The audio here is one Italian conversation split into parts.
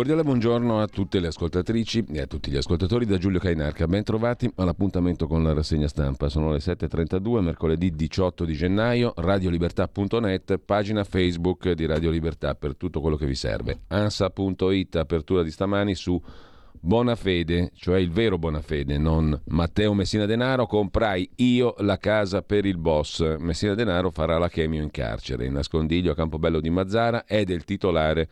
Cordiale buongiorno a tutte le ascoltatrici e a tutti gli ascoltatori da Giulio Cainarca. Ben trovati all'appuntamento con la rassegna stampa. Sono le 7.32, mercoledì 18 di gennaio, radiolibertà.net, pagina Facebook di Radio Libertà per tutto quello che vi serve. Ansa.it, apertura di stamani su Bonafede, cioè il vero Bonafede, non Matteo Messina Denaro, comprai io la casa per il boss. Messina Denaro farà la chemio in carcere. In nascondiglio a Campobello di Mazzara è del titolare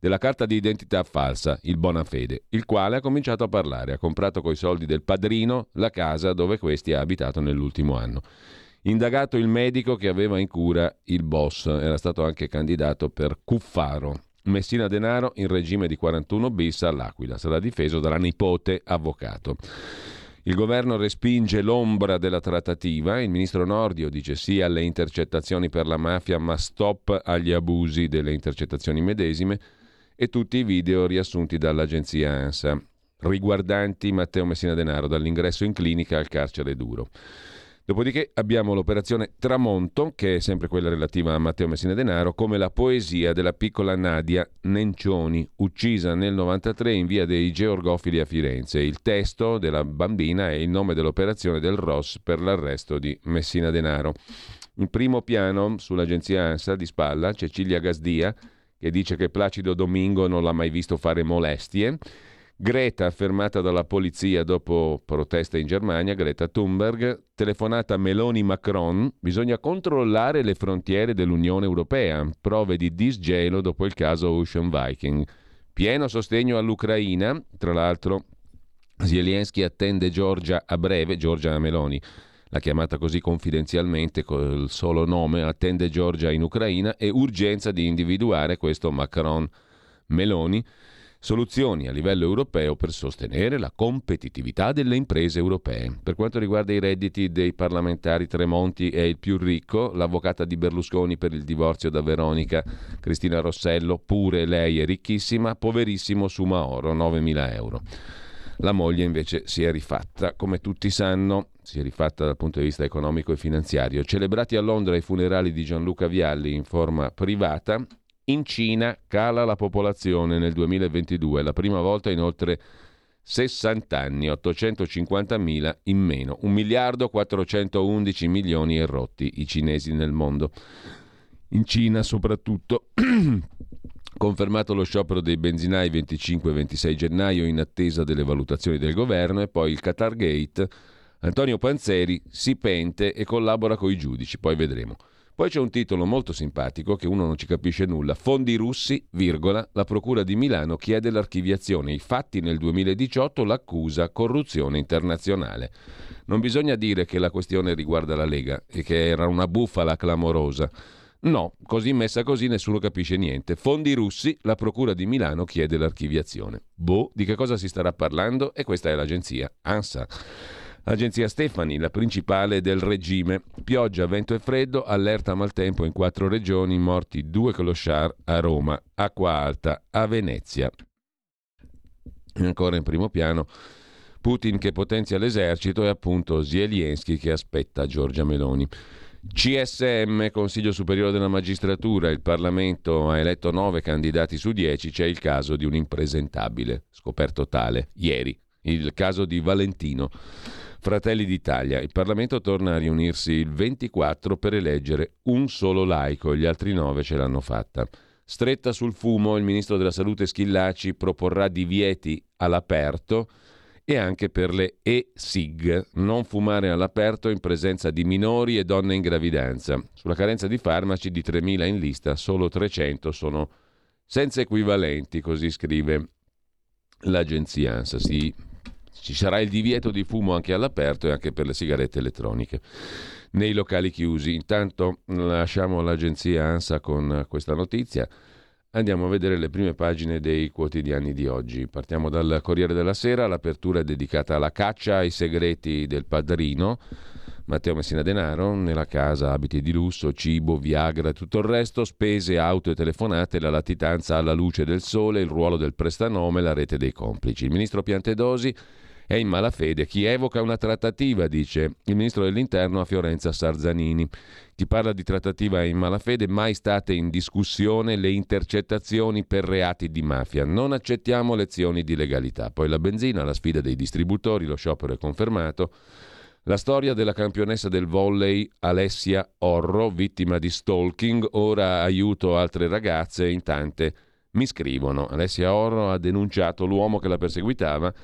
della carta di identità falsa, il Bonafede, il quale ha cominciato a parlare, ha comprato coi soldi del padrino la casa dove questi ha abitato nell'ultimo anno. Indagato il medico che aveva in cura il boss, era stato anche candidato per Cuffaro. Messina Denaro in regime di 41 bis all'Aquila, sarà difeso dalla nipote avvocato. Il governo respinge l'ombra della trattativa, il ministro Nordio dice sì alle intercettazioni per la mafia ma stop agli abusi delle intercettazioni medesime e tutti i video riassunti dall'agenzia ANSA, riguardanti Matteo Messina Denaro dall'ingresso in clinica al carcere duro. Dopodiché abbiamo l'operazione Tramonto, che è sempre quella relativa a Matteo Messina Denaro, come la poesia della piccola Nadia Nencioni, uccisa nel 93 in via dei Georgofili a Firenze. Il testo della bambina è il nome dell'operazione del ROS per l'arresto di Messina Denaro. In primo piano, sull'agenzia ANSA di spalla, Cecilia Gasdia, che dice che Placido Domingo non l'ha mai visto fare molestie. Greta, fermata dalla polizia dopo proteste in Germania, Greta Thunberg, telefonata Meloni-Macron, bisogna controllare le frontiere dell'Unione Europea, prove di disgelo dopo il caso Ocean Viking. Pieno sostegno all'Ucraina, tra l'altro Zelensky attende Giorgia a breve, Giorgia Meloni, la chiamata così confidenzialmente col solo nome, attende Giorgia in Ucraina e urgenza di individuare questo Macron Meloni soluzioni a livello europeo per sostenere la competitività delle imprese europee. Per quanto riguarda i redditi dei parlamentari, Tremonti è il più ricco, l'avvocata di Berlusconi per il divorzio da Veronica, Cristina Rossello, pure lei è ricchissima, poverissimo Sumaoro, 9.000 euro. La moglie invece si è rifatta, come tutti sanno, si è rifatta dal punto di vista economico e finanziario. Celebrati a Londra i funerali di Gianluca Vialli in forma privata, in Cina cala la popolazione nel 2022, la prima volta in oltre 60 anni, 850.000 in meno, 1 miliardo 411 milioni e rotti i cinesi nel mondo. In Cina soprattutto Confermato lo sciopero dei benzinai 25 e 26 gennaio in attesa delle valutazioni del governo e poi il Qatar Gate. Antonio Panzeri si pente e collabora con i giudici, poi vedremo. Poi c'è un titolo molto simpatico che uno non ci capisce nulla. Fondi russi, virgola, la Procura di Milano chiede l'archiviazione. I fatti nel 2018 l'accusa corruzione internazionale. Non bisogna dire che la questione riguarda la Lega e che era una bufala clamorosa. No, così messa così nessuno capisce niente. Fondi russi, la Procura di Milano chiede l'archiviazione. Boh, di che cosa si starà parlando? E questa è l'agenzia ANSA. Agenzia Stefani, la principale del regime. Pioggia, vento e freddo, allerta maltempo in quattro regioni, morti due clochard a Roma, acqua alta a Venezia. Ancora in primo piano Putin che potenzia l'esercito e appunto Zelensky che aspetta Giorgia Meloni. CSM, Consiglio Superiore della Magistratura, il Parlamento ha eletto nove candidati su dieci, c'è il caso di un impresentabile, scoperto tale ieri, il caso di Valentino. Fratelli d'Italia, il Parlamento torna a riunirsi il 24 per eleggere un solo laico, gli altri nove ce l'hanno fatta. Stretta sul fumo, il ministro della Salute Schillaci proporrà divieti all'aperto e anche per le e-SIG, non fumare all'aperto in presenza di minori e donne in gravidanza. Sulla carenza di farmaci di 3.000 in lista, solo 300 sono senza equivalenti, così scrive l'agenzia ANSA. Sì, ci sarà il divieto di fumo anche all'aperto e anche per le sigarette elettroniche nei locali chiusi. Intanto lasciamo l'agenzia ANSA con questa notizia. Andiamo a vedere le prime pagine dei quotidiani di oggi. Partiamo dal Corriere della Sera, l'apertura è dedicata alla caccia ai segreti del padrino. Matteo Messina Denaro, nella casa abiti di lusso, cibo, Viagra e tutto il resto, spese, auto e telefonate, la latitanza alla luce del sole, il ruolo del prestanome, la rete dei complici. Il ministro Piantedosi è in malafede. Chi evoca una trattativa, dice il ministro dell'Interno a Fiorenza Sarzanini. Chi parla di trattativa è in malafede, mai state in discussione le intercettazioni per reati di mafia. Non accettiamo lezioni di legalità. Poi la benzina, la sfida dei distributori, lo sciopero è confermato. La storia della campionessa del volley Alessia Orro, vittima di stalking, ora aiuto altre ragazze, in tante mi scrivono. Alessia Orro ha denunciato l'uomo che la perseguitava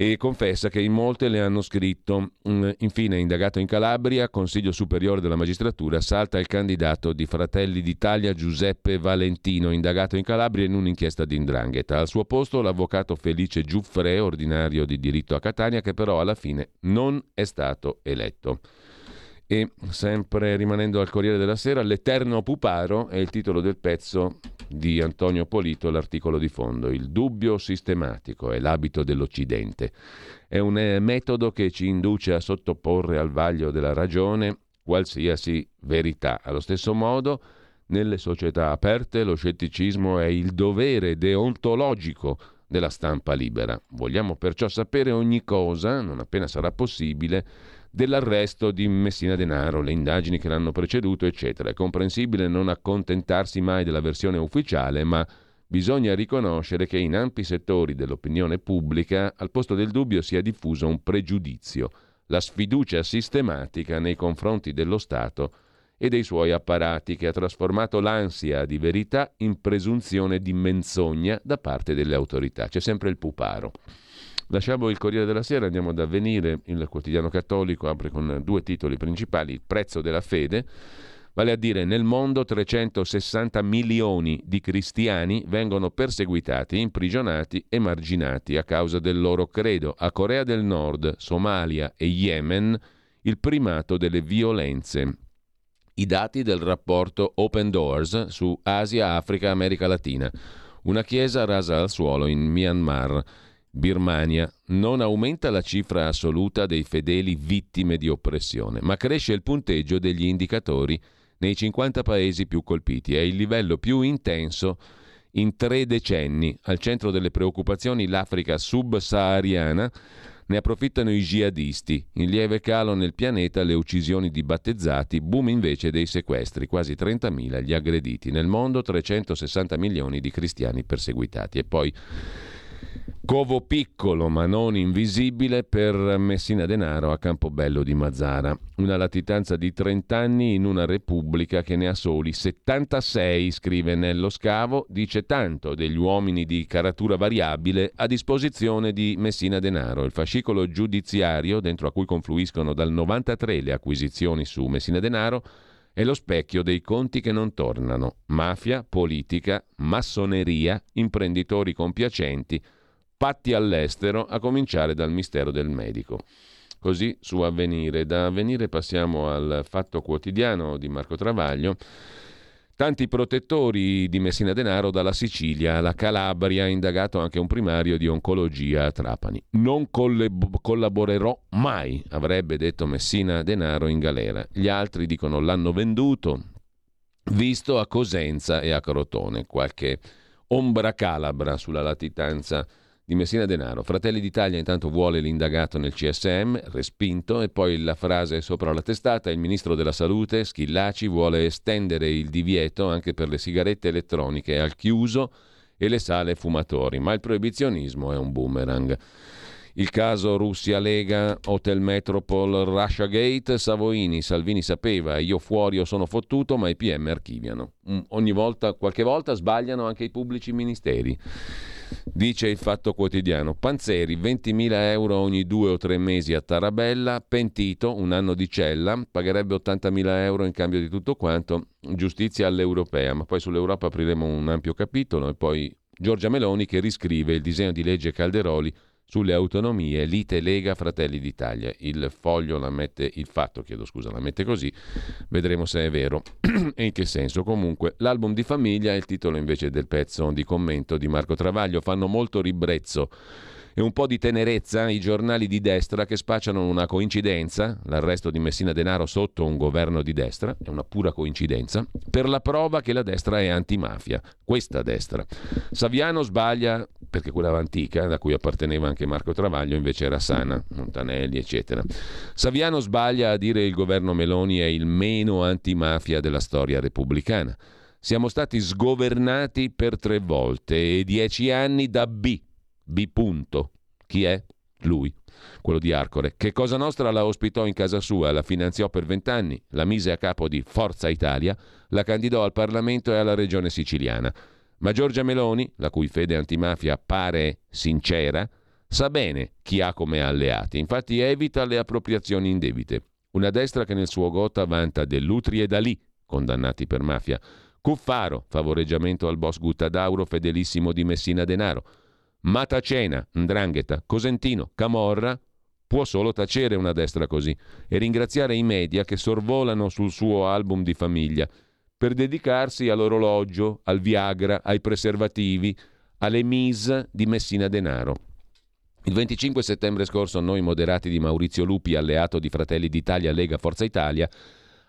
e confessa che in molte le hanno scritto. Mm, infine, indagato in Calabria, Consiglio Superiore della Magistratura, salta il candidato di Fratelli d'Italia Giuseppe Valentino, indagato in Calabria in un'inchiesta di Indrangheta. Al suo posto l'avvocato Felice Giuffre, ordinario di diritto a Catania, che però alla fine non è stato eletto. E sempre rimanendo al Corriere della Sera, L'Eterno Puparo è il titolo del pezzo di Antonio Polito, l'articolo di fondo. Il dubbio sistematico è l'abito dell'Occidente. È un eh, metodo che ci induce a sottoporre al vaglio della ragione qualsiasi verità. Allo stesso modo, nelle società aperte lo scetticismo è il dovere deontologico della stampa libera. Vogliamo perciò sapere ogni cosa, non appena sarà possibile, dell'arresto di Messina Denaro, le indagini che l'hanno preceduto, eccetera. È comprensibile non accontentarsi mai della versione ufficiale, ma bisogna riconoscere che in ampi settori dell'opinione pubblica al posto del dubbio sia diffuso un pregiudizio, la sfiducia sistematica nei confronti dello Stato e dei suoi apparati che ha trasformato l'ansia di verità in presunzione di menzogna da parte delle autorità. C'è sempre il puparo. Lasciamo il Corriere della Sera, andiamo ad avvenire, il quotidiano cattolico apre con due titoli principali, il prezzo della fede, vale a dire nel mondo 360 milioni di cristiani vengono perseguitati, imprigionati e marginati a causa del loro credo. A Corea del Nord, Somalia e Yemen il primato delle violenze. I dati del rapporto Open Doors su Asia, Africa, America Latina. Una chiesa rasa al suolo in Myanmar. Birmania non aumenta la cifra assoluta dei fedeli vittime di oppressione, ma cresce il punteggio degli indicatori nei 50 paesi più colpiti. È il livello più intenso in tre decenni. Al centro delle preoccupazioni l'Africa subsahariana ne approfittano i jihadisti. In lieve calo nel pianeta le uccisioni di battezzati, boom invece dei sequestri, quasi 30.000 gli aggrediti. Nel mondo 360 milioni di cristiani perseguitati. E poi Covo piccolo ma non invisibile per Messina Denaro a Campobello di Mazzara. Una latitanza di 30 anni in una repubblica che ne ha soli 76, scrive Nello Scavo, dice tanto degli uomini di caratura variabile a disposizione di Messina Denaro. Il fascicolo giudiziario, dentro a cui confluiscono dal 93 le acquisizioni su Messina Denaro, è lo specchio dei conti che non tornano. Mafia, politica, massoneria, imprenditori compiacenti, patti all'estero, a cominciare dal mistero del medico. Così su Avvenire. Da Avvenire passiamo al Fatto Quotidiano di Marco Travaglio. Tanti protettori di Messina Denaro dalla Sicilia alla Calabria, indagato anche un primario di oncologia a Trapani. Non collab- collaborerò mai, avrebbe detto Messina Denaro in galera. Gli altri dicono l'hanno venduto, visto a Cosenza e a Crotone. Qualche ombra calabra sulla latitanza di Messina Denaro. Fratelli d'Italia intanto vuole l'indagato nel CSM, respinto, e poi la frase sopra la testata, il ministro della Salute, Schillaci, vuole estendere il divieto anche per le sigarette elettroniche al chiuso e le sale fumatori, ma il proibizionismo è un boomerang. Il caso Russia-Lega, Hotel Metropol, Russia Gate, Savoini, Salvini sapeva, io fuori o sono fottuto, ma i PM archiviano. Mm, ogni volta, qualche volta sbagliano anche i pubblici ministeri. Dice il Fatto Quotidiano, Panzeri 20.000 euro ogni due o tre mesi a Tarabella, pentito, un anno di cella, pagherebbe 80.000 euro in cambio di tutto quanto, giustizia all'europea, ma poi sull'Europa apriremo un ampio capitolo e poi Giorgia Meloni che riscrive il disegno di legge Calderoli sulle autonomie, lite Lega Fratelli d'Italia. Il foglio la mette, il fatto, chiedo scusa, la mette così, vedremo se è vero e in che senso. Comunque, l'album di famiglia è il titolo invece del pezzo di commento di Marco Travaglio, fanno molto ribrezzo e un po' di tenerezza i giornali di destra che spacciano una coincidenza, l'arresto di Messina Denaro sotto un governo di destra, è una pura coincidenza, per la prova che la destra è antimafia, questa destra. Saviano sbaglia, perché quella antica, da cui apparteneva anche Marco Travaglio, invece era sana, Montanelli, eccetera. Saviano sbaglia a dire il governo Meloni è il meno antimafia della storia repubblicana. Siamo stati sgovernati per tre volte e dieci anni da B B. Chi è? Lui, quello di Arcore, che Cosa Nostra la ospitò in casa sua, la finanziò per vent'anni, la mise a capo di Forza Italia, la candidò al Parlamento e alla regione siciliana. Ma Giorgia Meloni, la cui fede antimafia pare sincera, sa bene chi ha come alleati, infatti evita le appropriazioni indebite. Una destra che nel suo gota vanta Dell'Utri e Dalì, condannati per mafia, Cuffaro, favoreggiamento al boss Guttadauro fedelissimo di Messina Denaro, Matacena, Ndrangheta, Cosentino, Camorra, può solo tacere una destra così e ringraziare i media che sorvolano sul suo album di famiglia per dedicarsi all'orologio, al Viagra, ai preservativi, alle Mise di Messina Denaro. Il 25 settembre scorso noi moderati di Maurizio Lupi, alleato di Fratelli d'Italia Lega Forza Italia,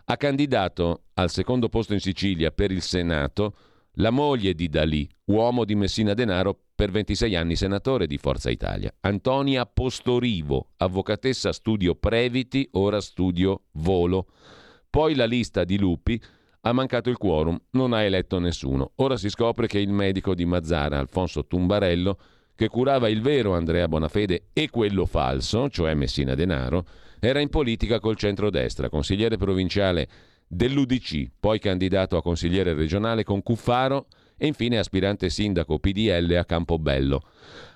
ha candidato al secondo posto in Sicilia per il Senato la moglie di Dalì, uomo di Messina Denaro, per 26 anni senatore di Forza Italia. Antonia Postorivo, avvocatessa studio Previti, ora studio Volo. Poi la lista di lupi ha mancato il quorum, non ha eletto nessuno. Ora si scopre che il medico di Mazzara, Alfonso Tumbarello, che curava il vero Andrea Bonafede e quello falso, cioè Messina Denaro, era in politica col centrodestra, consigliere provinciale dell'UDC, poi candidato a consigliere regionale con Cuffaro e infine aspirante sindaco PDL a Campobello.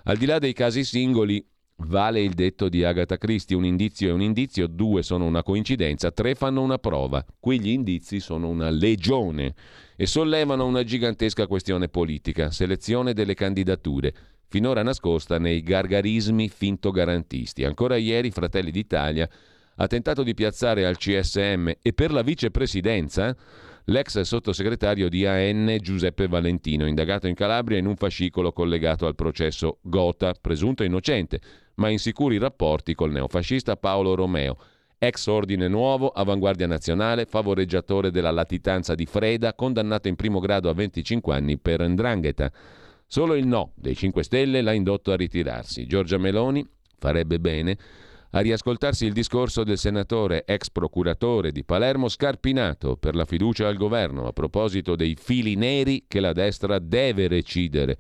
Al di là dei casi singoli, vale il detto di Agatha Christie, un indizio è un indizio, due sono una coincidenza, tre fanno una prova. Qui gli indizi sono una legione e sollevano una gigantesca questione politica, selezione delle candidature, finora nascosta nei gargarismi finto garantisti. Ancora ieri Fratelli d'Italia ha tentato di piazzare al CSM e per la vicepresidenza l'ex sottosegretario di AN Giuseppe Valentino, indagato in Calabria in un fascicolo collegato al processo Gota, presunto innocente, ma in sicuri rapporti col neofascista Paolo Romeo, ex ordine nuovo, avanguardia nazionale, favoreggiatore della latitanza di Freda, condannato in primo grado a 25 anni per Ndrangheta. Solo il no dei 5 Stelle l'ha indotto a ritirarsi. Giorgia Meloni farebbe bene a riascoltarsi il discorso del senatore ex procuratore di Palermo Scarpinato per la fiducia al governo a proposito dei fili neri che la destra deve recidere,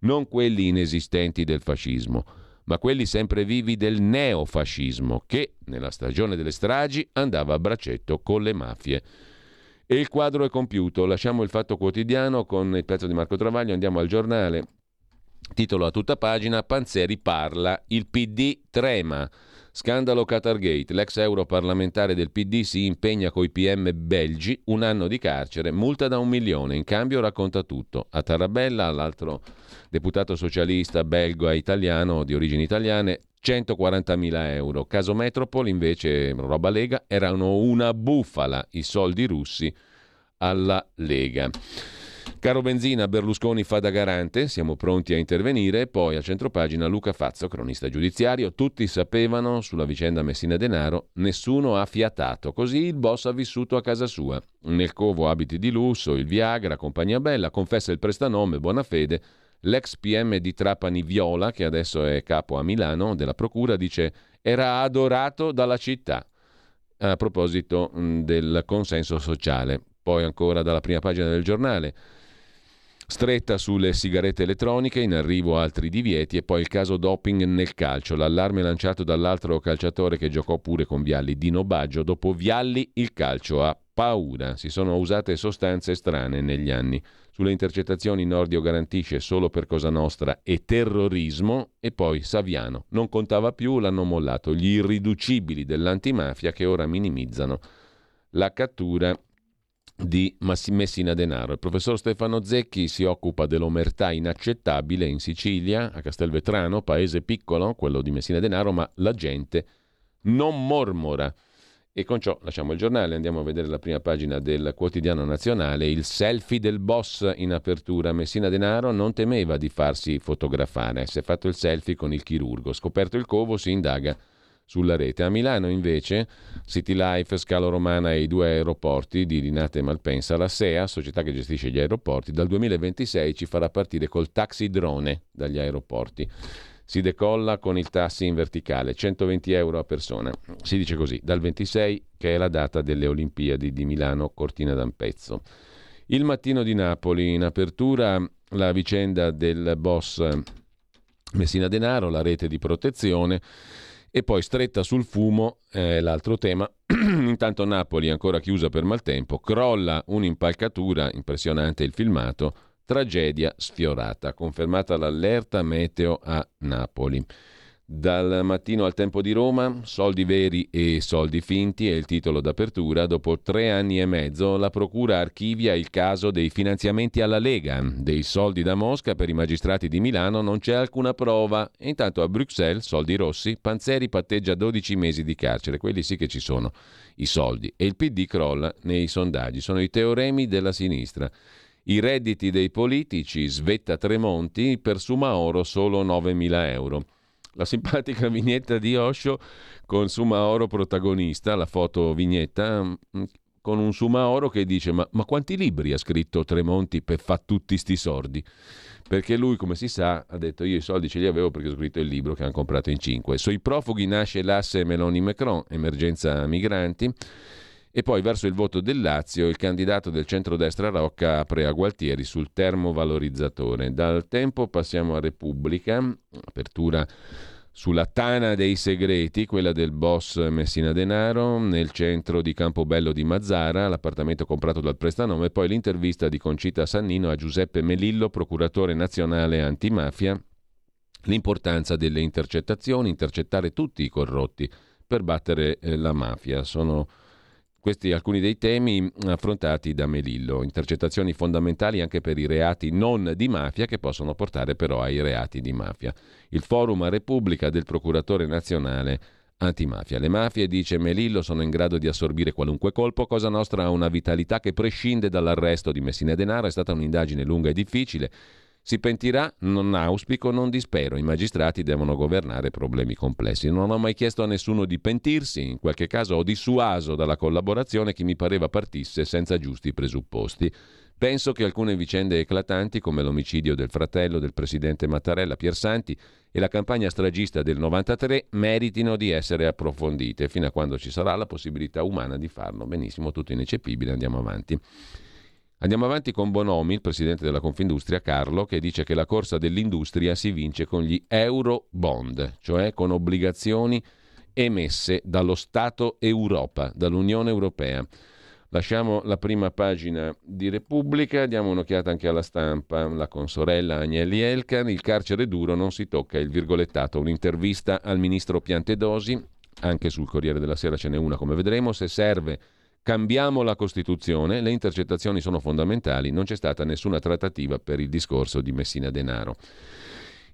non quelli inesistenti del fascismo, ma quelli sempre vivi del neofascismo che, nella stagione delle stragi, andava a braccetto con le mafie. E il quadro è compiuto. Lasciamo il fatto quotidiano con il pezzo di Marco Travaglio, andiamo al giornale. Titolo a tutta pagina, Panzeri parla, il PD trema. Scandalo Qatargate. L'ex europarlamentare del PD si impegna coi PM belgi, un anno di carcere, multa da un milione. In cambio racconta tutto. A Tarabella, l'altro deputato socialista belgo e italiano di origini italiane, 140.000 euro. Caso Metropol invece, roba Lega, erano una bufala i soldi russi alla Lega. Caro Benzina, Berlusconi fa da garante, siamo pronti a intervenire. Poi a centropagina Luca Fazzo, cronista giudiziario. Tutti sapevano sulla vicenda Messina Denaro, nessuno ha fiatato. Così il boss ha vissuto a casa sua. Nel covo abiti di lusso, il Viagra, compagnia bella, confessa il prestanome, buona fede. L'ex PM di Trapani Viola, che adesso è capo a Milano della Procura, dice era adorato dalla città. A proposito del consenso sociale. Poi ancora dalla prima pagina del giornale. Stretta sulle sigarette elettroniche, in arrivo altri divieti e poi il caso doping nel calcio, l'allarme lanciato dall'altro calciatore che giocò pure con Vialli, Dino Baggio, dopo Vialli il calcio ha paura, si sono usate sostanze strane negli anni. Sulle intercettazioni Nordio garantisce solo per Cosa Nostra e terrorismo e poi Saviano. Non contava più, l'hanno mollato gli irriducibili dell'antimafia che ora minimizzano la cattura di Messina Denaro. Il professor Stefano Zecchi si occupa dell'omertà inaccettabile in Sicilia, a Castelvetrano, paese piccolo, quello di Messina Denaro, ma la gente non mormora. E con ciò lasciamo il giornale, andiamo a vedere la prima pagina del quotidiano nazionale, il selfie del boss in apertura. Messina Denaro non temeva di farsi fotografare, si è fatto il selfie con il chirurgo. Scoperto il covo si indaga sulla rete. A Milano invece City Life, Scalo Romana e i due aeroporti di Linate e Malpensa, la SEA, società che gestisce gli aeroporti, dal 2026 ci farà partire col taxi drone dagli aeroporti. Si decolla con il tassi in verticale, 120 euro a persona. Si dice così, dal 26 che è la data delle Olimpiadi di Milano Cortina d'Ampezzo. Il mattino di Napoli, in apertura la vicenda del boss Messina Denaro, la rete di protezione e poi stretta sul fumo, eh, l'altro tema. Intanto Napoli, ancora chiusa per maltempo, crolla un'impalcatura, impressionante il filmato, tragedia sfiorata, confermata l'allerta meteo a Napoli. Dal mattino al tempo di Roma, soldi veri e soldi finti è il titolo d'apertura. Dopo tre anni e mezzo la Procura archivia il caso dei finanziamenti alla Lega. Dei soldi da Mosca per i magistrati di Milano non c'è alcuna prova. Intanto a Bruxelles, soldi rossi, Panzeri patteggia 12 mesi di carcere. Quelli sì che ci sono i soldi. E il PD crolla nei sondaggi. Sono i teoremi della sinistra. I redditi dei politici, svetta Tremonti, per Sumaoro solo 9.000 euro la simpatica vignetta di Osho con Sumaoro protagonista, la foto vignetta mm, con un Sumaoro che dice ma, ma quanti libri ha scritto Tremonti per fare tutti sti sordi? Perché lui, come si sa, ha detto io i soldi ce li avevo perché ho scritto il libro che hanno comprato in cinque. Sui profughi nasce l'asse Meloni-Macron, emergenza migranti. E poi verso il voto del Lazio il candidato del centrodestra Rocca apre a Gualtieri sul termovalorizzatore. Dal tempo passiamo a Repubblica, apertura sulla tana dei segreti, quella del boss Messina Denaro, nel centro di Campobello di Mazzara, l'appartamento comprato dal prestanome, poi l'intervista di Concita Sannino a Giuseppe Melillo, procuratore nazionale antimafia, l'importanza delle intercettazioni, intercettare tutti i corrotti per battere eh, la mafia. Sono questi alcuni dei temi affrontati da Melillo, intercettazioni fondamentali anche per i reati non di mafia che possono portare però ai reati di mafia. Il forum a Repubblica del procuratore nazionale antimafia. Le mafie, dice Melillo, sono in grado di assorbire qualunque colpo, Cosa Nostra ha una vitalità che prescinde dall'arresto di Messina Denaro, è stata un'indagine lunga e difficile, si pentirà? Non auspico, non dispero. I magistrati devono governare problemi complessi. Non ho mai chiesto a nessuno di pentirsi, in qualche caso ho dissuaso dalla collaborazione chi mi pareva partisse senza giusti presupposti. Penso che alcune vicende eclatanti, come l'omicidio del fratello del presidente Mattarella Piersanti e la campagna stragista del 93, meritino di essere approfondite, fino a quando ci sarà la possibilità umana di farlo. Benissimo, tutto ineccepibile, andiamo avanti. Andiamo avanti con Bonomi, il presidente della Confindustria, Carlo, che dice che la corsa dell'industria si vince con gli euro bond, cioè con obbligazioni emesse dallo Stato Europa, dall'Unione Europea. Lasciamo la prima pagina di Repubblica, diamo un'occhiata anche alla stampa. La consorella Agnelli Elkan, il carcere duro non si tocca, il virgolettato, un'intervista al ministro Piantedosi, anche sul Corriere della Sera ce n'è una come vedremo, se serve Cambiamo la Costituzione, le intercettazioni sono fondamentali, non c'è stata nessuna trattativa per il discorso di Messina Denaro.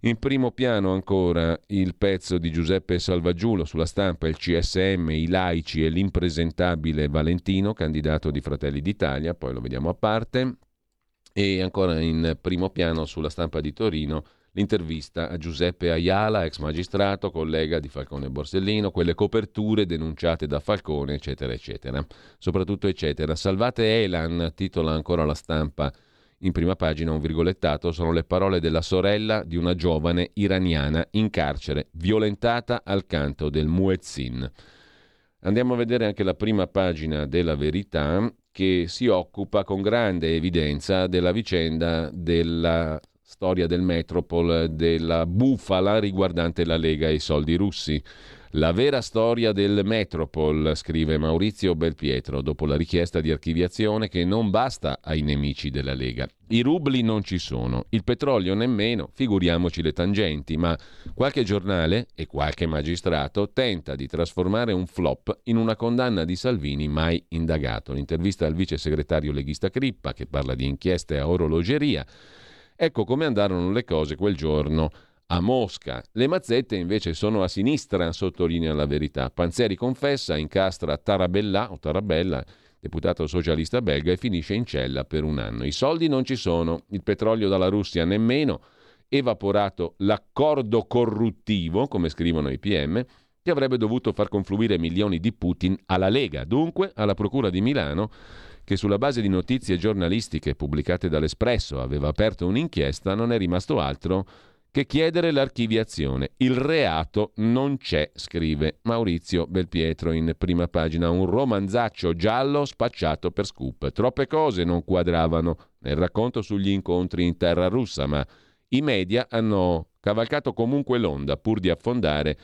In primo piano ancora il pezzo di Giuseppe Salvaggiulo sulla stampa, il CSM, i laici e l'impresentabile Valentino, candidato di Fratelli d'Italia, poi lo vediamo a parte. E ancora in primo piano sulla stampa di Torino l'intervista a Giuseppe Ayala, ex magistrato, collega di Falcone Borsellino, quelle coperture denunciate da Falcone, eccetera, eccetera. Soprattutto, eccetera. Salvate Elan, titola ancora la stampa in prima pagina un virgolettato, sono le parole della sorella di una giovane iraniana in carcere, violentata al canto del muezzin. Andiamo a vedere anche la prima pagina della verità che si occupa con grande evidenza della vicenda della storia del Metropol, della bufala riguardante la Lega e i soldi russi. La vera storia del Metropol, scrive Maurizio Belpietro, dopo la richiesta di archiviazione che non basta ai nemici della Lega. I rubli non ci sono, il petrolio nemmeno, figuriamoci le tangenti, ma qualche giornale e qualche magistrato tenta di trasformare un flop in una condanna di Salvini mai indagato. L'intervista al vice segretario leghista Crippa, che parla di inchieste a orologeria. Ecco come andarono le cose quel giorno a Mosca. Le mazzette invece sono a sinistra, sottolinea la verità. Panzeri confessa, incastra Tarabella, o Tarabella, deputato socialista belga, e finisce in cella per un anno. I soldi non ci sono, il petrolio dalla Russia nemmeno, evaporato l'accordo corruttivo, come scrivono i PM, che avrebbe dovuto far confluire milioni di Putin alla Lega, dunque alla Procura di Milano, che sulla base di notizie giornalistiche pubblicate dall'Espresso aveva aperto un'inchiesta, non è rimasto altro che chiedere l'archiviazione. Il reato non c'è, scrive Maurizio Belpietro in prima pagina, un romanzaccio giallo spacciato per scoop. Troppe cose non quadravano nel racconto sugli incontri in terra russa, ma i media hanno cavalcato comunque l'onda pur di affondare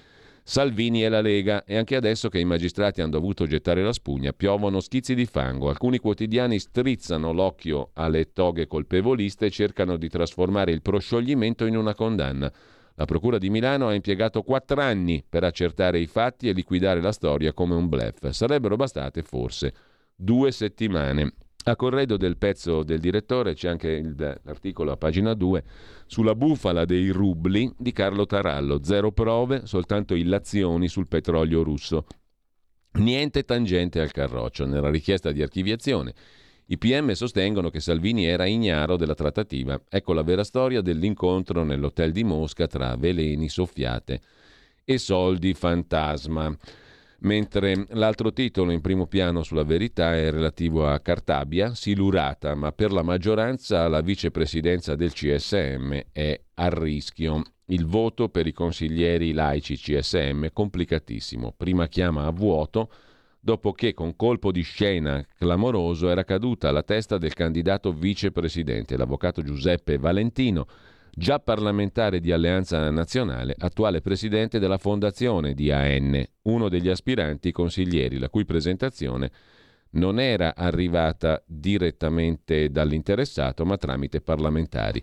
Salvini e la Lega e anche adesso che i magistrati hanno dovuto gettare la spugna piovono schizzi di fango. Alcuni quotidiani strizzano l'occhio alle toghe colpevoliste e cercano di trasformare il proscioglimento in una condanna. La Procura di Milano ha impiegato quattro anni per accertare i fatti e liquidare la storia come un blef. Sarebbero bastate forse due settimane. A corredo del pezzo del direttore c'è anche il, l'articolo a pagina 2 sulla bufala dei rubli di Carlo Tarallo. Zero prove, soltanto illazioni sul petrolio russo. Niente tangente al carroccio. Nella richiesta di archiviazione i PM sostengono che Salvini era ignaro della trattativa. Ecco la vera storia dell'incontro nell'hotel di Mosca tra veleni, soffiate e soldi fantasma mentre l'altro titolo in primo piano sulla verità è relativo a Cartabia, silurata, ma per la maggioranza la vicepresidenza del CSM è a rischio. Il voto per i consiglieri laici CSM è complicatissimo. Prima chiama a vuoto, dopo che con colpo di scena clamoroso era caduta la testa del candidato vicepresidente, l'avvocato Giuseppe Valentino, già parlamentare di Alleanza Nazionale, attuale presidente della fondazione di AN, uno degli aspiranti consiglieri, la cui presentazione non era arrivata direttamente dall'interessato, ma tramite parlamentari.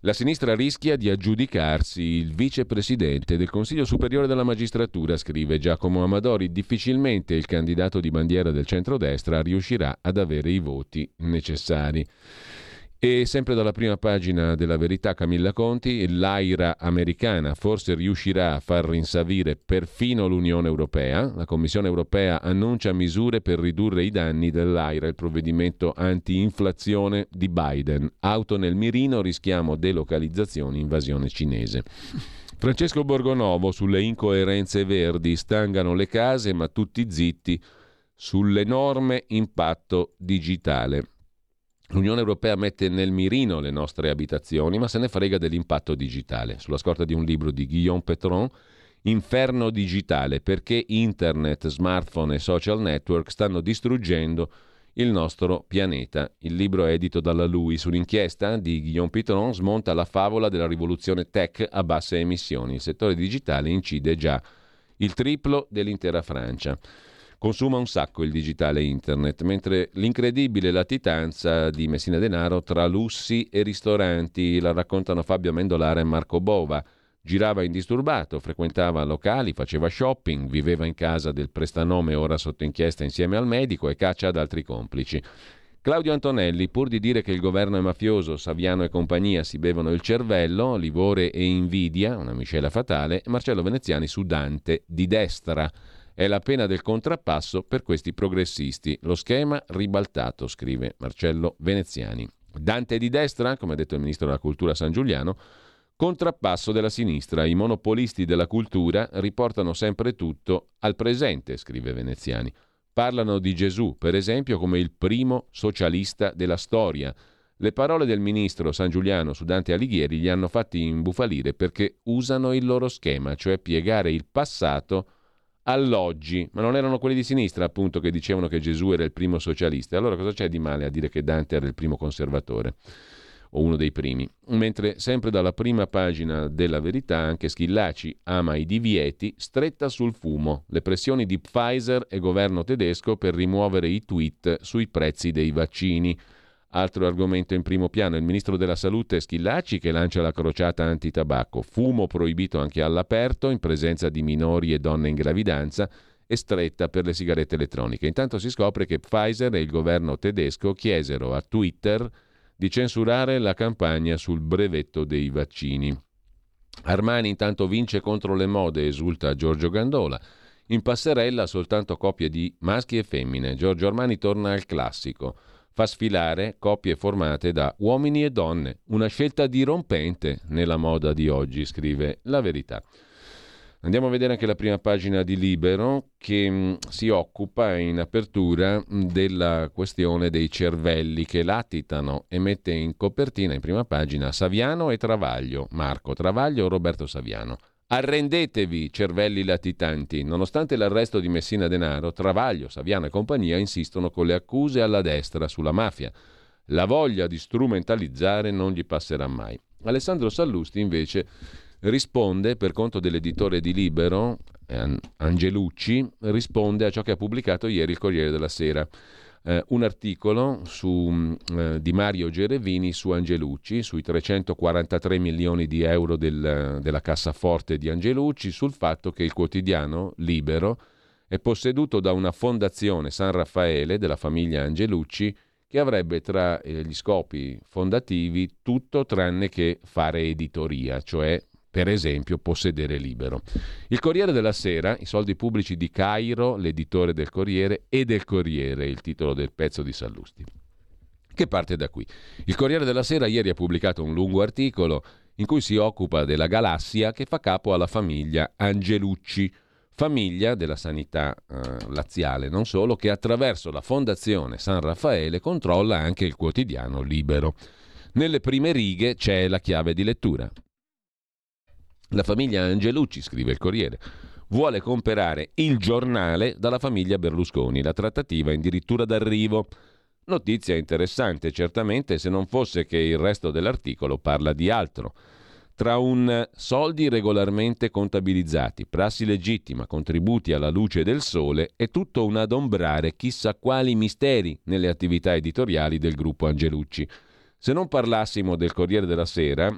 La sinistra rischia di aggiudicarsi il vicepresidente del Consiglio Superiore della Magistratura, scrive Giacomo Amadori. Difficilmente il candidato di bandiera del centrodestra riuscirà ad avere i voti necessari. E sempre dalla prima pagina della verità Camilla Conti, l'AIRA americana forse riuscirà a far rinsavire perfino l'Unione Europea. La Commissione Europea annuncia misure per ridurre i danni dell'AIRA, il provvedimento anti-inflazione di Biden. Auto nel mirino, rischiamo delocalizzazione, invasione cinese. Francesco Borgonovo sulle incoerenze verdi, stangano le case ma tutti zitti sull'enorme impatto digitale. L'Unione Europea mette nel mirino le nostre abitazioni, ma se ne frega dell'impatto digitale. Sulla scorta di un libro di Guillaume Petron, Inferno digitale, perché internet, smartphone e social network stanno distruggendo il nostro pianeta. Il libro è edito dalla LUIS. Un'inchiesta di Guillaume Petron smonta la favola della rivoluzione tech a basse emissioni. Il settore digitale incide già il triplo dell'intera Francia. Consuma un sacco il digitale internet, mentre l'incredibile latitanza di Messina Denaro tra lussi e ristoranti la raccontano Fabio Mendolare e Marco Bova. Girava indisturbato, frequentava locali, faceva shopping, viveva in casa del prestanome ora sotto inchiesta insieme al medico e caccia ad altri complici. Claudio Antonelli, pur di dire che il governo è mafioso, Saviano e compagnia si bevono il cervello, livore e invidia, una miscela fatale, Marcello Veneziani su Dante di destra. È la pena del contrappasso per questi progressisti. Lo schema ribaltato, scrive Marcello Veneziani. Dante di destra, come ha detto il ministro della cultura San Giuliano, contrappasso della sinistra. I monopolisti della cultura riportano sempre tutto al presente, scrive Veneziani. Parlano di Gesù, per esempio, come il primo socialista della storia. Le parole del ministro San Giuliano su Dante Alighieri gli hanno fatti imbufalire perché usano il loro schema, cioè piegare il passato all'oggi. Ma non erano quelli di sinistra, appunto, che dicevano che Gesù era il primo socialista. Allora cosa c'è di male a dire che Dante era il primo conservatore? o uno dei primi. Mentre sempre dalla prima pagina della verità anche Schillaci ama i divieti, stretta sul fumo, le pressioni di Pfizer e governo tedesco per rimuovere i tweet sui prezzi dei vaccini. Altro argomento in primo piano, il ministro della salute Schillaci che lancia la crociata antitabacco, fumo proibito anche all'aperto in presenza di minori e donne in gravidanza e stretta per le sigarette elettroniche. Intanto si scopre che Pfizer e il governo tedesco chiesero a Twitter di censurare la campagna sul brevetto dei vaccini. Armani intanto vince contro le mode, esulta Giorgio Gandola. In passerella soltanto coppie di maschi e femmine. Giorgio Armani torna al classico. Fa sfilare coppie formate da uomini e donne. Una scelta dirompente nella moda di oggi, scrive La Verità. Andiamo a vedere anche la prima pagina di Libero che mm, si occupa in apertura mm, della questione dei cervelli che latitano e mette in copertina in prima pagina Saviano e Travaglio, Marco Travaglio o Roberto Saviano. Arrendetevi, cervelli latitanti. Nonostante l'arresto di Messina Denaro, Travaglio, Saviano e compagnia insistono con le accuse alla destra sulla mafia. La voglia di strumentalizzare non gli passerà mai. Alessandro Sallusti invece risponde per conto dell'editore di Libero, Angelucci, risponde a ciò che ha pubblicato ieri il Corriere della Sera. Eh, un articolo su, eh, di Mario Gerevini su Angelucci, sui 343 milioni di euro del, della cassaforte di Angelucci, sul fatto che il quotidiano Libero è posseduto da una fondazione San Raffaele della famiglia Angelucci che avrebbe tra eh, gli scopi fondativi tutto tranne che fare editoria, cioè per esempio, possedere libero. Il Corriere della Sera, i soldi pubblici di Cairo, l'editore del Corriere, e del Corriere, il titolo del pezzo di Sallusti. Che parte da qui. Il Corriere della Sera ieri ha pubblicato un lungo articolo in cui si occupa della galassia che fa capo alla famiglia Angelucci, famiglia della sanità eh, laziale, non solo, che attraverso la Fondazione San Raffaele controlla anche il quotidiano Libero. Nelle prime righe c'è la chiave di lettura. La famiglia Angelucci, scrive il Corriere, vuole comprare il giornale dalla famiglia Berlusconi. La trattativa è addirittura d'arrivo. Notizia interessante, certamente, se non fosse che il resto dell'articolo parla di altro. Tra un soldi regolarmente contabilizzati, prassi legittima, contributi alla luce del sole, è tutto un adombrare chissà quali misteri nelle attività editoriali del gruppo Angelucci. Se non parlassimo del Corriere della Sera,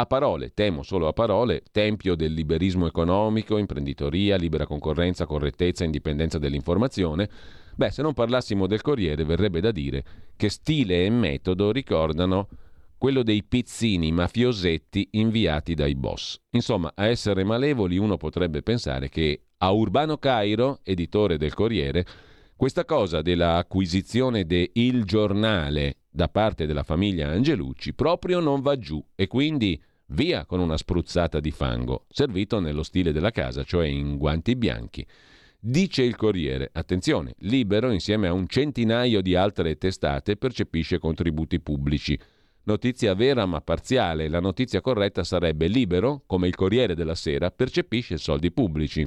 a parole, temo solo a parole, tempio del liberismo economico, imprenditoria, libera concorrenza, correttezza, indipendenza dell'informazione, beh, se non parlassimo del Corriere verrebbe da dire che stile e metodo ricordano quello dei pizzini mafiosetti inviati dai boss. Insomma, a essere malevoli uno potrebbe pensare che a Urbano Cairo, editore del Corriere, questa cosa della acquisizione de Il Giornale da parte della famiglia Angelucci proprio non va giù e quindi Via con una spruzzata di fango, servito nello stile della casa, cioè in guanti bianchi. Dice il Corriere, attenzione, Libero insieme a un centinaio di altre testate percepisce contributi pubblici. Notizia vera ma parziale, la notizia corretta sarebbe Libero, come il Corriere della Sera, percepisce soldi pubblici.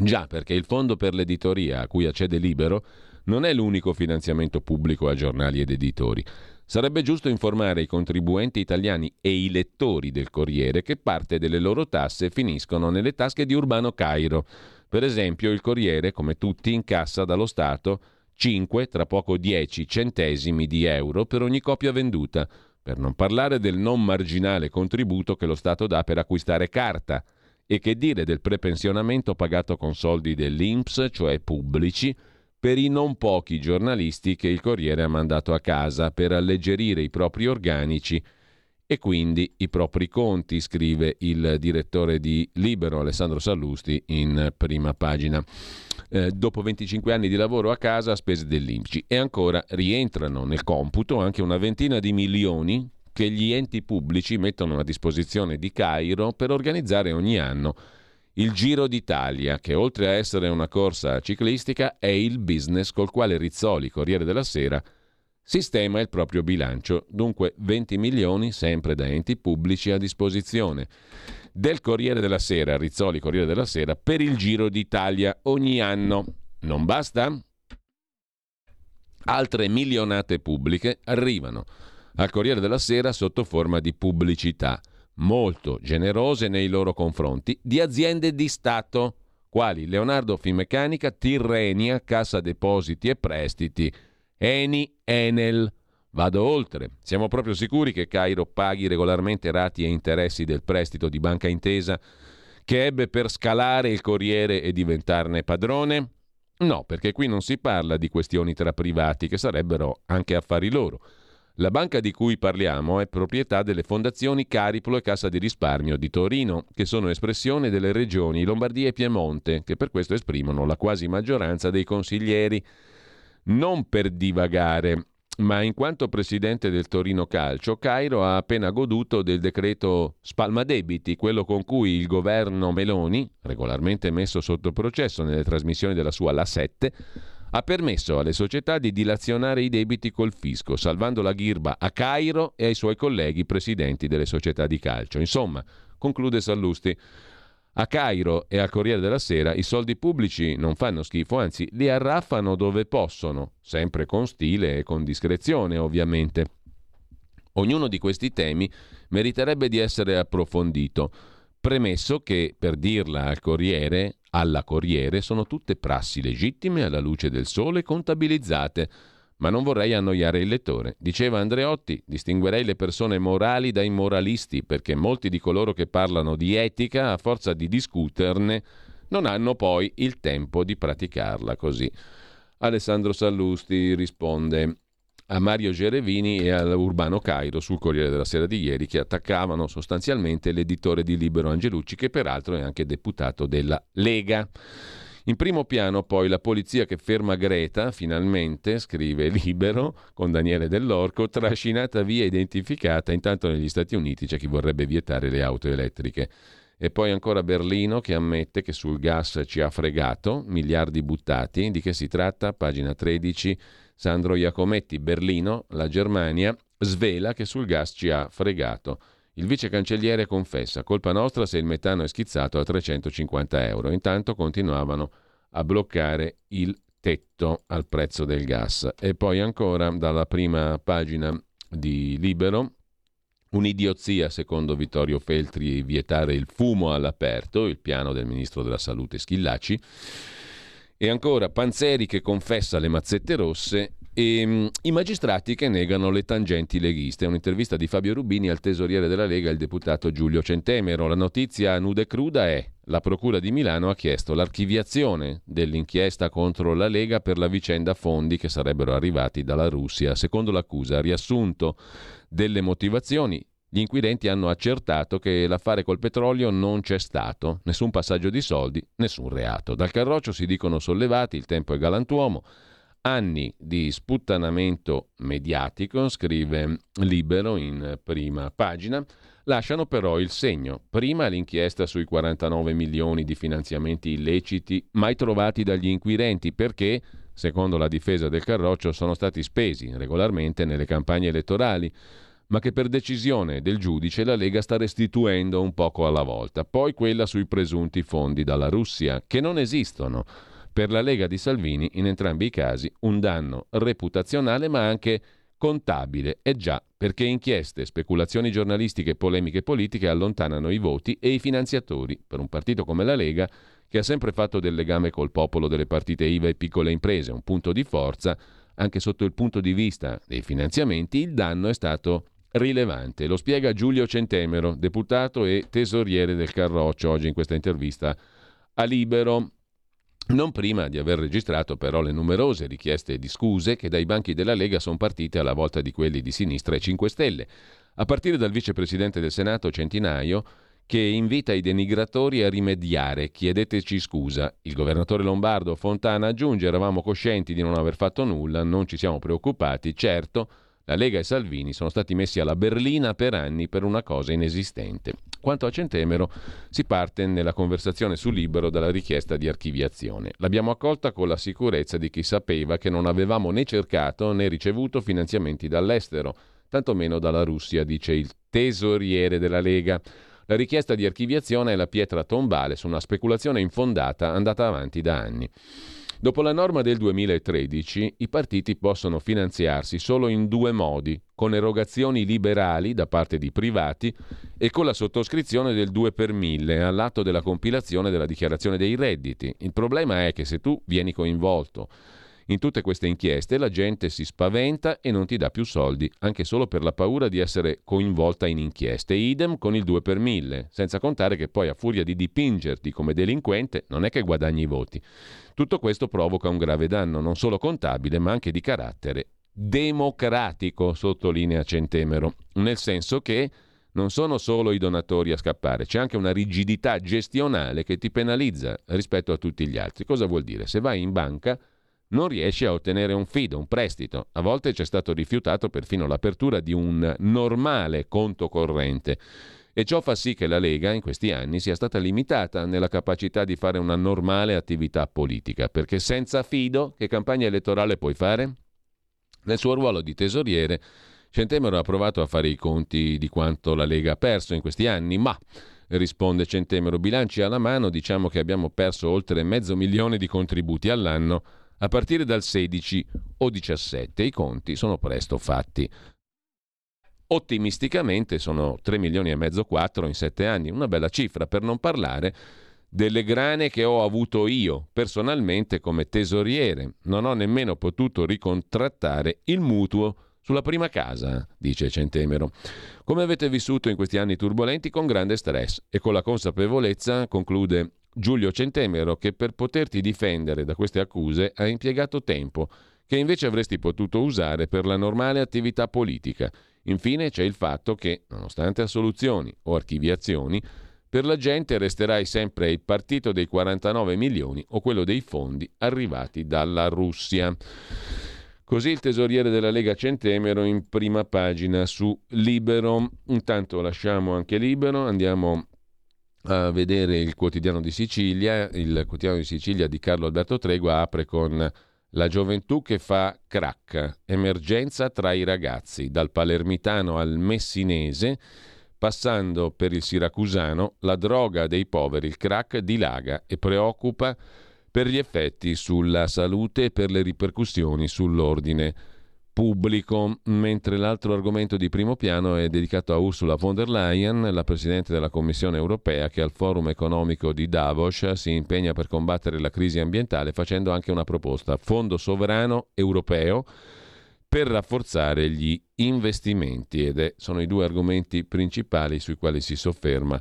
Già, perché il fondo per l'editoria a cui accede Libero non è l'unico finanziamento pubblico a giornali ed editori. Sarebbe giusto informare i contribuenti italiani e i lettori del Corriere che parte delle loro tasse finiscono nelle tasche di Urbano Cairo. Per esempio, il Corriere, come tutti, incassa dallo Stato 5, tra poco 10 centesimi di euro per ogni copia venduta, per non parlare del non marginale contributo che lo Stato dà per acquistare carta. E che dire del prepensionamento pagato con soldi dell'INPS, cioè pubblici, per i non pochi giornalisti che il Corriere ha mandato a casa per alleggerire i propri organici e quindi i propri conti, scrive il direttore di Libero Alessandro Sallusti in prima pagina. Eh, dopo 25 anni di lavoro a casa a spese dell'Inci e ancora rientrano nel computo anche una ventina di milioni che gli enti pubblici mettono a disposizione di Cairo per organizzare ogni anno il Giro d'Italia, che oltre a essere una corsa ciclistica è il business col quale Rizzoli, Corriere della Sera, sistema il proprio bilancio, dunque 20 milioni sempre da enti pubblici a disposizione. Del Corriere della Sera, Rizzoli Corriere della Sera, per il Giro d'Italia ogni anno. Non basta? Altre milionate pubbliche arrivano al Corriere della Sera sotto forma di pubblicità molto generose nei loro confronti di aziende di Stato, quali Leonardo Finmeccanica, Tirrenia, Cassa Depositi e Prestiti, Eni, Enel. Vado oltre. Siamo proprio sicuri che Cairo paghi regolarmente rati e interessi del prestito di Banca Intesa che ebbe per scalare il Corriere e diventarne padrone? No, perché qui non si parla di questioni tra privati che sarebbero anche affari loro. La banca di cui parliamo è proprietà delle fondazioni Cariplo e Cassa di risparmio di Torino, che sono espressione delle regioni Lombardia e Piemonte, che per questo esprimono la quasi maggioranza dei consiglieri. Non per divagare, ma in quanto presidente del Torino Calcio, Cairo ha appena goduto del decreto spalmadebiti, quello con cui il governo Meloni, regolarmente messo sotto processo nelle trasmissioni della sua La 7, ha permesso alle società di dilazionare i debiti col fisco, salvando la ghirba a Cairo e ai suoi colleghi presidenti delle società di calcio. Insomma, conclude Sallusti, a Cairo e al Corriere della Sera i soldi pubblici non fanno schifo, anzi li arraffano dove possono, sempre con stile e con discrezione ovviamente. Ognuno di questi temi meriterebbe di essere approfondito, premesso che, per dirla al Corriere, alla Corriere sono tutte prassi legittime alla luce del sole contabilizzate. Ma non vorrei annoiare il lettore. Diceva Andreotti, distinguerei le persone morali dai moralisti, perché molti di coloro che parlano di etica, a forza di discuterne, non hanno poi il tempo di praticarla così. Alessandro Sallusti risponde a Mario Gerevini e all'Urbano Cairo sul Corriere della Sera di ieri che attaccavano sostanzialmente l'editore di Libero Angelucci che peraltro è anche deputato della Lega. In primo piano poi la polizia che ferma Greta, finalmente, scrive Libero, con Daniele Dell'Orco, trascinata via identificata, intanto negli Stati Uniti c'è chi vorrebbe vietare le auto elettriche. E poi ancora Berlino che ammette che sul gas ci ha fregato, miliardi buttati. Di che si tratta? Pagina 13 Sandro Iacometti, Berlino, la Germania, svela che sul gas ci ha fregato. Il vice cancelliere confessa, colpa nostra se il metano è schizzato a 350 euro. Intanto continuavano a bloccare il tetto al prezzo del gas. E poi ancora dalla prima pagina di Libero, un'idiozia secondo Vittorio Feltri vietare il fumo all'aperto, il piano del ministro della salute Schillaci. E ancora Panzeri che confessa le mazzette rosse e um, i magistrati che negano le tangenti leghiste. Un'intervista di Fabio Rubini al tesoriere della Lega, il deputato Giulio Centemero. La notizia nuda e cruda è la Procura di Milano ha chiesto l'archiviazione dell'inchiesta contro la Lega per la vicenda fondi che sarebbero arrivati dalla Russia. Secondo l'accusa, riassunto delle motivazioni, gli inquirenti hanno accertato che l'affare col petrolio non c'è stato, nessun passaggio di soldi, nessun reato. Dal Carroccio si dicono sollevati, il tempo è galantuomo. Anni di sputtanamento mediatico, scrive Libero in prima pagina, lasciano però il segno. Prima l'inchiesta sui 49 milioni di finanziamenti illeciti mai trovati dagli inquirenti perché, secondo la difesa del Carroccio, sono stati spesi regolarmente nelle campagne elettorali ma che per decisione del giudice la Lega sta restituendo un poco alla volta. Poi quella sui presunti fondi dalla Russia, che non esistono. Per la Lega di Salvini, in entrambi i casi, un danno reputazionale ma anche contabile. E già, perché inchieste, speculazioni giornalistiche e polemiche politiche allontanano i voti e i finanziatori per un partito come la Lega che ha sempre fatto del legame col popolo delle partite IVA e piccole imprese un punto di forza, anche sotto il punto di vista dei finanziamenti, il danno è stato rilevante. Lo spiega Giulio Centemero, deputato e tesoriere del Carroccio, oggi in questa intervista a Libero. non prima di aver registrato però le numerose richieste di scuse che dai banchi della Lega sono partite alla volta di quelli di sinistra e 5 Stelle, a partire dal vicepresidente del Senato Centinaio che invita i denigratori a rimediare, chiedeteci scusa. Il governatore lombardo Fontana aggiunge eravamo coscienti di non aver fatto nulla, non ci siamo preoccupati, certo la Lega e Salvini sono stati messi alla berlina per anni per una cosa inesistente. Quanto a Centemero, si parte nella conversazione sul libero dalla richiesta di archiviazione. L'abbiamo accolta con la sicurezza di chi sapeva che non avevamo né cercato né ricevuto finanziamenti dall'estero, tantomeno dalla Russia, dice il tesoriere della Lega. La richiesta di archiviazione è la pietra tombale su una speculazione infondata andata avanti da anni. Dopo la norma del 2013, i partiti possono finanziarsi solo in due modi, con erogazioni liberali da parte di privati e con la sottoscrizione del 2 per 1000 all'atto della compilazione della dichiarazione dei redditi. Il problema è che se tu vieni coinvolto in tutte queste inchieste la gente si spaventa e non ti dà più soldi, anche solo per la paura di essere coinvolta in inchieste. Idem con il 2 per 1000, senza contare che poi a furia di dipingerti come delinquente non è che guadagni i voti. Tutto questo provoca un grave danno, non solo contabile, ma anche di carattere democratico, sottolinea Centemero, nel senso che non sono solo i donatori a scappare, c'è anche una rigidità gestionale che ti penalizza rispetto a tutti gli altri. Cosa vuol dire? Se vai in banca non riesci a ottenere un fido, un prestito. A volte c'è stato rifiutato perfino l'apertura di un normale conto corrente. E ciò fa sì che la Lega in questi anni sia stata limitata nella capacità di fare una normale attività politica, perché senza fido che campagna elettorale puoi fare? Nel suo ruolo di tesoriere, Centemero ha provato a fare i conti di quanto la Lega ha perso in questi anni, ma risponde Centemero, bilanci alla mano, diciamo che abbiamo perso oltre mezzo milione di contributi all'anno a partire dal 16 o 17. I conti sono presto fatti. Ottimisticamente sono 3 milioni e mezzo 4 in 7 anni, una bella cifra per non parlare delle grane che ho avuto io personalmente come tesoriere. Non ho nemmeno potuto ricontrattare il mutuo sulla prima casa, dice Centemero. Come avete vissuto in questi anni turbolenti con grande stress e con la consapevolezza, conclude Giulio Centemero che per poterti difendere da queste accuse ha impiegato tempo che invece avresti potuto usare per la normale attività politica. Infine c'è il fatto che, nonostante assoluzioni o archiviazioni, per la gente resterai sempre il partito dei 49 milioni o quello dei fondi arrivati dalla Russia. Così il tesoriere della Lega Centemero in prima pagina su Libero. Intanto lasciamo anche Libero, andiamo a vedere il quotidiano di Sicilia. Il quotidiano di Sicilia di Carlo Alberto Tregua apre con la gioventù che fa crack, emergenza tra i ragazzi, dal palermitano al messinese, passando per il siracusano, la droga dei poveri, il crack, dilaga e preoccupa per gli effetti sulla salute e per le ripercussioni sull'ordine pubblico, mentre l'altro argomento di primo piano è dedicato a Ursula von der Leyen, la Presidente della Commissione europea, che al forum economico di Davos si impegna per combattere la crisi ambientale facendo anche una proposta, fondo sovrano europeo per rafforzare gli investimenti ed è, sono i due argomenti principali sui quali si sofferma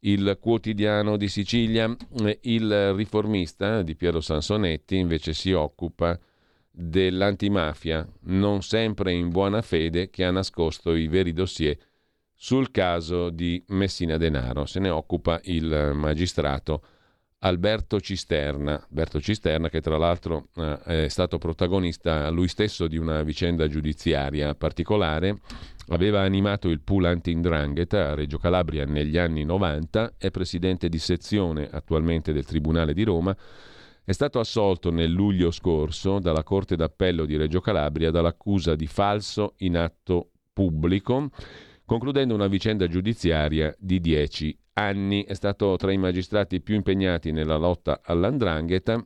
il quotidiano di Sicilia. Il riformista di Piero Sansonetti invece si occupa dell'antimafia, non sempre in buona fede, che ha nascosto i veri dossier sul caso di Messina Denaro. Se ne occupa il magistrato Alberto Cisterna. Alberto Cisterna che tra l'altro eh, è stato protagonista lui stesso di una vicenda giudiziaria particolare, aveva animato il pool anti-indrangheta a Reggio Calabria negli anni 90, è presidente di sezione attualmente del Tribunale di Roma è stato assolto nel luglio scorso dalla Corte d'Appello di Reggio Calabria dall'accusa di falso in atto pubblico, concludendo una vicenda giudiziaria di dieci anni. È stato tra i magistrati più impegnati nella lotta all'andrangheta.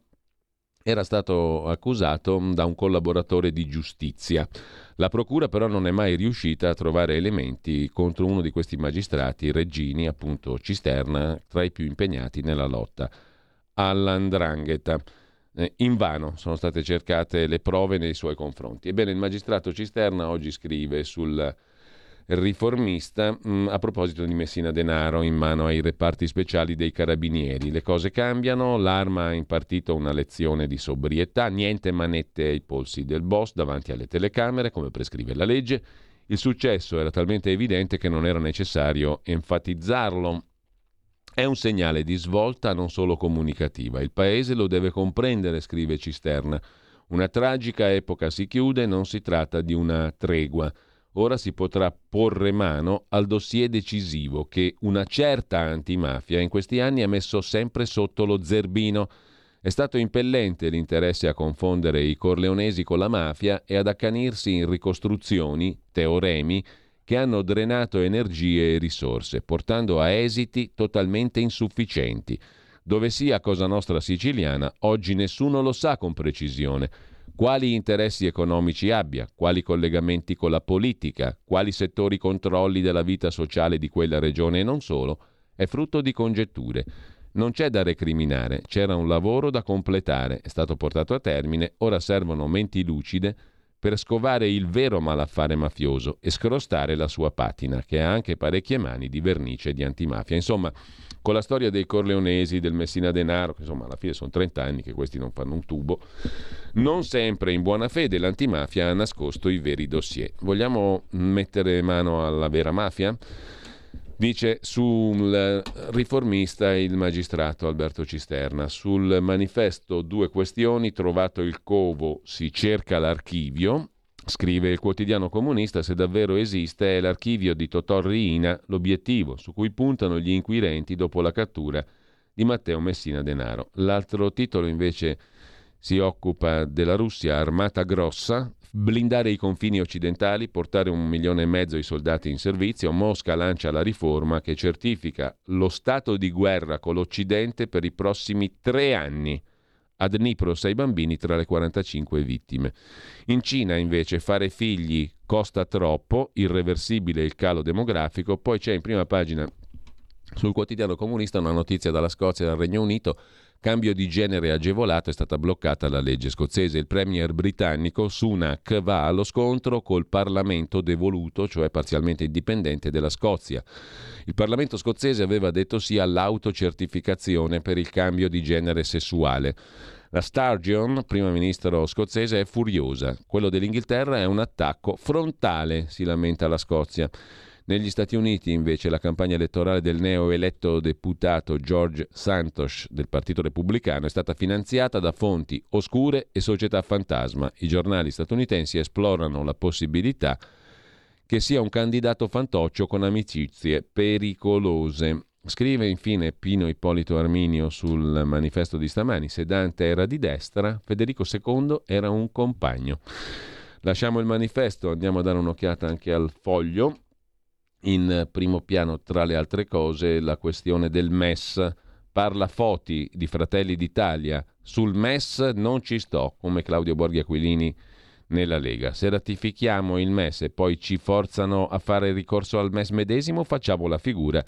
Era stato accusato da un collaboratore di giustizia. La procura però non è mai riuscita a trovare elementi contro uno di questi magistrati, Reggini, appunto Cisterna, tra i più impegnati nella lotta all'andrangheta. Eh, invano sono state cercate le prove nei suoi confronti. Ebbene, il magistrato Cisterna oggi scrive sul riformista mh, mm, a proposito di Messina Denaro in mano ai reparti speciali dei carabinieri. Le cose cambiano, l'arma ha impartito una lezione di sobrietà, niente manette ai polsi del boss davanti alle telecamere come prescrive la legge. Il successo era talmente evidente che non era necessario enfatizzarlo. È un segnale di svolta non solo comunicativa. Il paese lo deve comprendere, scrive Cisterna. Una tragica epoca si chiude, non si tratta di una tregua. Ora si potrà porre mano al dossier decisivo che una certa antimafia in questi anni ha messo sempre sotto lo zerbino. È stato impellente l'interesse a confondere i corleonesi con la mafia e ad accanirsi in ricostruzioni, teoremi, che hanno drenato energie e risorse, portando a esiti totalmente insufficienti. Dove sia Cosa Nostra siciliana, oggi nessuno lo sa con precisione quali interessi economici abbia, quali collegamenti con la politica, quali settori controlli della vita sociale di quella regione e non solo, è frutto di congetture. Non c'è da recriminare, c'era un lavoro da completare, è stato portato a termine, ora servono menti lucide per scovare il vero malaffare mafioso e scrostare la sua patina, che ha anche parecchie mani di vernice di antimafia. Insomma, con la storia dei Corleonesi, del Messina Denaro, che insomma alla fine sono 30 anni che questi non fanno un tubo, non sempre in buona fede l'antimafia ha nascosto i veri dossier. Vogliamo mettere mano alla vera mafia? Dice sul riformista il magistrato Alberto Cisterna. Sul manifesto due questioni, trovato il covo, si cerca l'archivio. Scrive il quotidiano comunista, se davvero esiste è l'archivio di Totò Riina l'obiettivo su cui puntano gli inquirenti dopo la cattura di Matteo Messina Denaro. L'altro titolo invece si occupa della Russia armata grossa, blindare i confini occidentali, portare un milione e mezzo di soldati in servizio, Mosca lancia la riforma che certifica lo stato di guerra con l'Occidente per i prossimi tre anni. A Dnipro sei bambini tra le 45 vittime. In Cina invece fare figli costa troppo, irreversibile il calo demografico, poi c'è in prima pagina sul quotidiano comunista una notizia dalla Scozia e dal Regno Unito cambio di genere agevolato è stata bloccata la legge scozzese. Il premier britannico Sunak va allo scontro col Parlamento devoluto, cioè parzialmente indipendente della Scozia. Il Parlamento scozzese aveva detto sì all'autocertificazione per il cambio di genere sessuale. La Sturgeon, primo ministro scozzese, è furiosa. Quello dell'Inghilterra è un attacco frontale, si lamenta la Scozia. Negli Stati Uniti, invece, la campagna elettorale del neoeletto deputato George Santos del Partito Repubblicano è stata finanziata da fonti oscure e società fantasma. I giornali statunitensi esplorano la possibilità che sia un candidato fantoccio con amicizie pericolose. Scrive infine Pino Ippolito Arminio sul manifesto di stamani, se Dante era di destra, Federico II era un compagno. Lasciamo il manifesto, andiamo a dare un'occhiata anche al foglio in primo piano, tra le altre cose, la questione del MES. Parla Foti di Fratelli d'Italia. Sul MES non ci sto, come Claudio Borghi Aquilini nella Lega. Se ratifichiamo il MES e poi ci forzano a fare ricorso al MES medesimo, facciamo la figura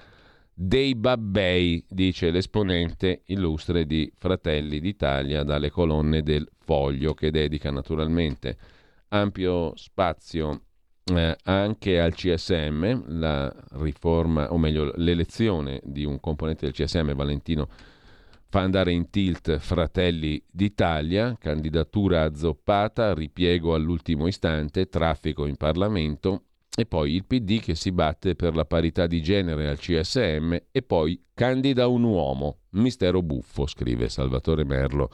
dei babbei, dice l'esponente illustre di Fratelli d'Italia dalle colonne del Foglio, che dedica naturalmente ampio spazio eh, anche al CSM la riforma, o meglio l'elezione di un componente del CSM, Valentino, fa andare in tilt Fratelli d'Italia, candidatura azzoppata, ripiego all'ultimo istante, traffico in Parlamento e poi il PD che si batte per la parità di genere al CSM e poi candida un uomo, mistero buffo, scrive Salvatore Merlo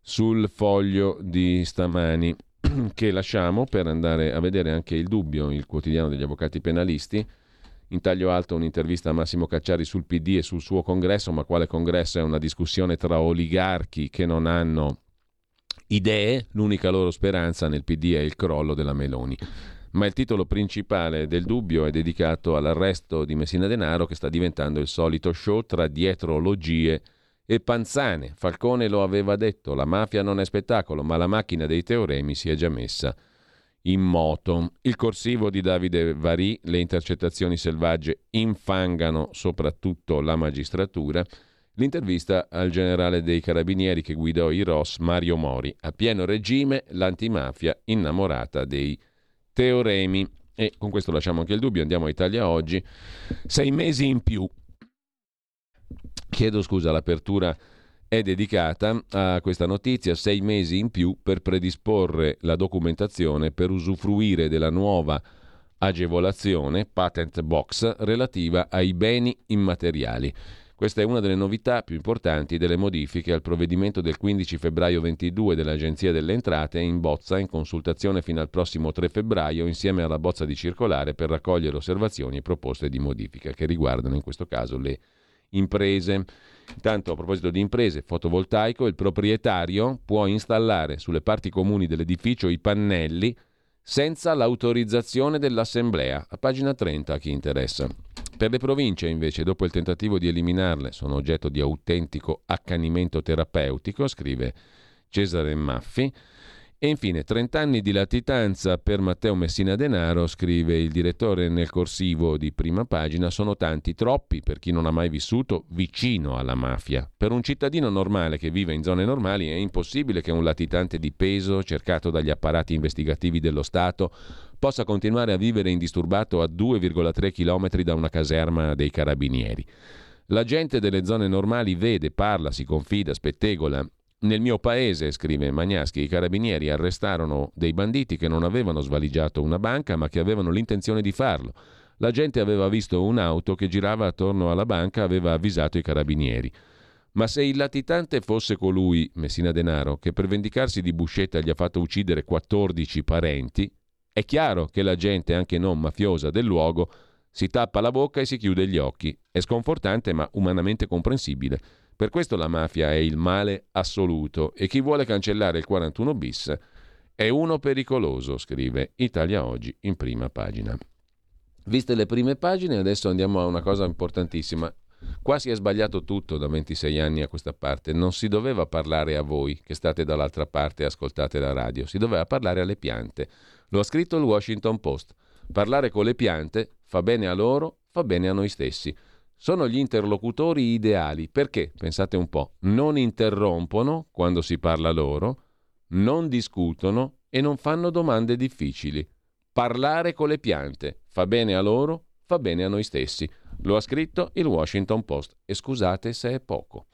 sul foglio di stamani. che lasciamo per andare a vedere anche il dubbio, il quotidiano degli avvocati penalisti. In taglio alto un'intervista a Massimo Cacciari sul PD e sul suo congresso, ma quale congresso è una discussione tra oligarchi che non hanno idee, l'unica loro speranza nel PD è il crollo della Meloni. Ma il titolo principale del dubbio è dedicato all'arresto di Messina Denaro che sta diventando il solito show tra dietrologie e Panzane. Falcone lo aveva detto, la mafia non è spettacolo, ma la macchina dei teoremi si è già messa in moto. Il corsivo di Davide Varì, le intercettazioni selvagge infangano soprattutto la magistratura. L'intervista al generale dei carabinieri che guidò i ROS, Mario Mori, a pieno regime l'antimafia innamorata dei teoremi. E con questo lasciamo anche il dubbio, andiamo a Italia oggi. Sei mesi in più. Chiedo scusa, l'apertura è dedicata a questa notizia, sei mesi in più per predisporre la documentazione per usufruire della nuova agevolazione patent box relativa ai beni immateriali. Questa è una delle novità più importanti delle modifiche al provvedimento del 15 febbraio 22 dell'Agenzia delle Entrate in bozza in consultazione fino al prossimo 3 febbraio insieme alla bozza di circolare per raccogliere osservazioni e proposte di modifica che riguardano in questo caso le imprese. Intanto a proposito di imprese, fotovoltaico, il proprietario può installare sulle parti comuni dell'edificio i pannelli senza l'autorizzazione dell'Assemblea. A pagina 30 a chi interessa. Per le province, invece, dopo il tentativo di eliminarle, sono oggetto di autentico accanimento terapeutico, scrive Cesare Maffi. E infine 30 anni di latitanza per Matteo Messina Denaro, scrive il direttore nel corsivo di prima pagina, sono tanti, troppi per chi non ha mai vissuto vicino alla mafia. Per un cittadino normale che vive in zone normali è impossibile che un latitante di peso, cercato dagli apparati investigativi dello Stato, possa continuare a vivere indisturbato a 2,3 km da una caserma dei carabinieri. La gente delle zone normali vede, parla, si confida, spettegola nel mio paese, scrive Magnaschi, i carabinieri arrestarono dei banditi che non avevano svaligiato una banca ma che avevano l'intenzione di farlo. La gente aveva visto un'auto che girava attorno alla banca e aveva avvisato i carabinieri. Ma se il latitante fosse colui, Messina Denaro, che per vendicarsi di Buscetta gli ha fatto uccidere 14 parenti, è chiaro che la gente, anche non mafiosa del luogo, si tappa la bocca e si chiude gli occhi. È sconfortante ma umanamente comprensibile. Per questo la mafia è il male assoluto e chi vuole cancellare il 41 bis è uno pericoloso, scrive Italia Oggi in prima pagina. Viste le prime pagine, adesso andiamo a una cosa importantissima. Qua si è sbagliato tutto da 26 anni a questa parte. Non si doveva parlare a voi che state dall'altra parte e ascoltate la radio, si doveva parlare alle piante. Lo ha scritto il Washington Post. Parlare con le piante fa bene a loro, fa bene a noi stessi. Sono gli interlocutori ideali perché, pensate un po', non interrompono quando si parla loro, non discutono e non fanno domande difficili. Parlare con le piante fa bene a loro, fa bene a noi stessi. Lo ha scritto il Washington Post e scusate se è poco.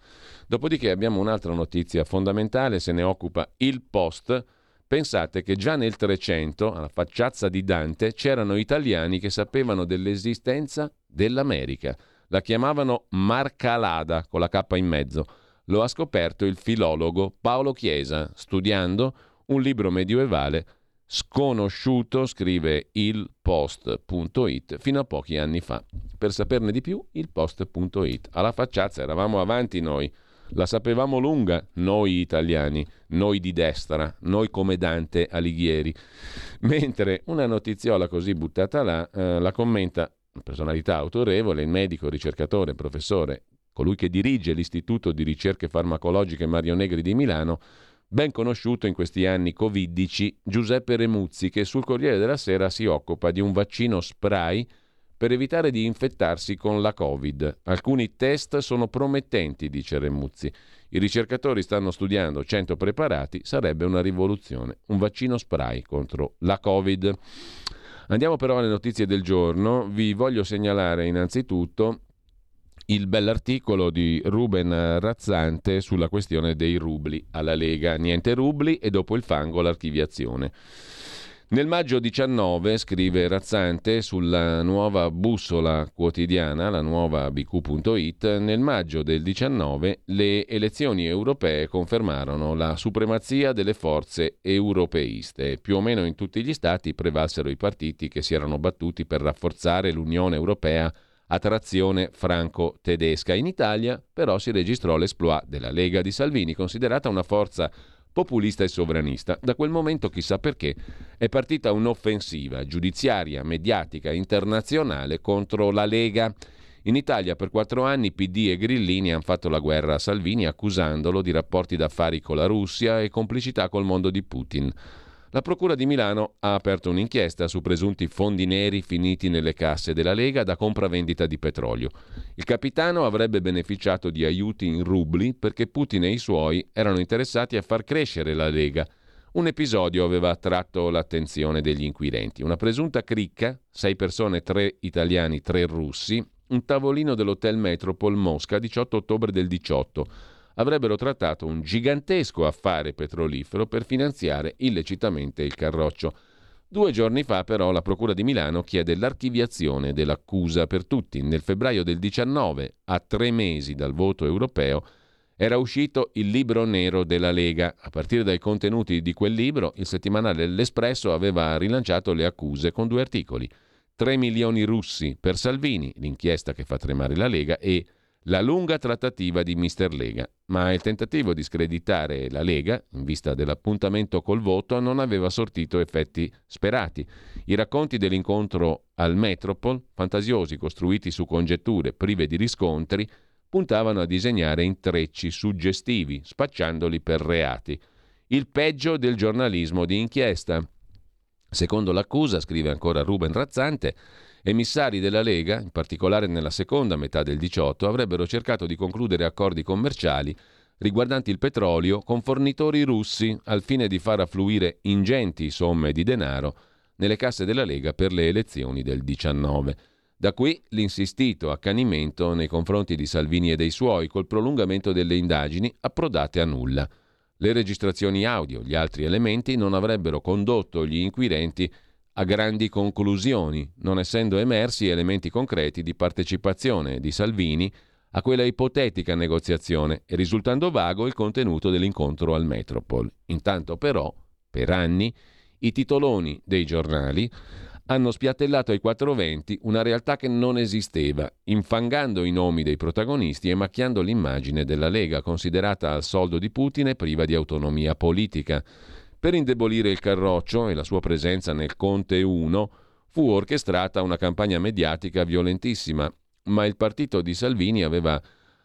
Dopodiché abbiamo un'altra notizia fondamentale, se ne occupa il Post. Pensate che già nel 300, alla facciazza di Dante, c'erano italiani che sapevano dell'esistenza dell'America. La chiamavano Marcalada con la K in mezzo. Lo ha scoperto il filologo Paolo Chiesa, studiando un libro medievale sconosciuto, scrive ilpost.it, fino a pochi anni fa. Per saperne di più, ilpost.it. Alla facciazza eravamo avanti noi. La sapevamo lunga, noi italiani, noi di destra, noi come Dante Alighieri. Mentre una notiziola così buttata là eh, la commenta personalità autorevole, il medico, ricercatore, professore, colui che dirige l'Istituto di ricerche farmacologiche Mario Negri di Milano, ben conosciuto in questi anni covidici, Giuseppe Remuzzi, che sul Corriere della Sera si occupa di un vaccino spray per evitare di infettarsi con la Covid. Alcuni test sono promettenti, dice Remuzzi. I ricercatori stanno studiando 100 preparati, sarebbe una rivoluzione, un vaccino spray contro la Covid. Andiamo però alle notizie del giorno. Vi voglio segnalare innanzitutto il bell'articolo di Ruben Razzante sulla questione dei rubli alla Lega. Niente rubli e dopo il fango l'archiviazione. Nel maggio 19, scrive Razzante sulla nuova bussola quotidiana, la nuova bq.it, nel maggio del 19 le elezioni europee confermarono la supremazia delle forze europeiste. Più o meno in tutti gli stati prevalsero i partiti che si erano battuti per rafforzare l'Unione Europea a trazione franco-tedesca. In Italia però si registrò l'esploit della Lega di Salvini, considerata una forza populista e sovranista. Da quel momento, chissà perché, è partita un'offensiva giudiziaria, mediatica, internazionale contro la Lega. In Italia per quattro anni PD e Grillini hanno fatto la guerra a Salvini accusandolo di rapporti d'affari con la Russia e complicità col mondo di Putin. La Procura di Milano ha aperto un'inchiesta su presunti fondi neri finiti nelle casse della Lega da compravendita di petrolio. Il capitano avrebbe beneficiato di aiuti in rubli perché Putin e i suoi erano interessati a far crescere la Lega. un episodio aveva attratto l'attenzione degli inquirenti. Una presunta cricca, sei persone, tre italiani, tre russi, un tavolino dell'Hotel Metropol Mosca, 18 ottobre del 18. Avrebbero trattato un gigantesco affare petrolifero per finanziare illecitamente il carroccio. Due giorni fa, però, la Procura di Milano chiede l'archiviazione dell'accusa per tutti. Nel febbraio del 19, a tre mesi dal voto europeo, era uscito il libro nero della Lega. A partire dai contenuti di quel libro, il settimanale L'Espresso aveva rilanciato le accuse con due articoli. 3 milioni russi per Salvini, l'inchiesta che fa tremare la Lega, e la lunga trattativa di Mister Lega. Ma il tentativo di screditare la Lega, in vista dell'appuntamento col voto, non aveva sortito effetti sperati. I racconti dell'incontro al Metropol, fantasiosi, costruiti su congetture prive di riscontri, puntavano a disegnare intrecci suggestivi, spacciandoli per reati. Il peggio del giornalismo di inchiesta. Secondo l'accusa, scrive ancora Ruben Razzante, emissari della Lega, in particolare nella seconda metà del 18, avrebbero cercato di concludere accordi commerciali riguardanti il petrolio con fornitori russi al fine di far affluire ingenti somme di denaro nelle casse della Lega per le elezioni del 19. Da qui l'insistito accanimento nei confronti di Salvini e dei suoi col prolungamento delle indagini approdate a nulla. Le registrazioni audio, gli altri elementi non avrebbero condotto gli inquirenti a grandi conclusioni, non essendo emersi elementi concreti di partecipazione di Salvini a quella ipotetica negoziazione e risultando vago il contenuto dell'incontro al Metropol. Intanto però, per anni, i titoloni dei giornali hanno spiattellato ai 420 una realtà che non esisteva, infangando i nomi dei protagonisti e macchiando l'immagine della Lega, considerata al soldo di Putin e priva di autonomia politica. Per indebolire il Carroccio e la sua presenza nel Conte 1 fu orchestrata una campagna mediatica violentissima, ma il partito di Salvini aveva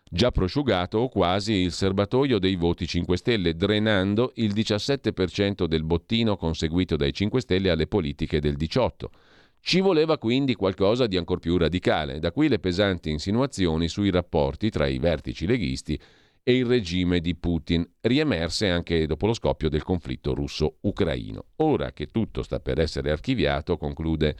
già prosciugato quasi il serbatoio dei voti 5 Stelle, drenando il 17% del bottino conseguito dai 5 Stelle alle politiche del 18. Ci voleva quindi qualcosa di ancor più radicale, da qui le pesanti insinuazioni sui rapporti tra i vertici leghisti e il regime di Putin, riemerse anche dopo lo scoppio del conflitto russo-ucraino. Ora che tutto sta per essere archiviato, conclude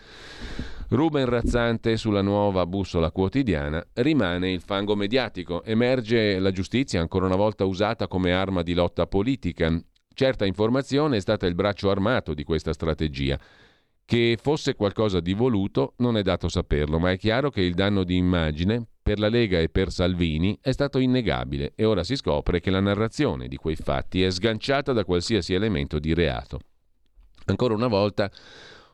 Ruben Razzante sulla nuova bussola quotidiana, rimane il fango mediatico, emerge la giustizia ancora una volta usata come arma di lotta politica. Certa informazione è stata il braccio armato di questa strategia. Che fosse qualcosa di voluto non è dato saperlo, ma è chiaro che il danno di immagine per la Lega e per Salvini è stato innegabile e ora si scopre che la narrazione di quei fatti è sganciata da qualsiasi elemento di reato. Ancora una volta,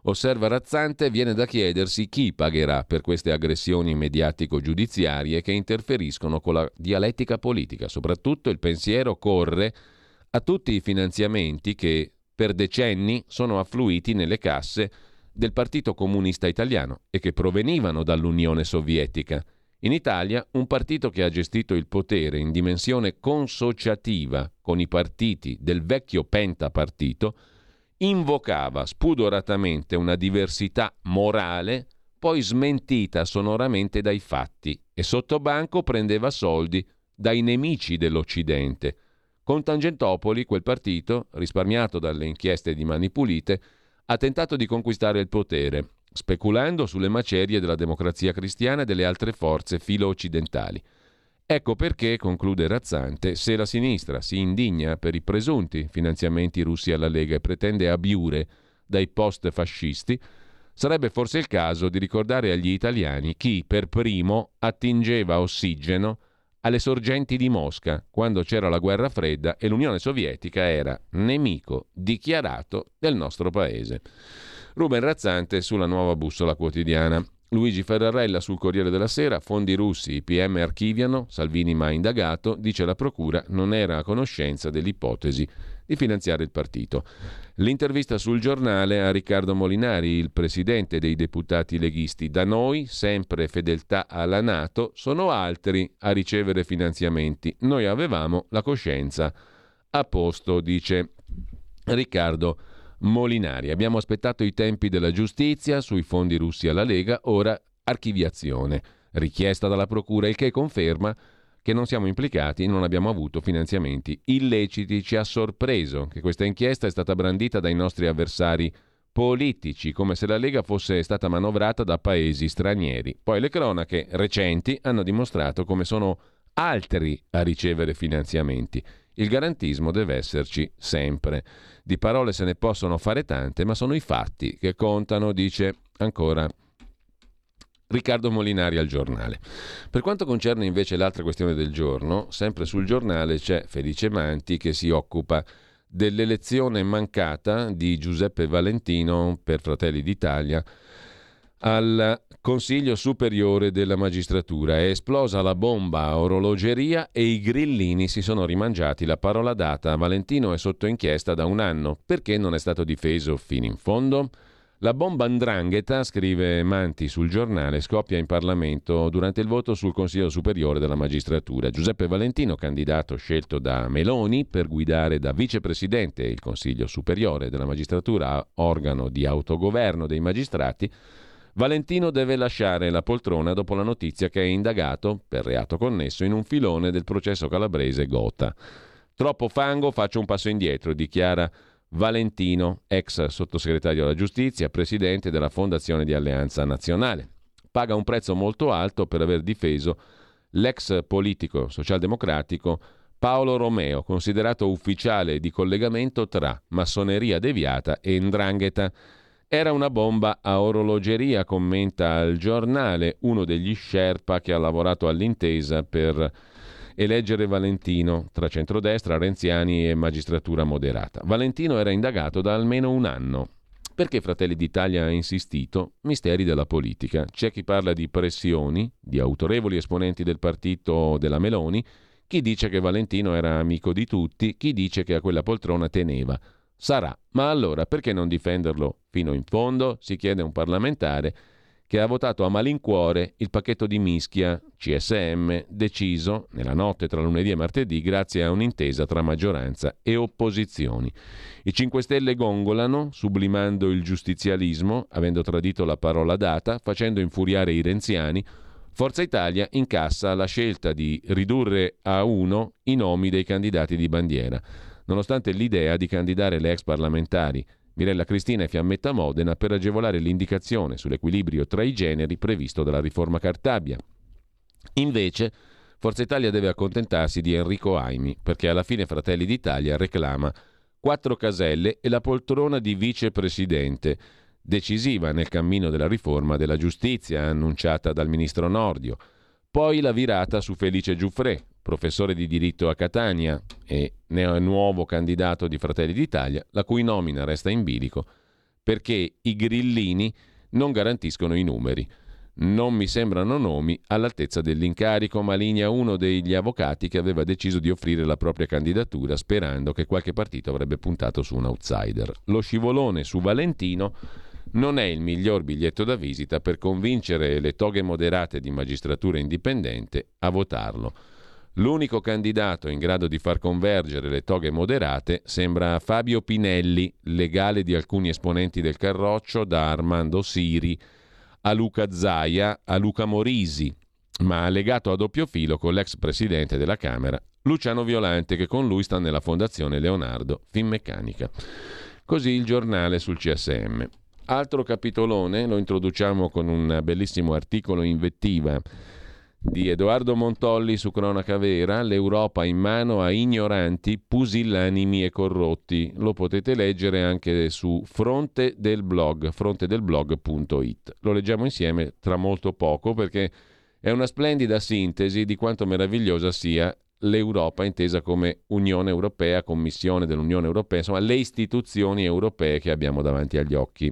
osserva Razzante, viene da chiedersi chi pagherà per queste aggressioni mediatico-giudiziarie che interferiscono con la dialettica politica. Soprattutto il pensiero corre a tutti i finanziamenti che per decenni sono affluiti nelle casse del Partito Comunista Italiano e che provenivano dall'Unione Sovietica. In Italia un partito che ha gestito il potere in dimensione consociativa con i partiti del vecchio pentapartito invocava spudoratamente una diversità morale poi smentita sonoramente dai fatti e sotto banco prendeva soldi dai nemici dell'Occidente. Con Tangentopoli quel partito, risparmiato dalle inchieste di Mani Pulite, ha tentato di conquistare il potere, speculando sulle macerie della democrazia cristiana e delle altre forze filo-occidentali. Ecco perché, conclude Razzante, se la sinistra si indigna per i presunti finanziamenti russi alla Lega e pretende abiure dai post fascisti, sarebbe forse il caso di ricordare agli italiani chi per primo attingeva ossigeno alle sorgenti di Mosca, quando c'era la guerra fredda e l'Unione Sovietica era nemico dichiarato del nostro paese. Ruben Razzante sulla nuova bussola quotidiana. Luigi Ferrarella sul Corriere della Sera, fondi russi, PM archiviano, Salvini mai indagato, dice la Procura non era a conoscenza dell'ipotesi di finanziare il partito. L'intervista sul giornale a Riccardo Molinari, il presidente dei deputati leghisti. Da noi, sempre fedeltà alla Nato, sono altri a ricevere finanziamenti. Noi avevamo la coscienza a posto, dice Riccardo Molinari. Abbiamo aspettato i tempi della giustizia sui fondi russi alla Lega, ora archiviazione, richiesta dalla Procura, il che conferma che non siamo implicati, non abbiamo avuto finanziamenti illeciti. Ci ha sorpreso che questa inchiesta è stata brandita dai nostri avversari politici, come se la Lega fosse stata manovrata da paesi stranieri. Poi le cronache recenti hanno dimostrato come sono altri a ricevere finanziamenti. Il garantismo deve esserci sempre. Di parole se ne possono fare tante, ma sono i fatti che contano, dice ancora Riccardo Molinari al giornale. Per quanto concerne invece l'altra questione del giorno, sempre sul giornale c'è Felice Manti che si occupa dell'elezione mancata di Giuseppe Valentino per Fratelli d'Italia al Consiglio Superiore della Magistratura. È esplosa la bomba a orologeria e i grillini si sono rimangiati la parola data. Valentino è sotto inchiesta da un anno. Perché non è stato difeso fino in fondo? La bomba andrangheta, scrive Manti sul giornale, scoppia in Parlamento durante il voto sul Consiglio Superiore della Magistratura. Giuseppe Valentino, candidato scelto da Meloni per guidare da vicepresidente il Consiglio Superiore della Magistratura, organo di autogoverno dei magistrati, Valentino deve lasciare la poltrona dopo la notizia che è indagato, per reato connesso, in un filone del processo calabrese Gota. Troppo fango, faccio un passo indietro, dichiara Valentino, ex sottosegretario alla giustizia, presidente della Fondazione di Alleanza Nazionale. Paga un prezzo molto alto per aver difeso l'ex politico socialdemocratico Paolo Romeo, considerato ufficiale di collegamento tra massoneria deviata e ndrangheta. Era una bomba a orologeria, commenta al giornale uno degli Sherpa che ha lavorato all'intesa per eleggere Valentino tra centrodestra, renziani e magistratura moderata. Valentino era indagato da almeno un anno. Perché Fratelli d'Italia ha insistito? Misteri della politica. C'è chi parla di pressioni, di autorevoli esponenti del partito della Meloni, chi dice che Valentino era amico di tutti, chi dice che a quella poltrona teneva. Sarà, ma allora perché non difenderlo fino in fondo? Si chiede un parlamentare che ha votato a malincuore il pacchetto di mischia CSM deciso nella notte tra lunedì e martedì grazie a un'intesa tra maggioranza e opposizioni. I 5 Stelle gongolano, sublimando il giustizialismo, avendo tradito la parola data, facendo infuriare i renziani. Forza Italia incassa la scelta di ridurre a uno i nomi dei candidati di bandiera, nonostante l'idea di candidare le ex parlamentari Mirella Cristina e Fiammetta Modena per agevolare l'indicazione sull'equilibrio tra i generi previsto dalla riforma Cartabia. Invece, Forza Italia deve accontentarsi di Enrico Aimi, perché alla fine Fratelli d'Italia reclama quattro caselle e la poltrona di vicepresidente, decisiva nel cammino della riforma della giustizia annunciata dal ministro Nordio. Poi la virata su Felice Giuffre, professore di diritto a Catania e nuovo candidato di Fratelli d'Italia, la cui nomina resta in bilico perché i grillini non garantiscono i numeri. Non mi sembrano nomi all'altezza dell'incarico, ma linea uno degli avvocati che aveva deciso di offrire la propria candidatura sperando che qualche partito avrebbe puntato su un outsider. Lo scivolone su Valentino non è il miglior biglietto da visita per convincere le toghe moderate di magistratura indipendente a votarlo. L'unico candidato in grado di far convergere le toghe moderate sembra Fabio Pinelli, legale di alcuni esponenti del Carroccio, da Armando Siri a Luca Zaia a Luca Morisi, ma legato a doppio filo con l'ex presidente della Camera, Luciano Violante, che con lui sta nella Fondazione Leonardo Finmeccanica. Così il giornale sul CSM. Altro capitolone lo introduciamo con un bellissimo articolo in vettiva di Edoardo Montolli su Cronaca Vera, l'Europa in mano a ignoranti, pusillanimi e corrotti. Lo potete leggere anche su fronte del blog, frontedelblog.it. Lo leggiamo insieme tra molto poco perché è una splendida sintesi di quanto meravigliosa sia l'Europa intesa come Unione Europea, Commissione dell'Unione Europea, insomma le istituzioni europee che abbiamo davanti agli occhi.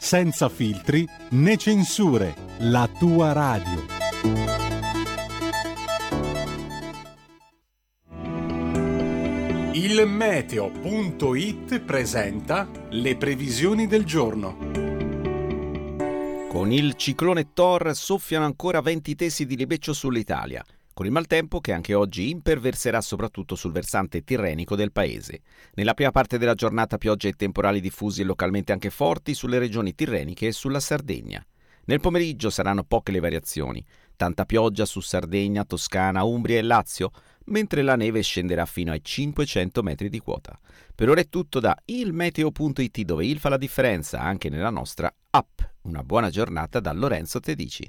senza filtri né censure, la tua radio. Il meteo.it presenta le previsioni del giorno. Con il ciclone Thor soffiano ancora venti tesi di libeccio sull'Italia, con il maltempo che anche oggi imperverserà soprattutto sul versante tirrenico del paese. Nella prima parte della giornata piogge e temporali diffusi e localmente anche forti sulle regioni tirreniche e sulla Sardegna. Nel pomeriggio saranno poche le variazioni, tanta pioggia su Sardegna, Toscana, Umbria e Lazio, mentre la neve scenderà fino ai 500 metri di quota. Per ora è tutto da ilmeteo.it dove il fa la differenza anche nella nostra app. Una buona giornata da Lorenzo Tedici.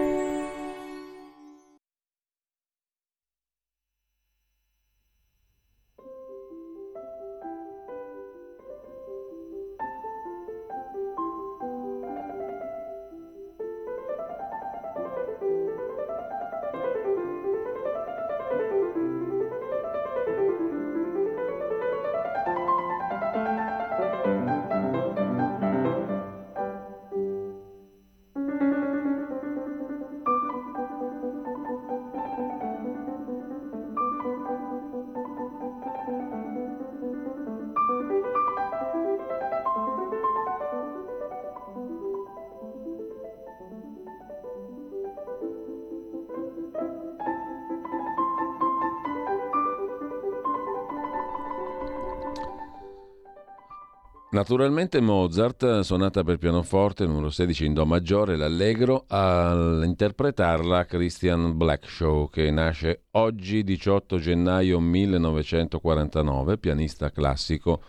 Naturalmente Mozart, sonata per pianoforte numero 16 in Do maggiore, l'Allegro, a interpretarla Christian Blackshaw, che nasce oggi 18 gennaio 1949, pianista classico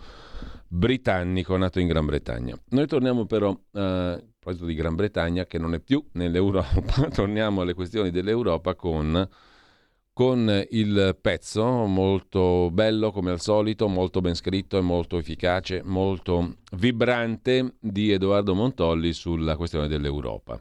britannico nato in Gran Bretagna. Noi torniamo però, eh, a proposito di Gran Bretagna, che non è più nell'Europa, torniamo alle questioni dell'Europa con con il pezzo molto bello come al solito, molto ben scritto e molto efficace, molto vibrante di Edoardo Montolli sulla questione dell'Europa.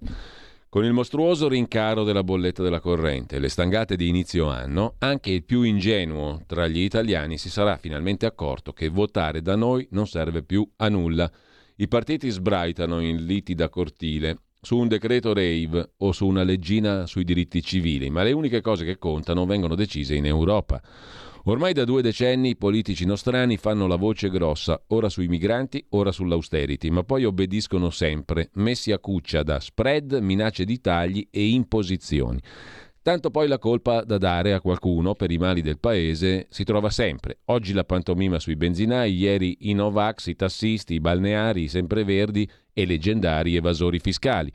Con il mostruoso rincaro della bolletta della corrente e le stangate di inizio anno, anche il più ingenuo tra gli italiani si sarà finalmente accorto che votare da noi non serve più a nulla. I partiti sbraitano in liti da cortile su un decreto rave o su una leggina sui diritti civili, ma le uniche cose che contano vengono decise in Europa. Ormai da due decenni i politici nostrani fanno la voce grossa, ora sui migranti, ora sull'austerity, ma poi obbediscono sempre, messi a cuccia da spread, minacce di tagli e imposizioni. Tanto poi la colpa da dare a qualcuno per i mali del paese si trova sempre. Oggi la pantomima sui benzinai, ieri i Novax, i tassisti, i balneari, i sempreverdi e leggendari evasori fiscali.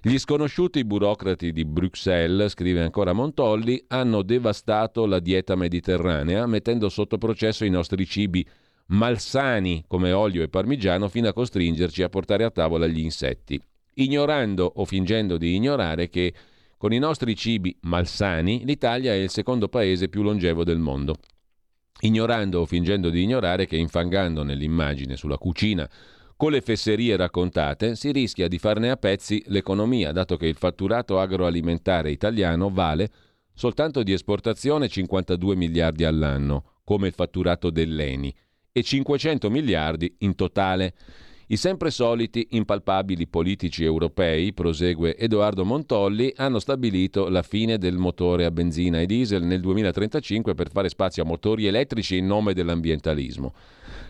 Gli sconosciuti burocrati di Bruxelles, scrive ancora Montolli, hanno devastato la dieta mediterranea mettendo sotto processo i nostri cibi malsani come olio e parmigiano fino a costringerci a portare a tavola gli insetti, ignorando o fingendo di ignorare che con i nostri cibi malsani, l'Italia è il secondo paese più longevo del mondo. Ignorando o fingendo di ignorare che infangando nell'immagine sulla cucina con le fesserie raccontate si rischia di farne a pezzi l'economia, dato che il fatturato agroalimentare italiano vale soltanto di esportazione 52 miliardi all'anno, come il fatturato dell'ENI, e 500 miliardi in totale. I sempre soliti impalpabili politici europei, prosegue Edoardo Montolli, hanno stabilito la fine del motore a benzina e diesel nel 2035 per fare spazio a motori elettrici in nome dell'ambientalismo.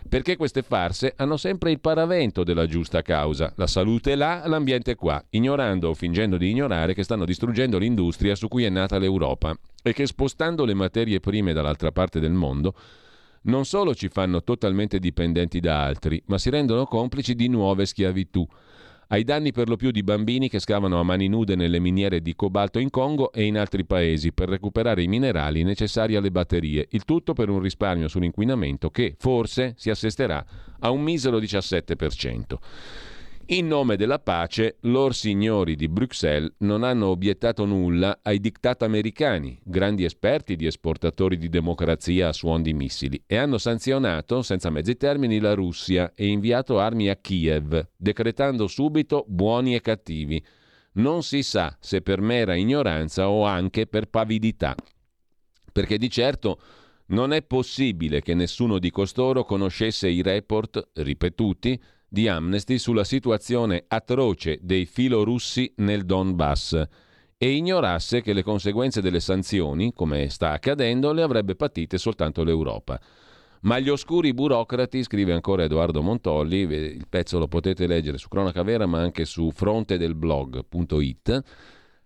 Perché queste farse hanno sempre il paravento della giusta causa, la salute là, l'ambiente qua, ignorando o fingendo di ignorare che stanno distruggendo l'industria su cui è nata l'Europa e che spostando le materie prime dall'altra parte del mondo non solo ci fanno totalmente dipendenti da altri, ma si rendono complici di nuove schiavitù, ai danni per lo più di bambini che scavano a mani nude nelle miniere di cobalto in Congo e in altri paesi per recuperare i minerali necessari alle batterie, il tutto per un risparmio sull'inquinamento che forse si assesterà a un misero 17%. In nome della pace, lor signori di Bruxelles non hanno obiettato nulla ai diktat americani, grandi esperti di esportatori di democrazia a suon di missili, e hanno sanzionato, senza mezzi termini, la Russia e inviato armi a Kiev, decretando subito buoni e cattivi. Non si sa se per mera ignoranza o anche per pavidità. Perché di certo non è possibile che nessuno di costoro conoscesse i report ripetuti di Amnesty sulla situazione atroce dei filorussi nel Donbass e ignorasse che le conseguenze delle sanzioni, come sta accadendo, le avrebbe patite soltanto l'Europa. Ma gli oscuri burocrati, scrive ancora Edoardo Montolli, il pezzo lo potete leggere su Cronaca Vera ma anche su frontedelblog.it,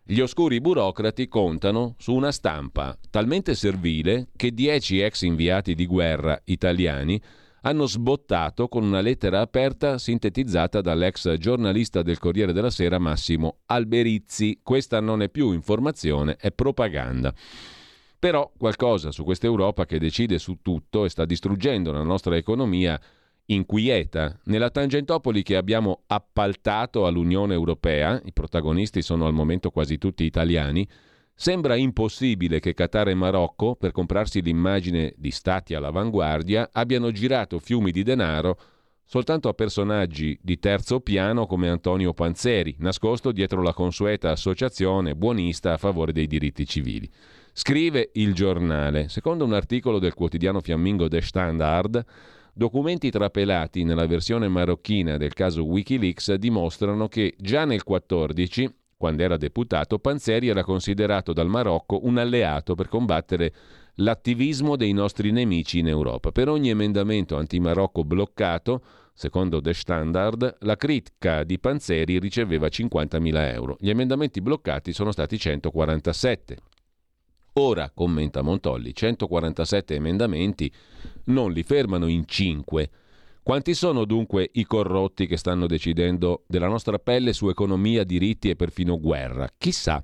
gli oscuri burocrati contano su una stampa talmente servile che dieci ex inviati di guerra italiani hanno sbottato con una lettera aperta sintetizzata dall'ex giornalista del Corriere della Sera Massimo Alberizzi. Questa non è più informazione, è propaganda. Però qualcosa su questa Europa che decide su tutto e sta distruggendo la nostra economia inquieta. Nella Tangentopoli che abbiamo appaltato all'Unione Europea, i protagonisti sono al momento quasi tutti italiani, Sembra impossibile che Qatar e Marocco, per comprarsi l'immagine di stati all'avanguardia, abbiano girato fiumi di denaro soltanto a personaggi di terzo piano come Antonio Panzeri, nascosto dietro la consueta associazione buonista a favore dei diritti civili. Scrive il giornale, secondo un articolo del quotidiano fiammingo The Standard, documenti trapelati nella versione marocchina del caso Wikileaks dimostrano che già nel 14 quando era deputato, Panzeri era considerato dal Marocco un alleato per combattere l'attivismo dei nostri nemici in Europa. Per ogni emendamento anti-Marocco bloccato, secondo The Standard, la critica di Panzeri riceveva 50.000 euro. Gli emendamenti bloccati sono stati 147. Ora, commenta Montolli, 147 emendamenti non li fermano in 5 quanti sono dunque i corrotti che stanno decidendo della nostra pelle su economia, diritti e perfino guerra? Chissà.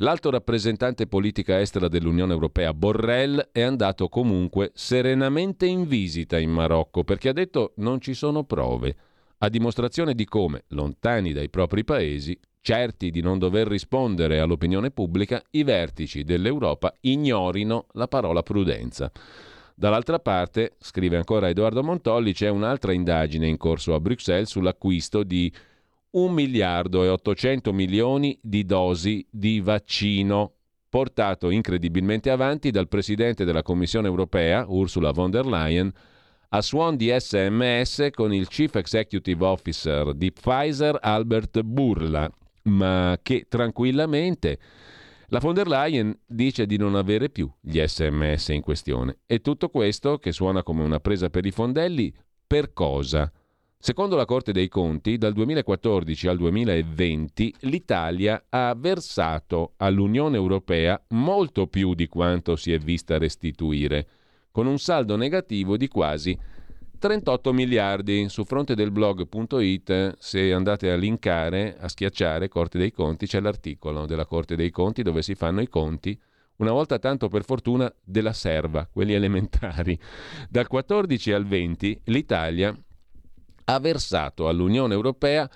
L'alto rappresentante politica estera dell'Unione Europea, Borrell, è andato comunque serenamente in visita in Marocco perché ha detto non ci sono prove, a dimostrazione di come, lontani dai propri paesi, certi di non dover rispondere all'opinione pubblica, i vertici dell'Europa ignorino la parola prudenza. Dall'altra parte, scrive ancora Edoardo Montolli, c'è un'altra indagine in corso a Bruxelles sull'acquisto di 1 miliardo e 800 milioni di dosi di vaccino portato incredibilmente avanti dal presidente della Commissione europea, Ursula von der Leyen, a suon di sms con il Chief Executive Officer di Pfizer, Albert Burla, ma che tranquillamente la von der Leyen dice di non avere più gli sms in questione. E tutto questo, che suona come una presa per i fondelli, per cosa? Secondo la Corte dei Conti, dal 2014 al 2020 l'Italia ha versato all'Unione Europea molto più di quanto si è vista restituire, con un saldo negativo di quasi 38 miliardi su fronte del blog.it se andate a linkare, a schiacciare Corte dei Conti, c'è l'articolo della Corte dei Conti dove si fanno i conti una volta tanto per fortuna della serva, quelli elementari. Dal 14 al 20 l'Italia ha versato all'Unione Europea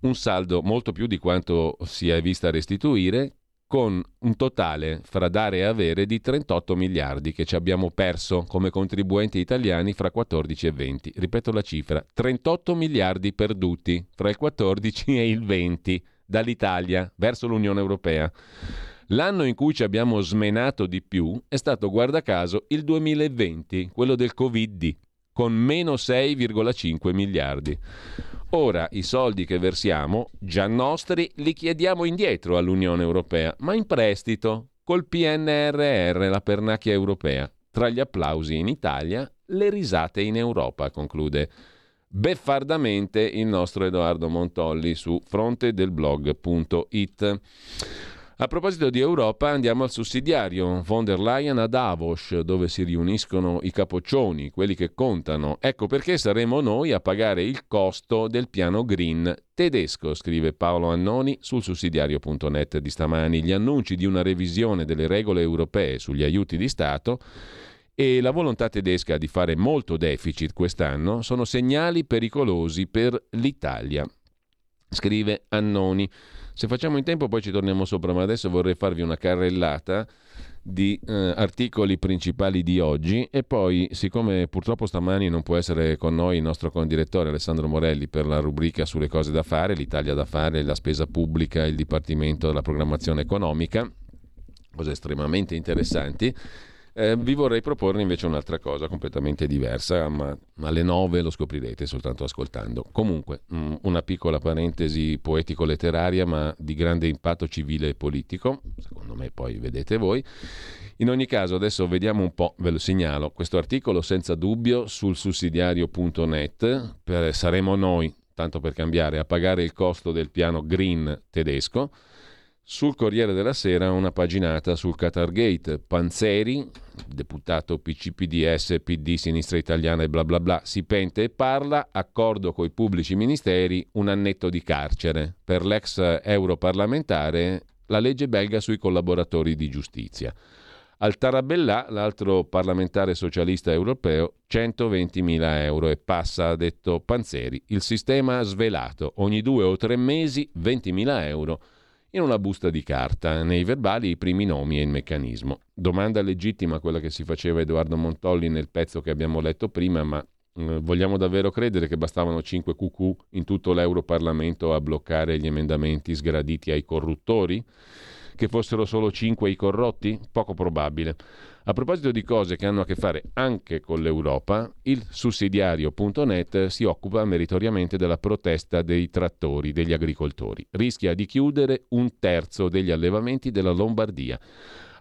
un saldo molto più di quanto si è vista restituire, con un totale fra dare e avere di 38 miliardi che ci abbiamo perso come contribuenti italiani fra 14 e 20. Ripeto la cifra, 38 miliardi perduti fra il 14 e il 20 dall'Italia verso l'Unione Europea. L'anno in cui ci abbiamo smenato di più è stato, guarda caso, il 2020, quello del Covid, con meno 6,5 miliardi. Ora i soldi che versiamo, già nostri, li chiediamo indietro all'Unione Europea, ma in prestito, col PNRR, la pernacchia europea. Tra gli applausi in Italia, le risate in Europa, conclude beffardamente il nostro Edoardo Montolli su frontedelblog.it. A proposito di Europa, andiamo al sussidiario. Von der Leyen a Davos, dove si riuniscono i capoccioni, quelli che contano. Ecco perché saremo noi a pagare il costo del piano green tedesco, scrive Paolo Annoni sul sussidiario.net di stamani. Gli annunci di una revisione delle regole europee sugli aiuti di Stato e la volontà tedesca di fare molto deficit quest'anno sono segnali pericolosi per l'Italia. Scrive Annoni. Se facciamo in tempo poi ci torniamo sopra, ma adesso vorrei farvi una carrellata di eh, articoli principali di oggi e poi siccome purtroppo stamani non può essere con noi il nostro condirettore Alessandro Morelli per la rubrica sulle cose da fare, l'Italia da fare, la spesa pubblica, il Dipartimento della Programmazione Economica, cose estremamente interessanti, eh, vi vorrei proporre invece un'altra cosa completamente diversa, ma alle 9 lo scoprirete soltanto ascoltando. Comunque, mh, mm, una piccola parentesi poetico-letteraria, ma di grande impatto civile e politico, secondo me poi vedete voi. In ogni caso, adesso vediamo un po', ve lo segnalo, questo articolo senza dubbio sul sussidiario.net, per, saremo noi, tanto per cambiare, a pagare il costo del piano green tedesco sul Corriere della Sera una paginata sul Qatargate. Panzeri, deputato PCPDS, PD, Sinistra Italiana e bla bla bla, si pente e parla, accordo coi pubblici ministeri, un annetto di carcere. Per l'ex europarlamentare la legge belga sui collaboratori di giustizia. Al Tarabellà, l'altro parlamentare socialista europeo, 120.000 euro e passa, ha detto Panzeri. Il sistema svelato, ogni due o tre mesi 20.000 euro in una busta di carta, nei verbali i primi nomi e il meccanismo. Domanda legittima quella che si faceva Edoardo Montolli nel pezzo che abbiamo letto prima, ma eh, vogliamo davvero credere che bastavano 5 QQ in tutto l'Europarlamento a bloccare gli emendamenti sgraditi ai corruttori? Che fossero solo 5 i corrotti? Poco probabile. A proposito di cose che hanno a che fare anche con l'Europa, il sussidiario.net si occupa meritoriamente della protesta dei trattori, degli agricoltori. Rischia di chiudere un terzo degli allevamenti della Lombardia.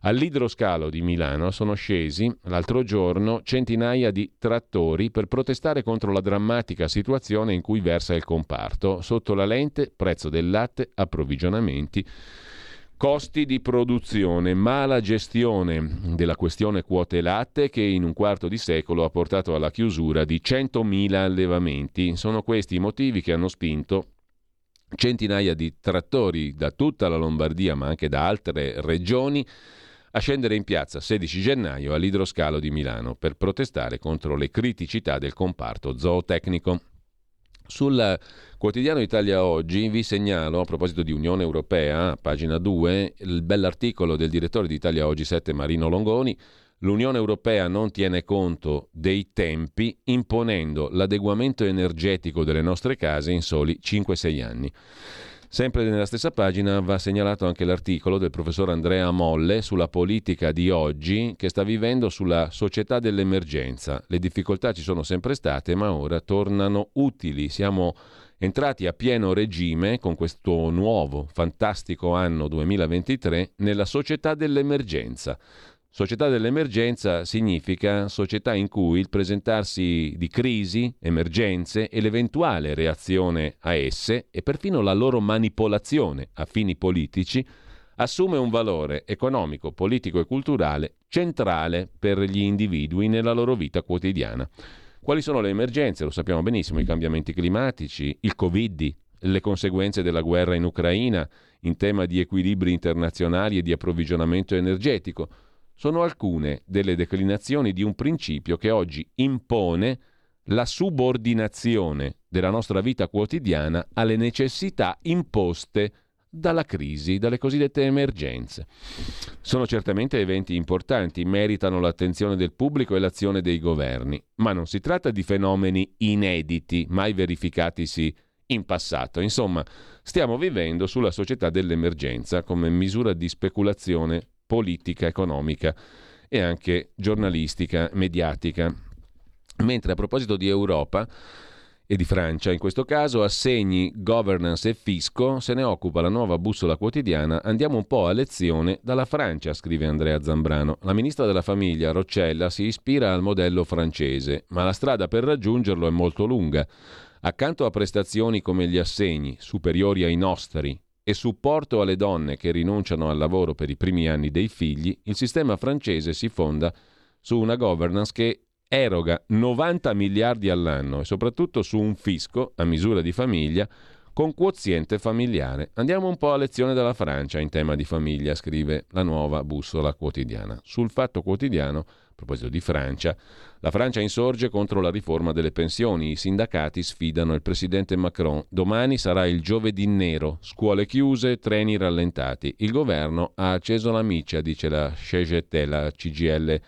All'idroscalo di Milano sono scesi l'altro giorno centinaia di trattori per protestare contro la drammatica situazione in cui versa il comparto. Sotto la lente, prezzo del latte, approvvigionamenti Costi di produzione, mala gestione della questione quote latte che in un quarto di secolo ha portato alla chiusura di 100.000 allevamenti. Sono questi i motivi che hanno spinto centinaia di trattori da tutta la Lombardia ma anche da altre regioni a scendere in piazza 16 gennaio all'idroscalo di Milano per protestare contro le criticità del comparto zootecnico. Sul quotidiano Italia Oggi vi segnalo, a proposito di Unione Europea, pagina 2, il bell'articolo del direttore di Italia Oggi 7 Marino Longoni. L'Unione Europea non tiene conto dei tempi imponendo l'adeguamento energetico delle nostre case in soli 5-6 anni. Sempre nella stessa pagina va segnalato anche l'articolo del professor Andrea Molle sulla politica di oggi che sta vivendo sulla società dell'emergenza. Le difficoltà ci sono sempre state, ma ora tornano utili. Siamo entrati a pieno regime con questo nuovo, fantastico anno 2023 nella società dell'emergenza. Società dell'emergenza significa società in cui il presentarsi di crisi, emergenze e l'eventuale reazione a esse e perfino la loro manipolazione a fini politici assume un valore economico, politico e culturale centrale per gli individui nella loro vita quotidiana. Quali sono le emergenze? Lo sappiamo benissimo, i cambiamenti climatici, il Covid, le conseguenze della guerra in Ucraina in tema di equilibri internazionali e di approvvigionamento energetico sono alcune delle declinazioni di un principio che oggi impone la subordinazione della nostra vita quotidiana alle necessità imposte dalla crisi, dalle cosiddette emergenze. Sono certamente eventi importanti, meritano l'attenzione del pubblico e l'azione dei governi, ma non si tratta di fenomeni inediti, mai verificatisi in passato. Insomma, stiamo vivendo sulla società dell'emergenza come misura di speculazione politica, economica e anche giornalistica, mediatica. Mentre a proposito di Europa e di Francia, in questo caso assegni, governance e fisco, se ne occupa la nuova bussola quotidiana. Andiamo un po' a lezione dalla Francia, scrive Andrea Zambrano. La ministra della famiglia, Roccella, si ispira al modello francese, ma la strada per raggiungerlo è molto lunga. Accanto a prestazioni come gli assegni, superiori ai nostri, e supporto alle donne che rinunciano al lavoro per i primi anni dei figli, il sistema francese si fonda su una governance che eroga 90 miliardi all'anno e soprattutto su un fisco a misura di famiglia con quoziente familiare. Andiamo un po' a lezione dalla Francia in tema di famiglia, scrive la nuova bussola quotidiana. Sul fatto quotidiano, a proposito di Francia, la Francia insorge contro la riforma delle pensioni, i sindacati sfidano il presidente Macron. Domani sarà il giovedì nero, scuole chiuse, treni rallentati. Il governo ha acceso la miccia, dice la CGT, la CGL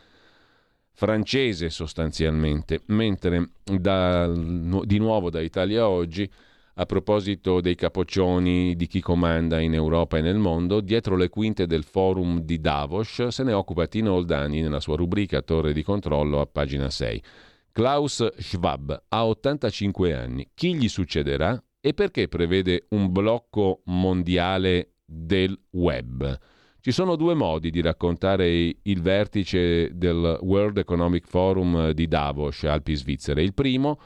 francese sostanzialmente, mentre da, di nuovo da Italia oggi a proposito dei capoccioni di chi comanda in Europa e nel mondo, dietro le quinte del forum di Davos se ne occupa Tino Oldani nella sua rubrica Torre di controllo a pagina 6. Klaus Schwab ha 85 anni. Chi gli succederà e perché prevede un blocco mondiale del web? Ci sono due modi di raccontare il vertice del World Economic Forum di Davos, Alpi Svizzere. Il primo,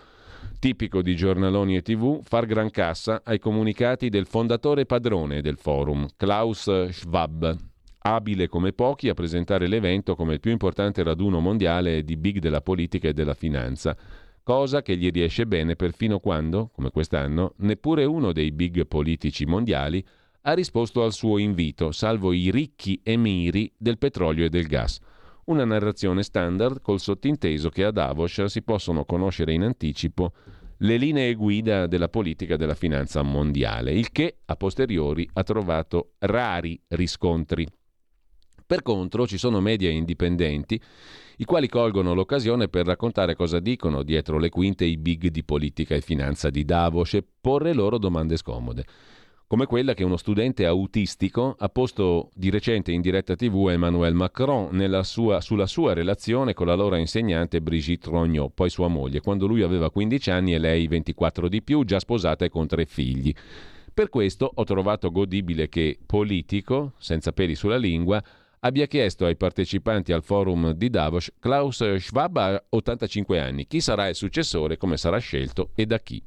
tipico di giornaloni e tv, far gran cassa ai comunicati del fondatore padrone del forum, Klaus Schwab, abile come pochi a presentare l'evento come il più importante raduno mondiale di big della politica e della finanza, cosa che gli riesce bene perfino quando, come quest'anno, neppure uno dei big politici mondiali ha risposto al suo invito, salvo i ricchi emiri del petrolio e del gas. Una narrazione standard col sottinteso che a Davos si possono conoscere in anticipo le linee guida della politica della finanza mondiale, il che a posteriori ha trovato rari riscontri. Per contro ci sono media indipendenti i quali colgono l'occasione per raccontare cosa dicono dietro le quinte i big di politica e finanza di Davos e porre loro domande scomode come quella che uno studente autistico ha posto di recente in diretta tv a Emmanuel Macron sua, sulla sua relazione con la loro insegnante Brigitte Rognot, poi sua moglie, quando lui aveva 15 anni e lei 24 di più, già sposata e con tre figli. Per questo ho trovato godibile che Politico, senza peli sulla lingua, abbia chiesto ai partecipanti al forum di Davos Klaus Schwab ha 85 anni, chi sarà il successore, come sarà scelto e da chi.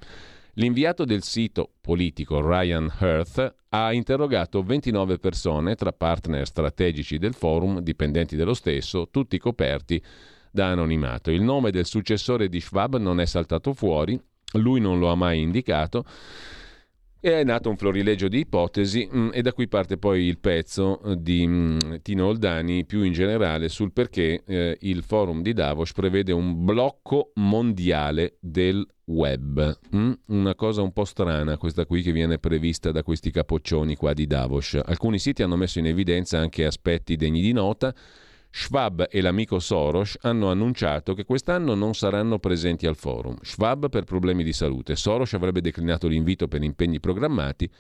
L'inviato del sito politico Ryan Hearth ha interrogato 29 persone tra partner strategici del forum, dipendenti dello stesso, tutti coperti da anonimato. Il nome del successore di Schwab non è saltato fuori, lui non lo ha mai indicato. E è nato un florilegio di ipotesi mm, e da qui parte poi il pezzo di mm, Tino Oldani più in generale sul perché eh, il forum di Davos prevede un blocco mondiale del web. Mm? Una cosa un po' strana questa qui che viene prevista da questi capoccioni qua di Davos. Alcuni siti hanno messo in evidenza anche aspetti degni di nota. Schwab e l'amico Soros hanno annunciato che quest'anno non saranno presenti al forum. Schwab per problemi di salute. Soros avrebbe declinato l'invito per impegni programmati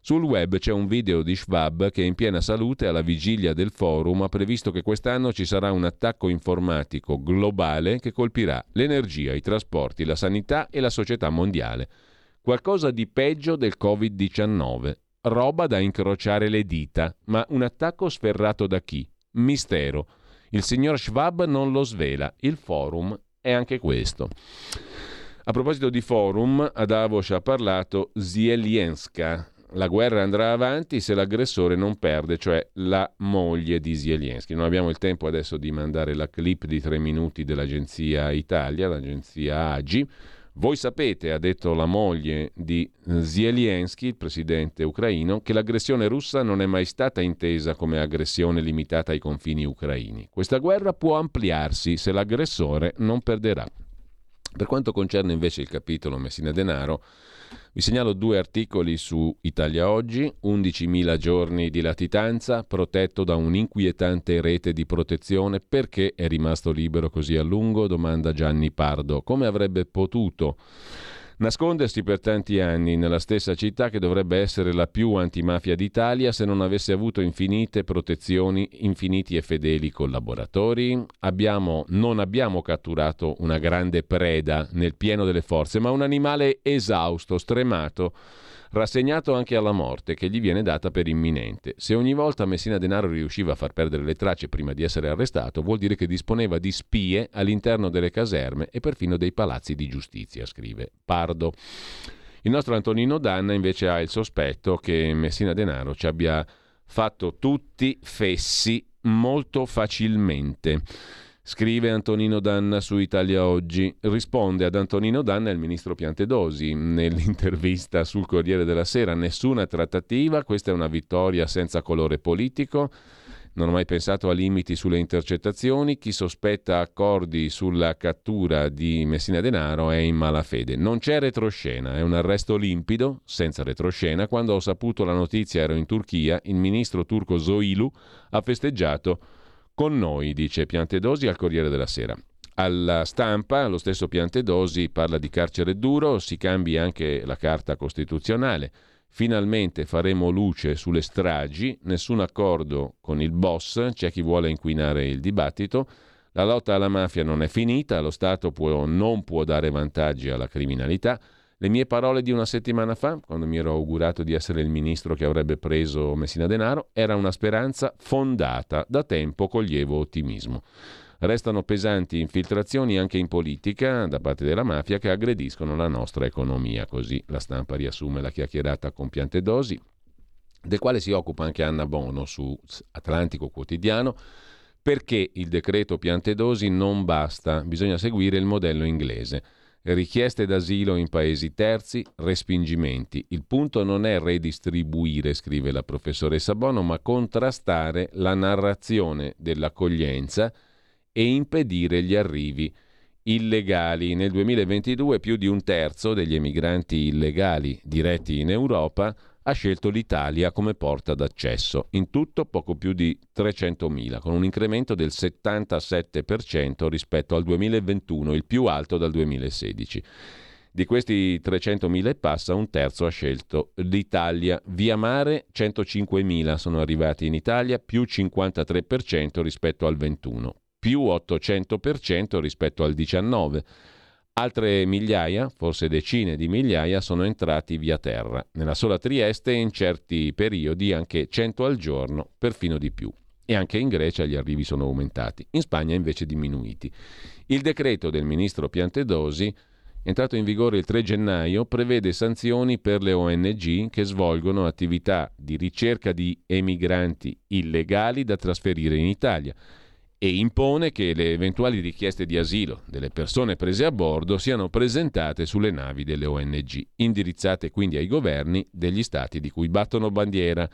sul web c'è un video di Schwab che in piena salute alla vigilia del forum ha previsto che quest'anno ci sarà un attacco informatico globale che colpirà l'energia, i trasporti, la sanità e la società mondiale. Qualcosa di peggio del Covid-19. Roba da incrociare le dita, ma un attacco sferrato da chi? Mistero. Il signor Schwab non lo svela, il forum è anche questo. A proposito di forum, a Davos ha parlato Zielienska, la guerra andrà avanti se l'aggressore non perde, cioè la moglie di Zelensky. Non abbiamo il tempo adesso di mandare la clip di tre minuti dell'agenzia Italia, l'agenzia AGI. Voi sapete, ha detto la moglie di Zelensky, il presidente ucraino, che l'aggressione russa non è mai stata intesa come aggressione limitata ai confini ucraini. Questa guerra può ampliarsi se l'aggressore non perderà. Per quanto concerne invece il capitolo Messina Denaro, vi segnalo due articoli su Italia Oggi, 11.000 giorni di latitanza, protetto da un'inquietante rete di protezione, perché è rimasto libero così a lungo? domanda Gianni Pardo. Come avrebbe potuto Nascondersi per tanti anni nella stessa città che dovrebbe essere la più antimafia d'Italia se non avesse avuto infinite protezioni, infiniti e fedeli collaboratori? Abbiamo, non abbiamo catturato una grande preda nel pieno delle forze, ma un animale esausto, stremato rassegnato anche alla morte che gli viene data per imminente. Se ogni volta Messina Denaro riusciva a far perdere le tracce prima di essere arrestato, vuol dire che disponeva di spie all'interno delle caserme e perfino dei palazzi di giustizia, scrive Pardo. Il nostro Antonino Danna invece ha il sospetto che Messina Denaro ci abbia fatto tutti fessi molto facilmente. Scrive Antonino Danna su Italia Oggi. Risponde ad Antonino Danna il ministro Piantedosi nell'intervista sul Corriere della Sera. Nessuna trattativa, questa è una vittoria senza colore politico. Non ho mai pensato a limiti sulle intercettazioni. Chi sospetta accordi sulla cattura di Messina Denaro è in malafede. Non c'è retroscena, è un arresto limpido, senza retroscena. Quando ho saputo la notizia ero in Turchia, il ministro turco Zoilu ha festeggiato con noi, dice Piantedosi al Corriere della Sera. Alla stampa lo stesso Piantedosi parla di carcere duro, si cambia anche la Carta Costituzionale. Finalmente faremo luce sulle stragi, nessun accordo con il boss, c'è chi vuole inquinare il dibattito. La lotta alla mafia non è finita, lo Stato può, non può dare vantaggi alla criminalità. Le mie parole di una settimana fa, quando mi ero augurato di essere il ministro che avrebbe preso Messina Denaro, era una speranza fondata. Da tempo coglievo ottimismo. Restano pesanti infiltrazioni anche in politica da parte della mafia che aggrediscono la nostra economia. Così la stampa riassume la chiacchierata con Piantedosi, del quale si occupa anche Anna Bono su Atlantico Quotidiano perché il decreto Piantedosi non basta, bisogna seguire il modello inglese richieste d'asilo in paesi terzi, respingimenti. Il punto non è redistribuire, scrive la professoressa Bono, ma contrastare la narrazione dell'accoglienza e impedire gli arrivi illegali. Nel 2022 più di un terzo degli emigranti illegali diretti in Europa ha scelto l'Italia come porta d'accesso, in tutto poco più di 300.000, con un incremento del 77% rispetto al 2021, il più alto dal 2016. Di questi 300.000 e passa, un terzo ha scelto l'Italia. Via mare 105.000 sono arrivati in Italia, più 53% rispetto al 21, più 800% rispetto al 19. Altre migliaia, forse decine di migliaia, sono entrati via terra. Nella sola Trieste in certi periodi anche 100 al giorno, perfino di più. E anche in Grecia gli arrivi sono aumentati, in Spagna invece diminuiti. Il decreto del ministro Piantedosi, entrato in vigore il 3 gennaio, prevede sanzioni per le ONG che svolgono attività di ricerca di emigranti illegali da trasferire in Italia e impone che le eventuali richieste di asilo delle persone prese a bordo siano presentate sulle navi delle ONG, indirizzate quindi ai governi degli stati di cui battono bandiera.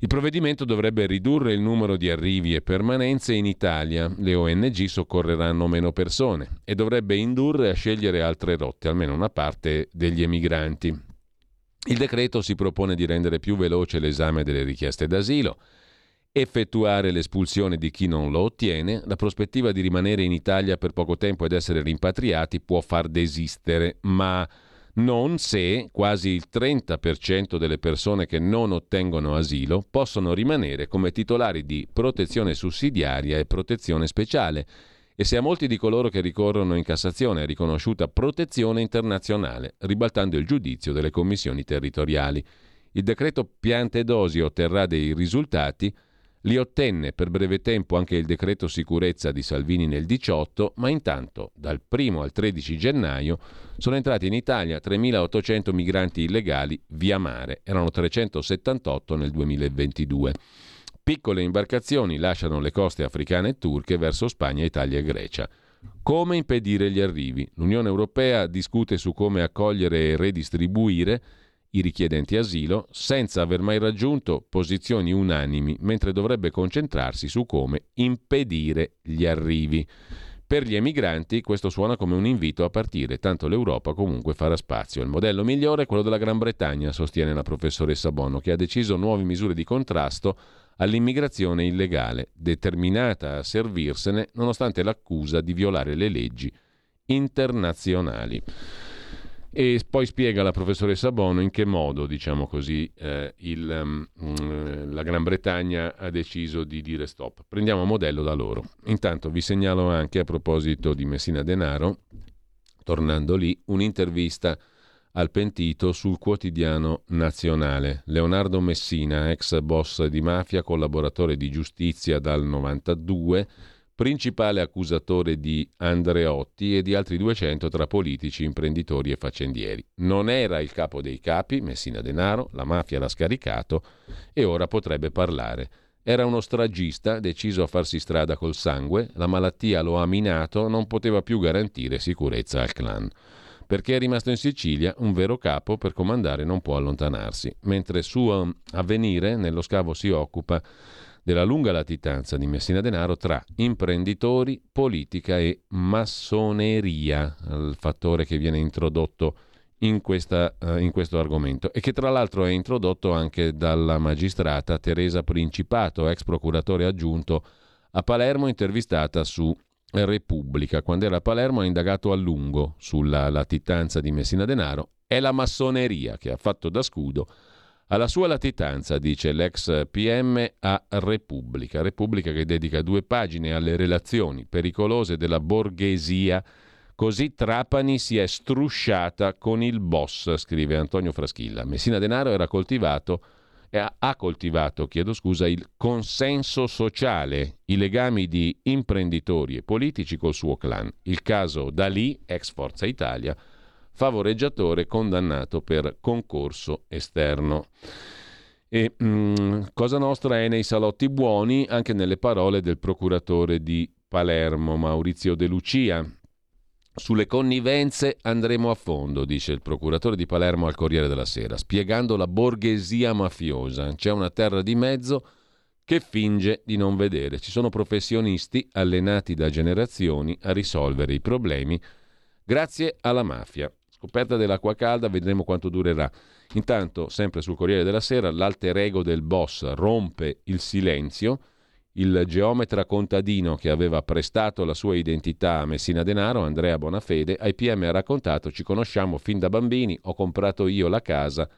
Il provvedimento dovrebbe ridurre il numero di arrivi e permanenze in Italia, le ONG soccorreranno meno persone e dovrebbe indurre a scegliere altre rotte, almeno una parte degli emigranti. Il decreto si propone di rendere più veloce l'esame delle richieste d'asilo, effettuare l'espulsione di chi non lo ottiene, la prospettiva di rimanere in Italia per poco tempo ed essere rimpatriati può far desistere, ma non se quasi il 30% delle persone che non ottengono asilo possono rimanere come titolari di protezione sussidiaria e protezione speciale e se a molti di coloro che ricorrono in Cassazione è riconosciuta protezione internazionale, ribaltando il giudizio delle commissioni territoriali. Il decreto Piante Dosi otterrà dei risultati li ottenne per breve tempo anche il decreto sicurezza di Salvini nel 18, ma intanto dal 1 al 13 gennaio sono entrati in Italia 3.800 migranti illegali via mare, erano 378 nel 2022. Piccole imbarcazioni lasciano le coste africane e turche verso Spagna, Italia e Grecia. Come impedire gli arrivi? L'Unione Europea discute su come accogliere e redistribuire i richiedenti asilo senza aver mai raggiunto posizioni unanimi, mentre dovrebbe concentrarsi su come impedire gli arrivi. Per gli emigranti questo suona come un invito a partire, tanto l'Europa comunque farà spazio. Il modello migliore è quello della Gran Bretagna, sostiene la professoressa Bono, che ha deciso nuove misure di contrasto all'immigrazione illegale, determinata a servirsene nonostante l'accusa di violare le leggi internazionali. E poi spiega la professoressa Bono in che modo, diciamo così, eh, il, um, la Gran Bretagna ha deciso di dire stop. Prendiamo modello da loro. Intanto vi segnalo anche a proposito di Messina Denaro, tornando lì, un'intervista al pentito sul quotidiano nazionale. Leonardo Messina, ex boss di mafia, collaboratore di giustizia dal 92, principale accusatore di Andreotti e di altri 200 tra politici, imprenditori e faccendieri. Non era il capo dei capi, Messina Denaro, la mafia l'ha scaricato e ora potrebbe parlare. Era uno stragista, deciso a farsi strada col sangue, la malattia lo ha minato, non poteva più garantire sicurezza al clan. Perché è rimasto in Sicilia, un vero capo per comandare non può allontanarsi, mentre suo avvenire nello scavo si occupa della lunga latitanza di Messina Denaro tra imprenditori, politica e massoneria, il fattore che viene introdotto in, questa, uh, in, questo argomento e che tra l'altro è introdotto anche dalla magistrata Teresa Principato, ex procuratore aggiunto a Palermo, intervistata su Repubblica. Quando era a Palermo ha indagato a lungo sulla latitanza di Messina Denaro. È la massoneria che ha fatto da scudo alla sua latitanza, dice l'ex PM a Repubblica, Repubblica che dedica due pagine alle relazioni pericolose della borghesia, così Trapani si è strusciata con il boss, scrive Antonio Fraschilla. Messina Denaro era coltivato ha coltivato, chiedo scusa, il consenso sociale, i legami di imprenditori e politici col suo clan. Il caso Dalì, ex Forza Italia, favoreggiatore condannato per concorso esterno. E mh, mm, Cosa Nostra è nei salotti buoni anche nelle parole del procuratore di Palermo, Maurizio De Lucia. Sulle connivenze andremo a fondo, dice il procuratore di Palermo al Corriere della Sera, spiegando la borghesia mafiosa. C'è una terra di mezzo che finge di non vedere. Ci sono professionisti allenati da generazioni a risolvere i problemi grazie alla mafia. Scoperta dell'acqua calda, vedremo quanto durerà. Intanto, sempre sul Corriere della Sera, l'alter ego del boss rompe il silenzio. Il geometra contadino che aveva prestato la sua identità a Messina Denaro, Andrea Bonafede, ai PM ha raccontato: Ci conosciamo fin da bambini, ho comprato io la casa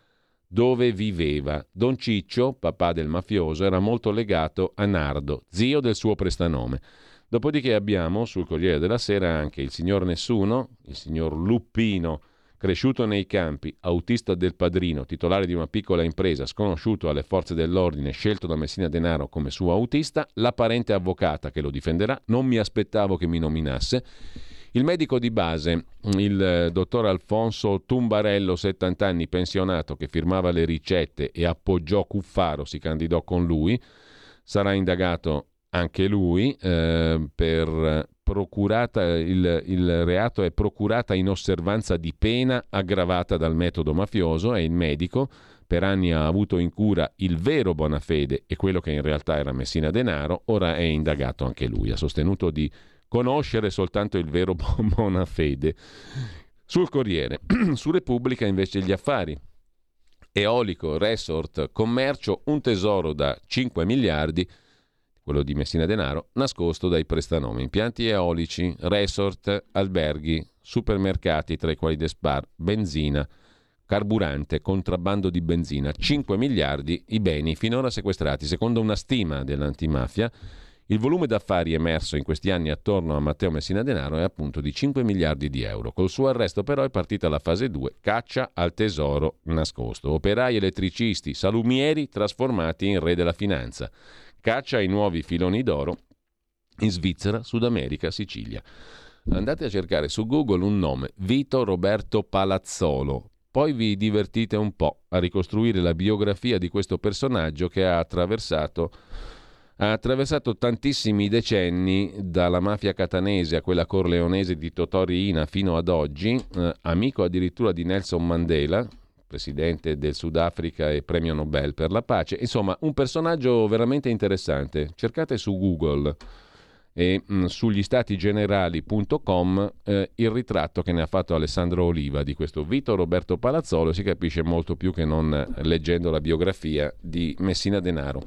dove viveva. Don Ciccio, papà del mafioso, era molto legato a Nardo, zio del suo prestanome. Dopodiché abbiamo sul Corriere della Sera anche il signor Nessuno, il signor Luppino, Cresciuto nei campi, autista del padrino, titolare di una piccola impresa, sconosciuto alle forze dell'ordine, scelto da Messina Denaro come suo autista, la parente avvocata che lo difenderà, non mi aspettavo che mi nominasse. Il medico di base, il eh, dottor Alfonso Tumbarello, 70 anni, pensionato, che firmava le ricette e appoggiò Cuffaro, si candidò con lui, sarà indagato anche lui eh, per procurata, il, il, reato è procurata in osservanza di pena aggravata dal metodo mafioso e il medico per anni ha avuto in cura il vero Bonafede e quello che in realtà era Messina Denaro, ora è indagato anche lui. Ha sostenuto di conoscere soltanto il vero Bonafede. Sul Corriere, su Repubblica invece gli affari. Eolico, resort, commercio, un tesoro da 5 miliardi quello di Messina Denaro, nascosto dai prestanomi. Impianti eolici, resort, alberghi, supermercati, tra i quali Despar, benzina, carburante, contrabbando di benzina, 5 miliardi i beni finora sequestrati. Secondo una stima dell'antimafia, il volume d'affari emerso in questi anni attorno a Matteo Messina Denaro è appunto di 5 miliardi di euro. Col suo arresto però è partita la fase 2, caccia al tesoro nascosto. Operai elettricisti, salumieri trasformati in re della finanza caccia ai nuovi filoni d'oro in Svizzera, Sud America, Sicilia. Andate a cercare su Google un nome, Vito Roberto Palazzolo. Poi vi divertite un po' a ricostruire la biografia di questo personaggio che ha attraversato, ha attraversato tantissimi decenni dalla mafia catanese a quella corleonese di Totò Riina fino ad oggi, eh, amico addirittura di Nelson Mandela, presidente del Sudafrica e premio Nobel per la pace. Insomma, un personaggio veramente interessante. Cercate su Google e mh, mm, sugli statigenerali.com eh, il ritratto che ne ha fatto Alessandro Oliva di questo Vito Roberto Palazzolo si capisce molto più che non leggendo la biografia di Messina Denaro.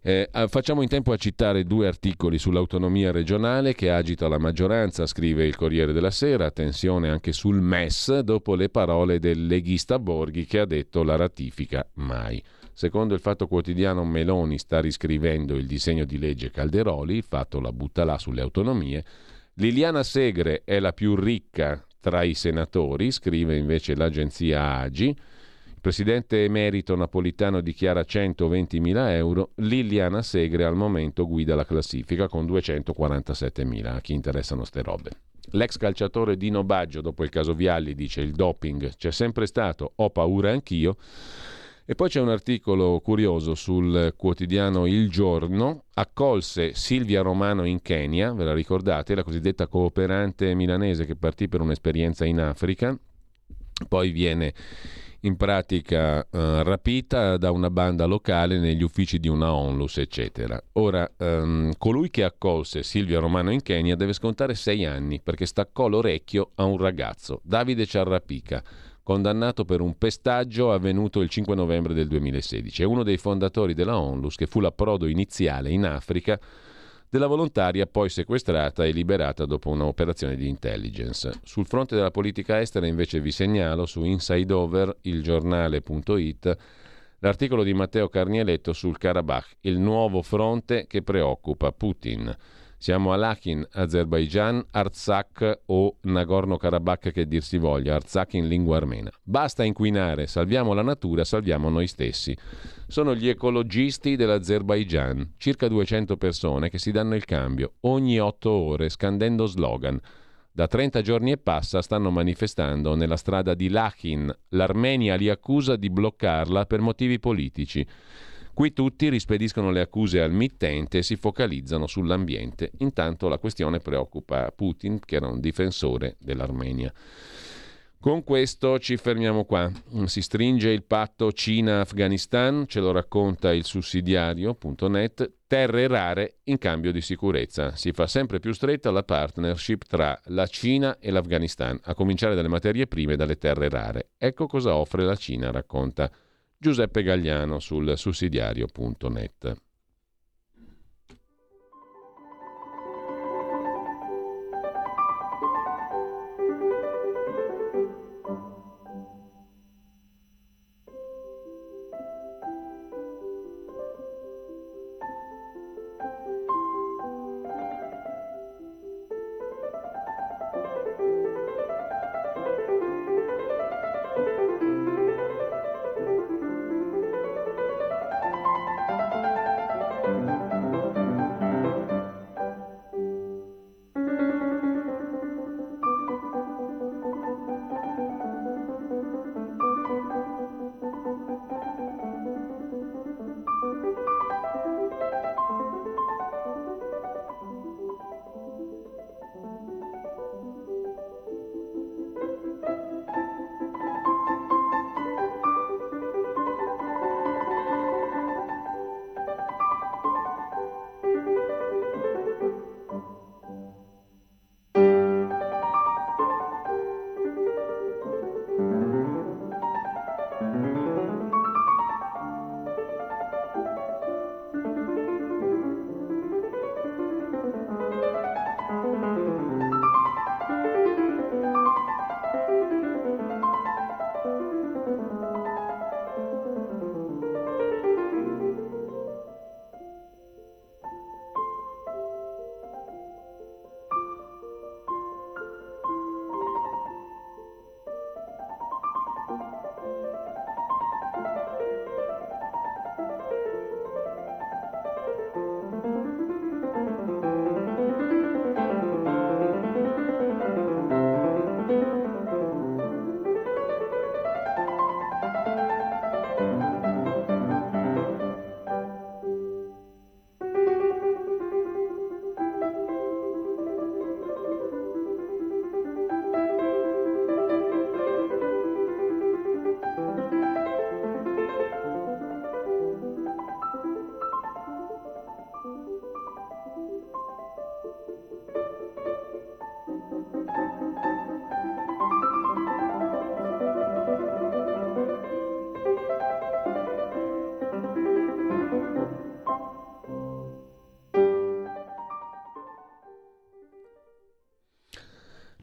Eh, ah, facciamo in tempo a citare due articoli sull'autonomia regionale che agita la maggioranza, scrive il Corriere della Sera, attenzione anche sul MES dopo le parole del leghista Borghi che ha detto la ratifica mai. Secondo il Fatto Quotidiano Meloni sta riscrivendo il disegno di legge Calderoli, il fatto la butta là sulle autonomie. Liliana Segre è la più ricca tra i senatori, scrive invece l'agenzia Agi. Il presidente emerito napolitano dichiara 120.000 euro, Liliana Segre al momento guida la classifica con 247.000, a chi interessano ste robe. L'ex calciatore Dino Baggio, dopo il caso Vialli, dice il doping c'è sempre stato, ho paura anch'io. E poi c'è un articolo curioso sul quotidiano Il Giorno, accolse Silvia Romano in Kenya, ve la ricordate, la cosiddetta cooperante milanese che partì per un'esperienza in Africa, poi viene in pratica eh, rapita da una banda locale negli uffici di una onlus, eccetera. Ora, ehm, colui che accolse Silvia Romano in Kenya deve scontare sei anni perché staccò l'orecchio a un ragazzo, Davide Ciarrapica condannato per un pestaggio avvenuto il 5 novembre del 2016. È uno dei fondatori della Onlus che fu l'approdo iniziale in Africa della volontaria poi sequestrata e liberata dopo un'operazione di intelligence. Sul fronte della politica estera invece vi segnalo su Inside Over, il giornale.it, l'articolo di Matteo Carnieletto sul Karabakh, il nuovo fronte che preoccupa Putin. Siamo a Lakin, Azerbaijan, Artsakh o Nagorno-Karabakh che dir si voglia, Artsakh in lingua armena. Basta inquinare, salviamo la natura, salviamo noi stessi. Sono gli ecologisti dell'Azerbaijan, circa 200 persone che si danno il cambio ogni 8 ore scandendo slogan. Da 30 giorni e passa stanno manifestando nella strada di Lakin. L'Armenia li accusa di bloccarla per motivi politici. Qui tutti rispediscono le accuse al mittente e si focalizzano sull'ambiente. Intanto la questione preoccupa Putin, che era un difensore dell'Armenia. Con questo ci fermiamo qua. Si stringe il patto Cina-Afghanistan, ce lo racconta il sussidiario.net, terre rare in cambio di sicurezza. Si fa sempre più stretta la partnership tra la Cina e l'Afghanistan, a cominciare dalle materie prime e dalle terre rare. Ecco cosa offre la Cina, racconta Giuseppe Gagliano sul sussidiario.net.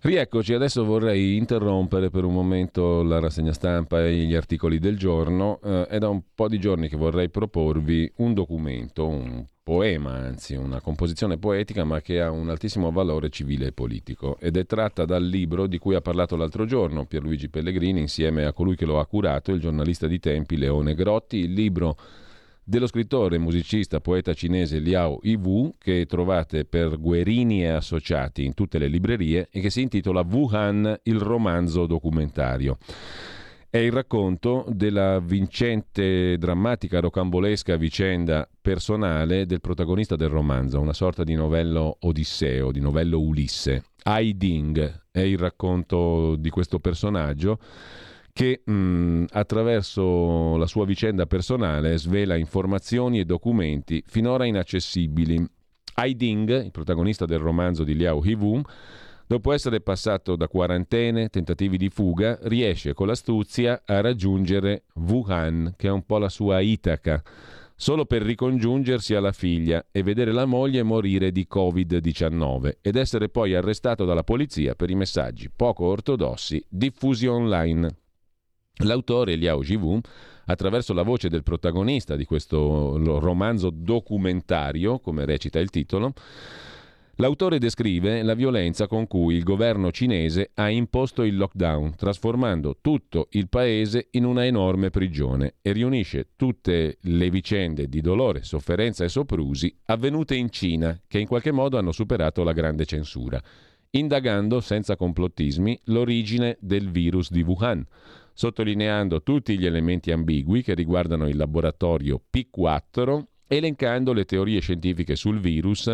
Rieccoci, adesso vorrei interrompere per un momento la rassegna stampa e gli articoli del giorno. Eh, è da un po' di giorni che vorrei proporvi un documento, un poema, anzi una composizione poetica, ma che ha un altissimo valore civile e politico. Ed è tratta dal libro di cui ha parlato l'altro giorno Pierluigi Pellegrini insieme a colui che lo ha curato, il giornalista di tempi Leone Grotti. Il libro dello scrittore, musicista, poeta cinese Liao Yiwu, che trovate per Guerini e Associati in tutte le librerie e che si intitola Wuhan, il romanzo documentario. è il racconto della vincente, drammatica, rocambolesca vicenda personale del protagonista del romanzo, una sorta di novello Odisseo, di novello Ulisse. Ai Ding è il racconto di questo personaggio che mh, attraverso la sua vicenda personale svela informazioni e documenti finora inaccessibili. Ai Ding, il protagonista del romanzo di Liao Hivum, Dopo essere passato da quarantene, tentativi di fuga, riesce con l'astuzia a raggiungere Wuhan, che è un po' la sua Itaca, solo per ricongiungersi alla figlia e vedere la moglie morire di Covid-19 ed essere poi arrestato dalla polizia per i messaggi poco ortodossi diffusi online. L'autore Liao Jivun, attraverso la voce del protagonista di questo romanzo documentario, come recita il titolo, L'autore descrive la violenza con cui il governo cinese ha imposto il lockdown, trasformando tutto il paese in una enorme prigione e riunisce tutte le vicende di dolore, sofferenza e soprusi avvenute in Cina, che in qualche modo hanno superato la grande censura, indagando senza complottismi l'origine del virus di Wuhan, sottolineando tutti gli elementi ambigui che riguardano il laboratorio P4, elencando le teorie scientifiche sul virus,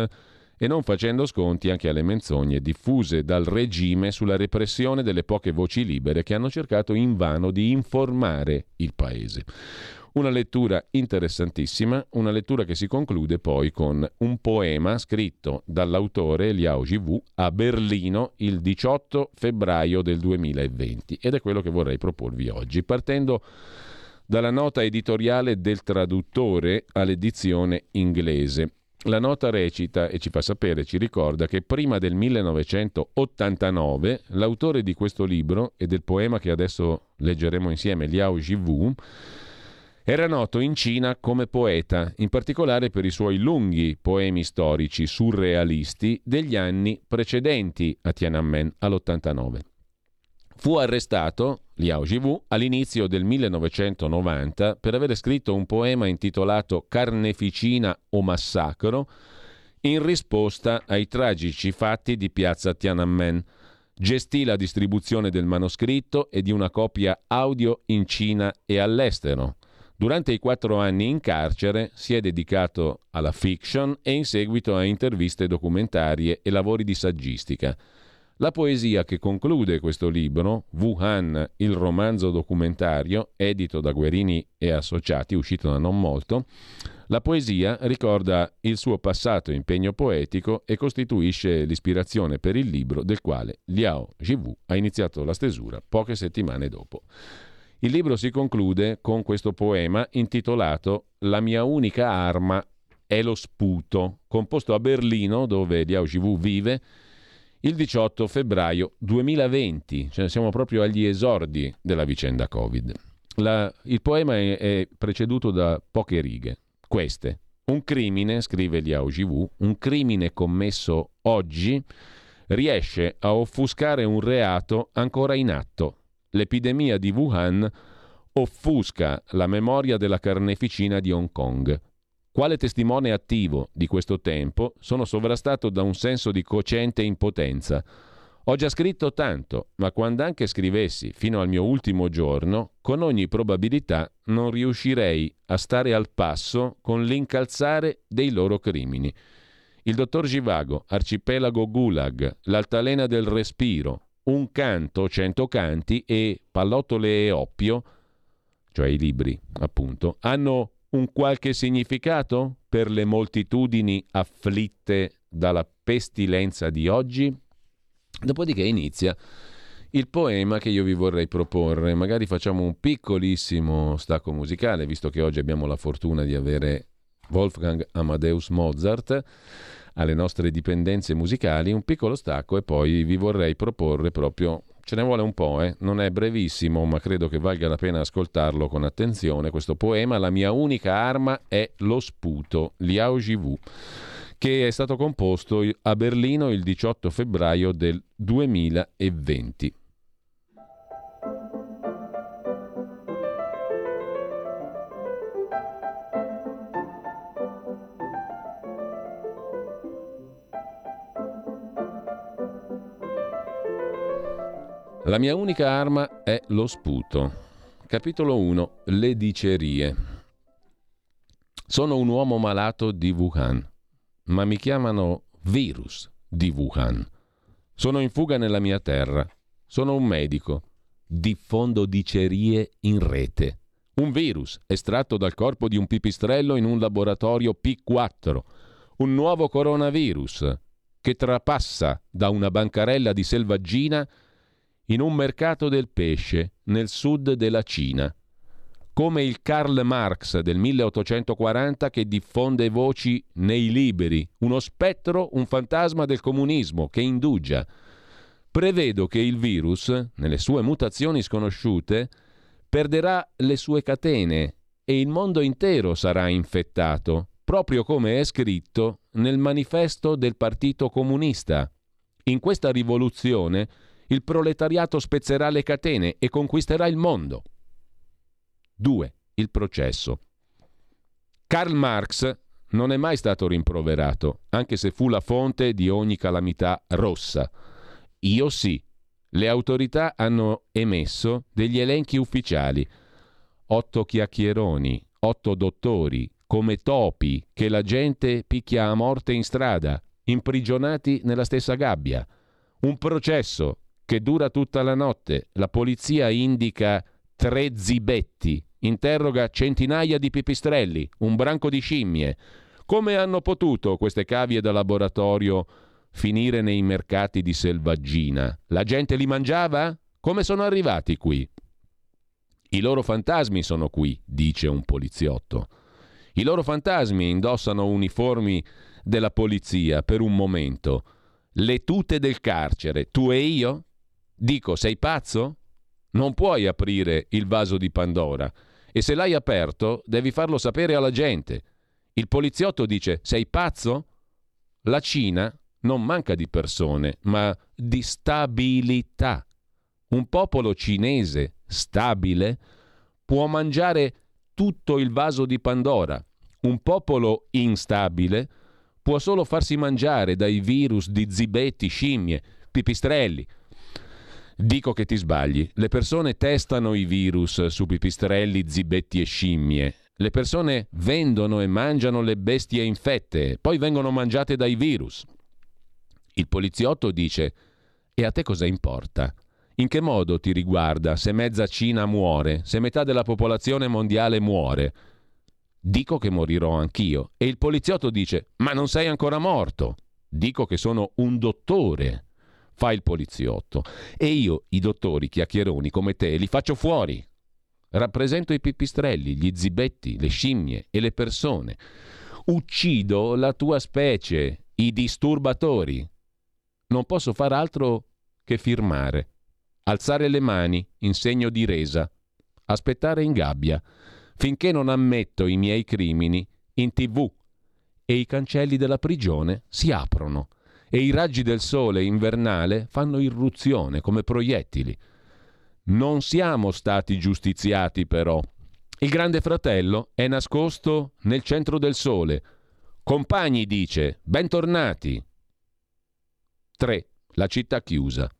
e non facendo sconti anche alle menzogne diffuse dal regime sulla repressione delle poche voci libere che hanno cercato invano di informare il paese. Una lettura interessantissima, una lettura che si conclude poi con un poema scritto dall'autore Liao Jivu a Berlino il 18 febbraio del 2020 ed è quello che vorrei proporvi oggi, partendo dalla nota editoriale del traduttore all'edizione inglese. La nota recita e ci fa sapere, ci ricorda che prima del 1989 l'autore di questo libro e del poema che adesso leggeremo insieme, Liao Jivu, era noto in Cina come poeta, in particolare per i suoi lunghi poemi storici surrealisti degli anni precedenti a Tiananmen all'89. Fu arrestato Liao Jivu all'inizio del 1990 per aver scritto un poema intitolato Carneficina o massacro in risposta ai tragici fatti di piazza Tiananmen. Gestì la distribuzione del manoscritto e di una copia audio in Cina e all'estero. Durante i quattro anni in carcere si è dedicato alla fiction e in seguito a interviste documentarie e lavori di saggistica. La poesia che conclude questo libro, Wuhan, il romanzo documentario, edito da Guerini e Associati, uscito da non molto, la poesia ricorda il suo passato impegno poetico e costituisce l'ispirazione per il libro del quale Liao Jivu ha iniziato la stesura poche settimane dopo. Il libro si conclude con questo poema intitolato La mia unica arma è lo sputo, composto a Berlino, dove Liao Jivu vive, il 18 febbraio 2020, cioè siamo proprio agli esordi della vicenda Covid. La, il poema è, è, preceduto da poche righe. Queste. Un crimine, scrive Liao Jivu, un crimine commesso oggi riesce a offuscare un reato ancora in atto. L'epidemia di Wuhan offusca la memoria della carneficina di Hong Kong. Quale testimone attivo di questo tempo sono sovrastato da un senso di cocente impotenza. Ho già scritto tanto, ma quando anche scrivessi fino al mio ultimo giorno, con ogni probabilità non riuscirei a stare al passo con l'incalzare dei loro crimini. Il dottor Givago, Arcipelago Gulag, L'altalena del respiro, Un canto, Cento canti e Pallottole e oppio, cioè i libri, appunto, hanno un qualche significato per le moltitudini afflitte dalla pestilenza di oggi? Dopodiché inizia il poema che io vi vorrei proporre. Magari facciamo un piccolissimo stacco musicale, visto che oggi abbiamo la fortuna di avere Wolfgang Amadeus Mozart alle nostre dipendenze musicali, un piccolo stacco e poi vi vorrei proporre proprio Ce ne vuole un po', eh? non è brevissimo, ma credo che valga la pena ascoltarlo con attenzione. Questo poema, La mia unica arma è lo sputo, Liao Jivu, che è stato composto a Berlino il 18 febbraio del 2020. La mia unica arma è lo sputo. Capitolo 1. Le dicerie. Sono un uomo malato di Wuhan, ma mi chiamano virus di Wuhan. Sono in fuga nella mia terra. Sono un medico. Diffondo dicerie in rete. Un virus estratto dal corpo di un pipistrello in un laboratorio P4. Un nuovo coronavirus che trapassa da una bancarella di selvaggina in un mercato del pesce nel sud della Cina, come il Karl Marx del 1840 che diffonde voci nei liberi, uno spettro, un fantasma del comunismo che indugia. Prevedo che il virus, nelle sue mutazioni sconosciute, perderà le sue catene e il mondo intero sarà infettato, proprio come è scritto nel manifesto del Partito Comunista. In questa rivoluzione il proletariato spezzerà le catene e conquisterà il mondo. 2. Il processo. Karl Marx non è mai stato rimproverato, anche se fu la fonte di ogni calamità rossa. Io sì. Le autorità hanno emesso degli elenchi ufficiali. Otto chiacchieroni, otto dottori, come topi che la gente picchia a morte in strada, imprigionati nella stessa gabbia. Un processo che dura tutta la notte. La polizia indica tre zibetti, interroga centinaia di pipistrelli, un branco di scimmie. Come hanno potuto queste cavie da laboratorio finire nei mercati di selvaggina? La gente li mangiava? Come sono arrivati qui? I loro fantasmi sono qui, dice un poliziotto. I loro fantasmi indossano uniformi della polizia per un momento. Le tute del carcere, tu e io? Dico, sei pazzo? Non puoi aprire il vaso di Pandora e se l'hai aperto devi farlo sapere alla gente. Il poliziotto dice, sei pazzo? La Cina non manca di persone, ma di stabilità. Un popolo cinese stabile può mangiare tutto il vaso di Pandora. Un popolo instabile può solo farsi mangiare dai virus di zibetti, scimmie, pipistrelli, Dico che ti sbagli. Le persone testano i virus su pipistrelli, zibetti e scimmie. Le persone vendono e mangiano le bestie infette, poi vengono mangiate dai virus. Il poliziotto dice: E a te cosa importa? In che modo ti riguarda se mezza Cina muore, se metà della popolazione mondiale muore? Dico che morirò anch'io. E il poliziotto dice: Ma non sei ancora morto. Dico che sono un dottore fa il poliziotto. E io, i dottori chiacchieroni come te, li faccio fuori. Rappresento i pipistrelli, gli zibetti, le scimmie e le persone. Uccido la tua specie, i disturbatori. Non posso far altro che firmare, alzare le mani in segno di resa, aspettare in gabbia, finché non ammetto i miei crimini in tv e i cancelli della prigione si aprono e i raggi del sole invernale fanno irruzione come proiettili. Non siamo stati giustiziati però. Il grande fratello è nascosto nel centro del sole. Compagni, dice, bentornati. 3. La città chiusa.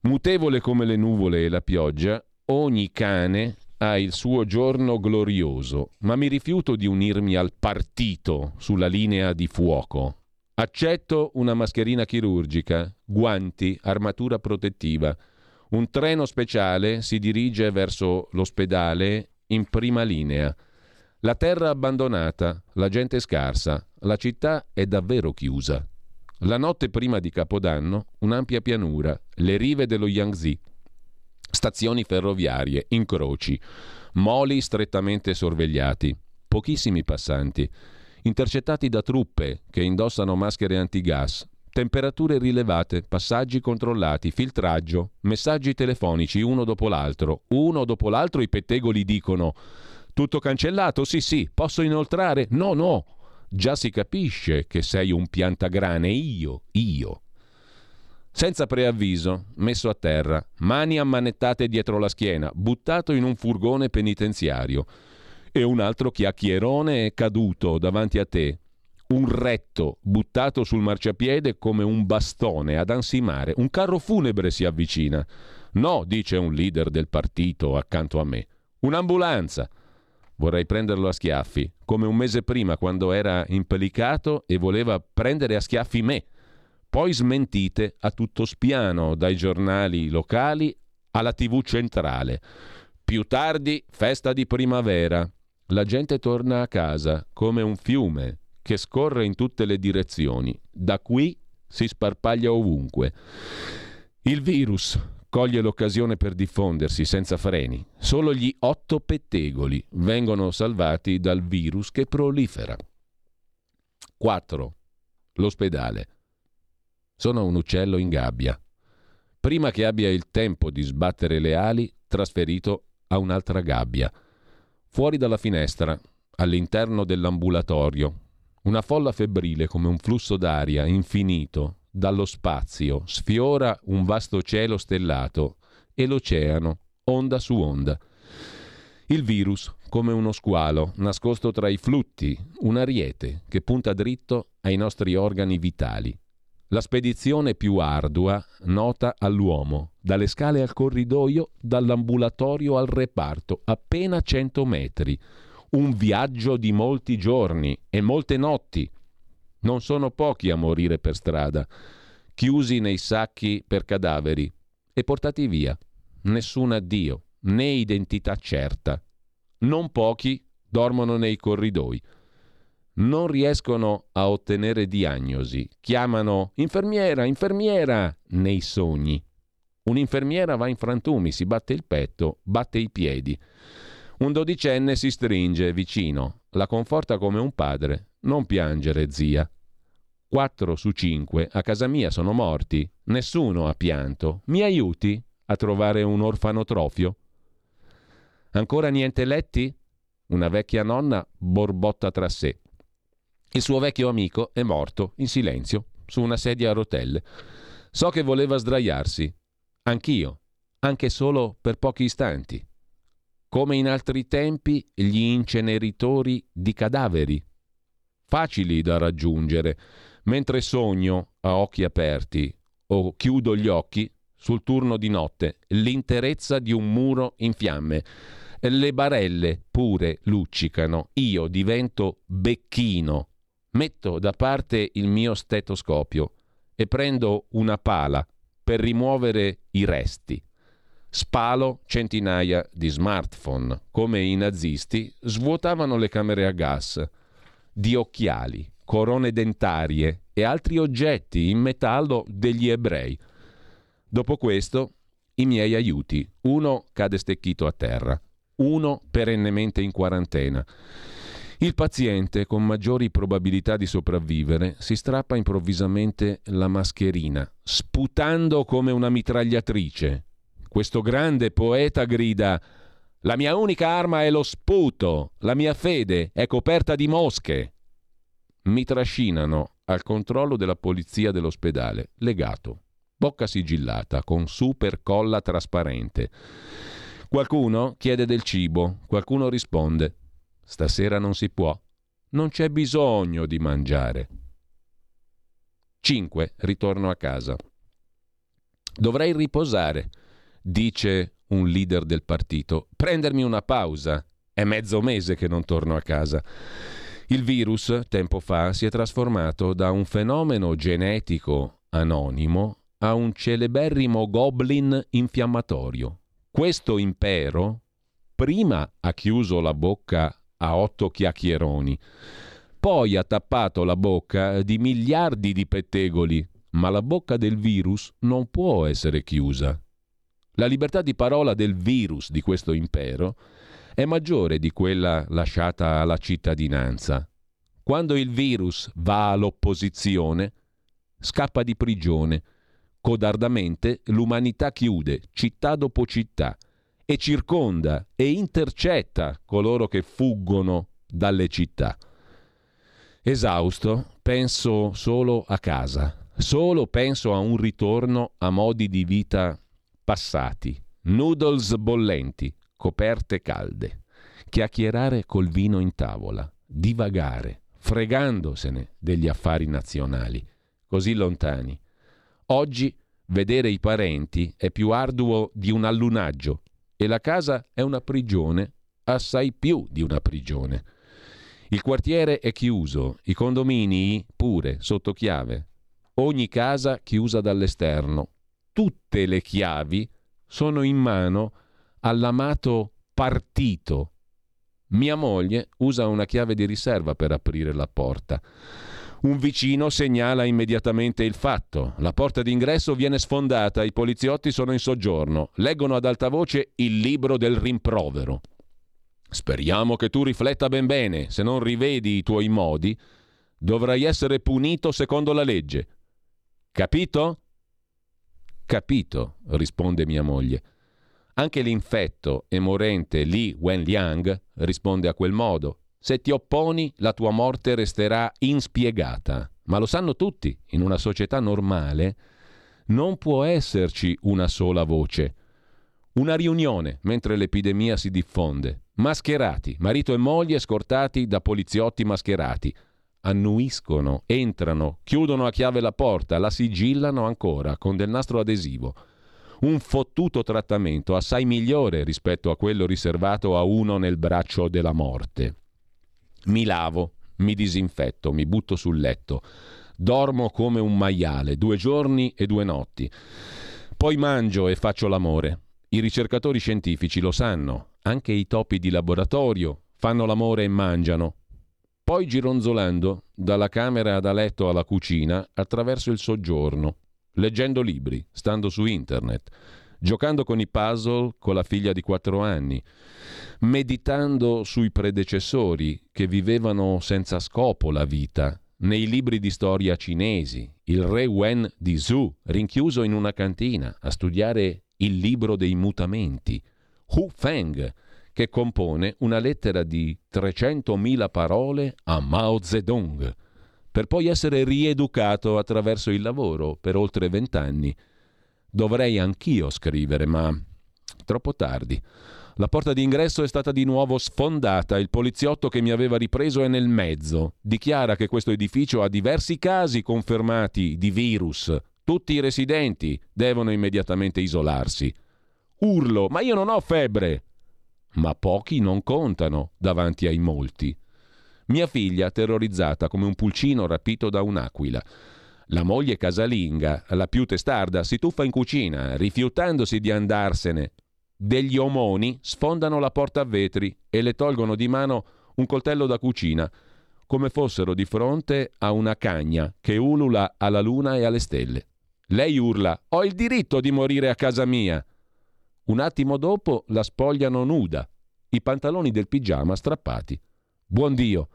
Mutevole come le nuvole e la pioggia, ogni cane ha il suo giorno glorioso, ma mi rifiuto di unirmi al partito sulla linea di fuoco. Accetto una mascherina chirurgica, guanti, armatura protettiva. Un treno speciale si dirige verso l'ospedale in prima linea. La terra abbandonata, la gente scarsa, la città è davvero chiusa. La notte prima di Capodanno, un'ampia pianura, le rive dello Yangtze, stazioni ferroviarie, incroci, moli strettamente sorvegliati, pochissimi passanti intercettati da truppe che indossano maschere antigas, temperature rilevate, passaggi controllati, filtraggio, messaggi telefonici uno dopo l'altro. Uno dopo l'altro i pettegoli dicono tutto cancellato? Sì, sì, posso inoltrare? No, no. Già si capisce che sei un piantagrane, io, io. Senza preavviso, messo a terra, mani ammanettate dietro la schiena, buttato in un furgone penitenziario e un altro chiacchierone è caduto davanti a te. un retto buttato sul marciapiede come un bastone ad ansimare. Un carro funebre si avvicina. No, dice un leader del partito accanto a me. Un'ambulanza. Vorrei prenderlo a schiaffi, come un mese prima quando era impelicato e voleva prendere a schiaffi me. Poi smentite a tutto spiano, dai giornali locali alla tv centrale. Più tardi, festa di primavera. La gente torna a casa come un fiume che scorre in tutte le direzioni. Da qui si sparpaglia ovunque. Il virus coglie l'occasione per diffondersi senza freni. Solo gli otto pettegoli vengono salvati dal virus che prolifera. 4. L'ospedale. Sono un uccello in gabbia. Prima che abbia il tempo di sbattere le ali, trasferito a un'altra gabbia. Fuori dalla finestra, all'interno dell'ambulatorio, una folla febbrile come un flusso d'aria infinito dallo spazio sfiora un vasto cielo stellato e l'oceano, onda su onda. Il virus come uno squalo nascosto tra i flutti, un ariete che punta dritto ai nostri organi vitali. La spedizione più ardua nota all'uomo, dalle scale al corridoio, dall'ambulatorio al reparto, appena 100 metri un viaggio di molti giorni e molte notti. Non sono pochi a morire per strada, chiusi nei sacchi per cadaveri e portati via. Nessun addio, né identità certa. Non pochi dormono nei corridoi. Non riescono a ottenere diagnosi. Chiamano infermiera, infermiera nei sogni. Un'infermiera va in frantumi, si batte il petto, batte i piedi. Un dodicenne si stringe vicino, la conforta come un padre. Non piangere, zia. Quattro su cinque a casa mia sono morti. Nessuno ha pianto. Mi aiuti a trovare un orfanotrofio? Ancora niente letti? Una vecchia nonna borbotta tra sé. Il suo vecchio amico è morto in silenzio su una sedia a rotelle. So che voleva sdraiarsi. Anch'io, anche solo per pochi istanti come in altri tempi gli inceneritori di cadaveri, facili da raggiungere, mentre sogno a occhi aperti o chiudo gli occhi sul turno di notte l'interezza di un muro in fiamme. Le barelle pure luccicano, io divento becchino, metto da parte il mio stetoscopio e prendo una pala per rimuovere i resti. Spalo centinaia di smartphone, come i nazisti svuotavano le camere a gas, di occhiali, corone dentarie e altri oggetti in metallo degli ebrei. Dopo questo, i miei aiuti. Uno cade stecchito a terra, uno perennemente in quarantena. Il paziente, con maggiori probabilità di sopravvivere, si strappa improvvisamente la mascherina, sputando come una mitragliatrice, questo grande poeta grida La mia unica arma è lo sputo, la mia fede è coperta di mosche. Mi trascinano al controllo della polizia dell'ospedale, legato, bocca sigillata, con super colla trasparente. Qualcuno chiede del cibo, qualcuno risponde Stasera non si può, non c'è bisogno di mangiare. 5. Ritorno a casa. Dovrei riposare dice un leader del partito, prendermi una pausa. È mezzo mese che non torno a casa. Il virus, tempo fa, si è trasformato da un fenomeno genetico anonimo a un celeberrimo goblin infiammatorio. Questo impero prima ha chiuso la bocca a otto chiacchieroni, poi ha tappato la bocca di miliardi di pettegoli, ma la bocca del virus non può essere chiusa. La libertà di parola del virus di questo impero è maggiore di quella lasciata alla cittadinanza. Quando il virus va all'opposizione, scappa di prigione. Codardamente l'umanità chiude città dopo città e circonda e intercetta coloro che fuggono dalle città. Esausto, penso solo a casa, solo penso a un ritorno a modi di vita passati, noodles bollenti, coperte calde, chiacchierare col vino in tavola, divagare, fregandosene degli affari nazionali, così lontani. Oggi vedere i parenti è più arduo di un allunaggio e la casa è una prigione assai più di una prigione. Il quartiere è chiuso, i condomini pure, sotto chiave. Ogni casa chiusa dall'esterno. Tutte le chiavi sono in mano all'amato partito. Mia moglie usa una chiave di riserva per aprire la porta. Un vicino segnala immediatamente il fatto. La porta d'ingresso viene sfondata, i poliziotti sono in soggiorno. Leggono ad alta voce il libro del rimprovero. Speriamo che tu rifletta ben bene, se non rivedi i tuoi modi, dovrai essere punito secondo la legge. Capito? Capito, risponde mia moglie. Anche l'infetto e morente Li Wenliang risponde a quel modo. Se ti opponi, la tua morte resterà inspiegata. Ma lo sanno tutti, in una società normale non può esserci una sola voce. Una riunione mentre l'epidemia si diffonde. Mascherati, marito e moglie scortati da poliziotti mascherati. Annuiscono, entrano, chiudono a chiave la porta, la sigillano ancora con del nastro adesivo. Un fottuto trattamento assai migliore rispetto a quello riservato a uno nel braccio della morte. Mi lavo, mi disinfetto, mi butto sul letto. Dormo come un maiale, due giorni e due notti. Poi mangio e faccio l'amore. I ricercatori scientifici lo sanno, anche i topi di laboratorio fanno l'amore e mangiano. Poi gironzolando dalla camera da letto alla cucina attraverso il soggiorno, leggendo libri, stando su internet, giocando con i puzzle con la figlia di quattro anni, meditando sui predecessori che vivevano senza scopo la vita, nei libri di storia cinesi, il re Wen di Zhu, rinchiuso in una cantina a studiare il libro dei mutamenti, Hu Feng, che compone una lettera di 300.000 parole a Mao Zedong, per poi essere rieducato attraverso il lavoro per oltre vent'anni. Dovrei anch'io scrivere, ma troppo tardi. La porta d'ingresso è stata di nuovo sfondata, il poliziotto che mi aveva ripreso è nel mezzo. Dichiara che questo edificio ha diversi casi confermati di virus. Tutti i residenti devono immediatamente isolarsi. Urlo, ma io non ho febbre! Ma pochi non contano davanti ai molti. Mia figlia terrorizzata come un pulcino rapito da un'aquila. La moglie casalinga, la più testarda, si tuffa in cucina, rifiutandosi di andarsene. Degli omoni sfondano la porta a vetri e le tolgono di mano un coltello da cucina, come fossero di fronte a una cagna che ulula alla luna e alle stelle. Lei urla: Ho il diritto di morire a casa mia. Un attimo dopo la spogliano nuda, i pantaloni del pigiama strappati. Buon Dio,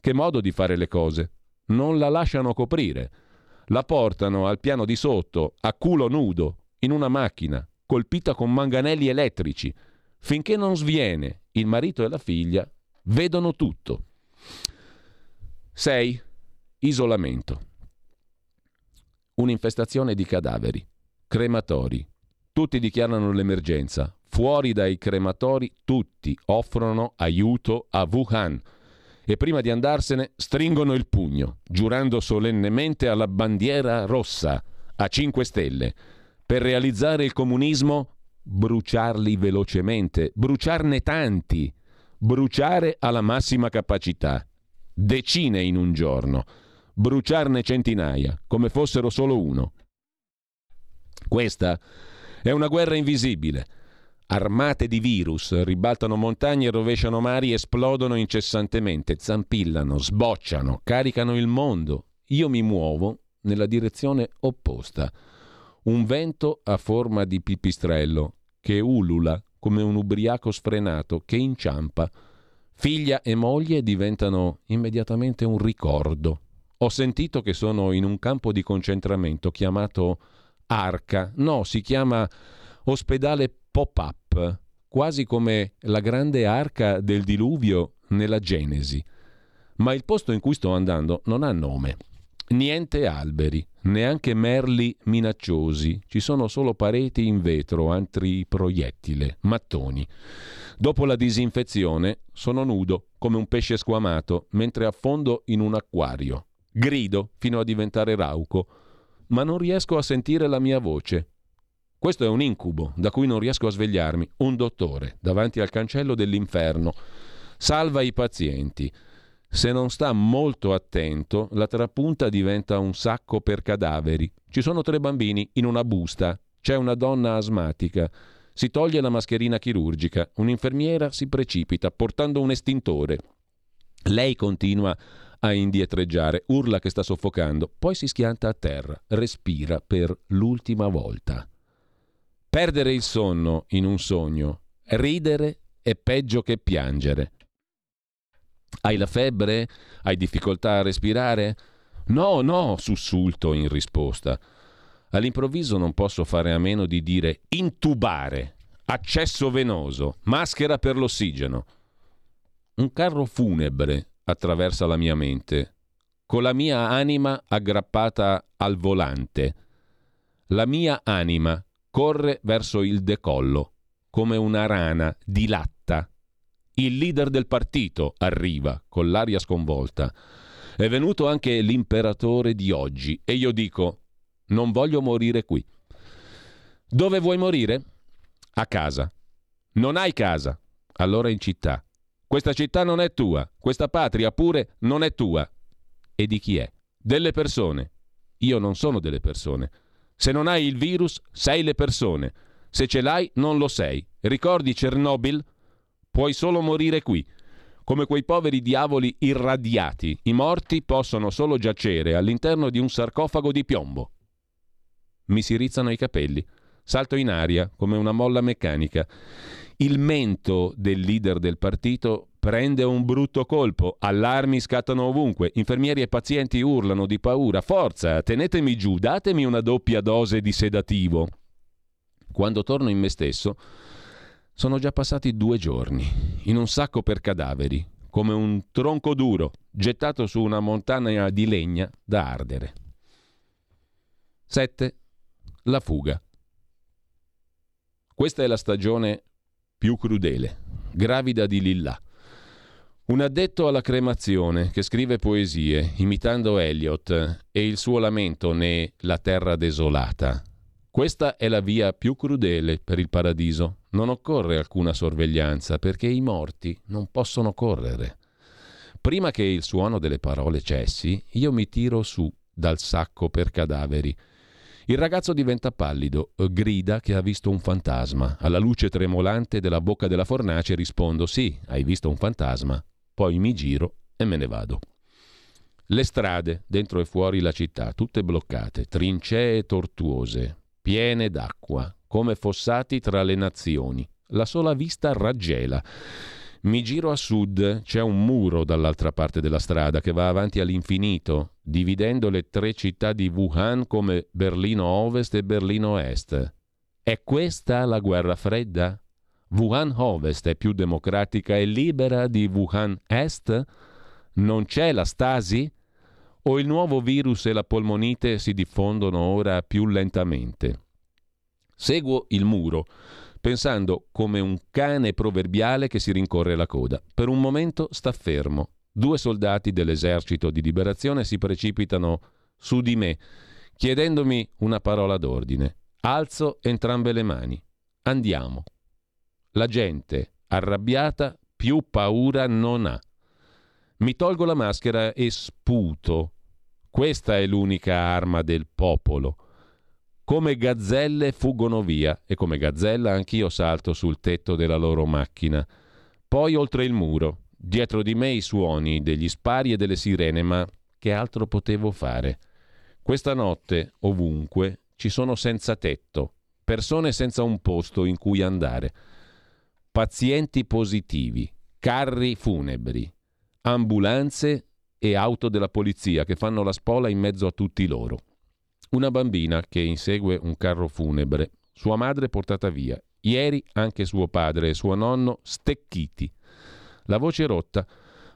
che modo di fare le cose! Non la lasciano coprire. La portano al piano di sotto, a culo nudo, in una macchina, colpita con manganelli elettrici. Finché non sviene, il marito e la figlia vedono tutto. 6. Isolamento. Un'infestazione di cadaveri, crematori, tutti dichiarano l'emergenza. Fuori dai crematori tutti offrono aiuto a Wuhan e prima di andarsene stringono il pugno, giurando solennemente alla bandiera rossa, a 5 stelle. Per realizzare il comunismo, bruciarli velocemente, bruciarne tanti, bruciare alla massima capacità, decine in un giorno, bruciarne centinaia, come fossero solo uno. Questa è una guerra invisibile. Armate di virus ribaltano montagne, rovesciano mari, esplodono incessantemente, zampillano, sbocciano, caricano il mondo. Io mi muovo nella direzione opposta. Un vento a forma di pipistrello che ulula come un ubriaco sfrenato che inciampa. Figlia e moglie diventano immediatamente un ricordo. Ho sentito che sono in un campo di concentramento chiamato arca, no, si chiama ospedale pop-up, quasi come la grande arca del diluvio nella Genesi. Ma il posto in cui sto andando non ha nome. Niente alberi, neanche merli minacciosi, ci sono solo pareti in vetro, altri proiettile, mattoni. Dopo la disinfezione sono nudo, come un pesce squamato, mentre affondo in un acquario. Grido fino a diventare rauco, ma non riesco a sentire la mia voce. Questo è un incubo da cui non riesco a svegliarmi. Un dottore, davanti al cancello dell'inferno, salva i pazienti se non sta molto attento, la trapunta diventa un sacco per cadaveri. Ci sono tre bambini in una busta. C'è una donna asmatica. Si toglie la mascherina chirurgica. Un'infermiera si precipita portando un estintore. Lei continua a indietreggiare, urla che sta soffocando, poi si schianta a terra, respira per l'ultima volta. Perdere il sonno in un sogno, ridere è peggio che piangere. Hai la febbre? Hai difficoltà a respirare? No, no, sussulto in risposta. All'improvviso non posso fare a meno di dire intubare, accesso venoso, maschera per l'ossigeno. Un carro funebre attraversa la mia mente, con la mia anima aggrappata al volante. La mia anima corre verso il decollo, come una rana dilatta il leader del partito arriva con l'aria sconvolta. È venuto anche l'imperatore di oggi e io dico, non voglio morire qui. Dove vuoi morire? A casa. Non hai casa? Allora in città. Questa città non è tua, questa patria pure non è tua. E di chi è? Delle persone. Io non sono delle persone. Se non hai il virus, sei le persone. Se ce l'hai, non lo sei. Ricordi Chernobyl? Puoi solo morire qui. Come quei poveri diavoli irradiati, i morti possono solo giacere all'interno di un sarcofago di piombo. Mi si rizzano i capelli. Salto in aria come una molla meccanica. Il mento del leader del partito prende un brutto colpo, allarmi scattano ovunque, infermieri e pazienti urlano di paura, forza, tenetemi giù, datemi una doppia dose di sedativo. Quando torno in me stesso, sono già passati due giorni, in un sacco per cadaveri, come un tronco duro gettato su una montagna di legna da ardere. 7. La fuga. Questa è la stagione più crudele, gravida di Lillà. Un addetto alla cremazione che scrive poesie imitando Eliot e il suo lamento ne La terra desolata questa è la via più crudele per il paradiso. Non occorre alcuna sorveglianza perché i morti non possono correre. Prima che il suono delle parole cessi, io mi tiro su dal sacco per cadaveri. Il ragazzo diventa pallido, grida che ha visto un fantasma. Alla luce tremolante della bocca della fornace rispondo sì, hai visto un fantasma. Poi mi giro e me ne vado. Le strade, dentro e fuori la città, tutte bloccate, trincee tortuose, piene d'acqua, come fossati tra le nazioni. La sola vista raggela. Mi giro a sud, c'è un muro dall'altra parte della strada che va avanti all'infinito, dividendo le tre città di Wuhan come Berlino Ovest e Berlino Est. È questa la guerra fredda? Wuhan Ovest è più democratica e libera di Wuhan Est? Non c'è la stasi? o il nuovo virus e la polmonite si diffondono ora più lentamente. Seguo il muro, pensando come un cane proverbiale che si rincorre la coda. Per un momento sta fermo. Due soldati dell'esercito di liberazione si precipitano su di me, chiedendomi una parola d'ordine. Alzo entrambe le mani. Andiamo. La gente, arrabbiata, più paura non ha. Mi tolgo la maschera e sputo. Questa è l'unica arma del popolo. Come gazzelle fuggono via e come gazzella anch'io salto sul tetto della loro macchina. Poi oltre il muro, dietro di me i suoni degli spari e delle sirene, ma che altro potevo fare? Questa notte, ovunque, ci sono senza tetto, persone senza un posto in cui andare, pazienti positivi, carri funebri, ambulanze e auto della polizia che fanno la spola in mezzo a tutti loro. Una bambina che insegue un carro funebre, sua madre portata via, ieri anche suo padre e suo nonno stecchiti. La voce rotta,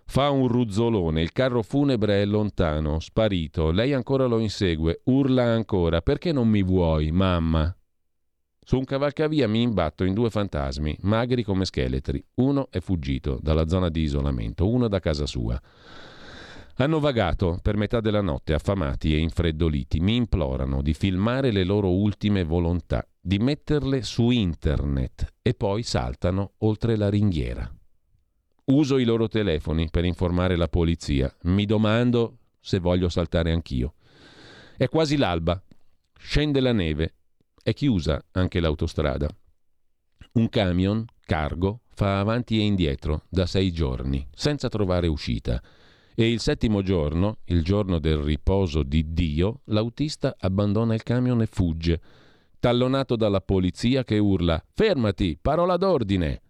Fa un ruzzolone, il carro funebre è lontano, sparito, lei ancora lo insegue, urla ancora, perché non mi vuoi, mamma? Su un cavalcavia mi imbatto in due fantasmi, magri come scheletri. Uno è fuggito dalla zona di isolamento, uno da casa sua. Hanno vagato per metà della notte, affamati e infreddoliti. Mi implorano di filmare le loro ultime volontà, di metterle su internet e poi saltano oltre la ringhiera. Uso i loro telefoni per informare la polizia. Mi domando se voglio saltare anch'io. È quasi l'alba. Scende la neve è chiusa anche l'autostrada. Un camion, cargo, fa avanti e indietro da sei giorni, senza trovare uscita. E il settimo giorno, il giorno del riposo di Dio, l'autista abbandona il camion e fugge, tallonato dalla polizia che urla Fermati, parola d'ordine!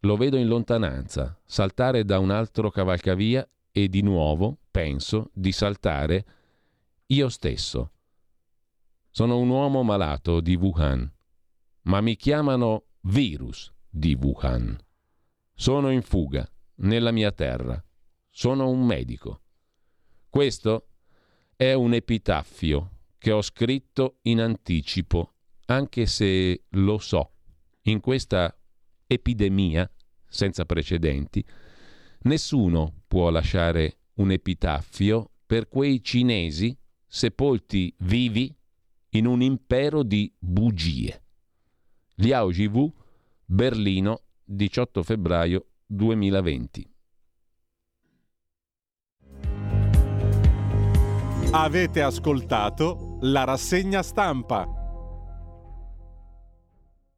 Lo vedo in lontananza, saltare da un altro cavalcavia e di nuovo penso di saltare io stesso. Sono un uomo malato di Wuhan, ma mi chiamano virus di Wuhan. Sono in fuga nella mia terra. Sono un medico. Questo è un epitaffio che ho scritto in anticipo, anche se lo so, in questa epidemia senza precedenti, nessuno può lasciare un epitaffio per quei cinesi sepolti vivi in un impero di bugie. Liao Jivu, Berlino, 18 febbraio 2020. Avete ascoltato la rassegna stampa.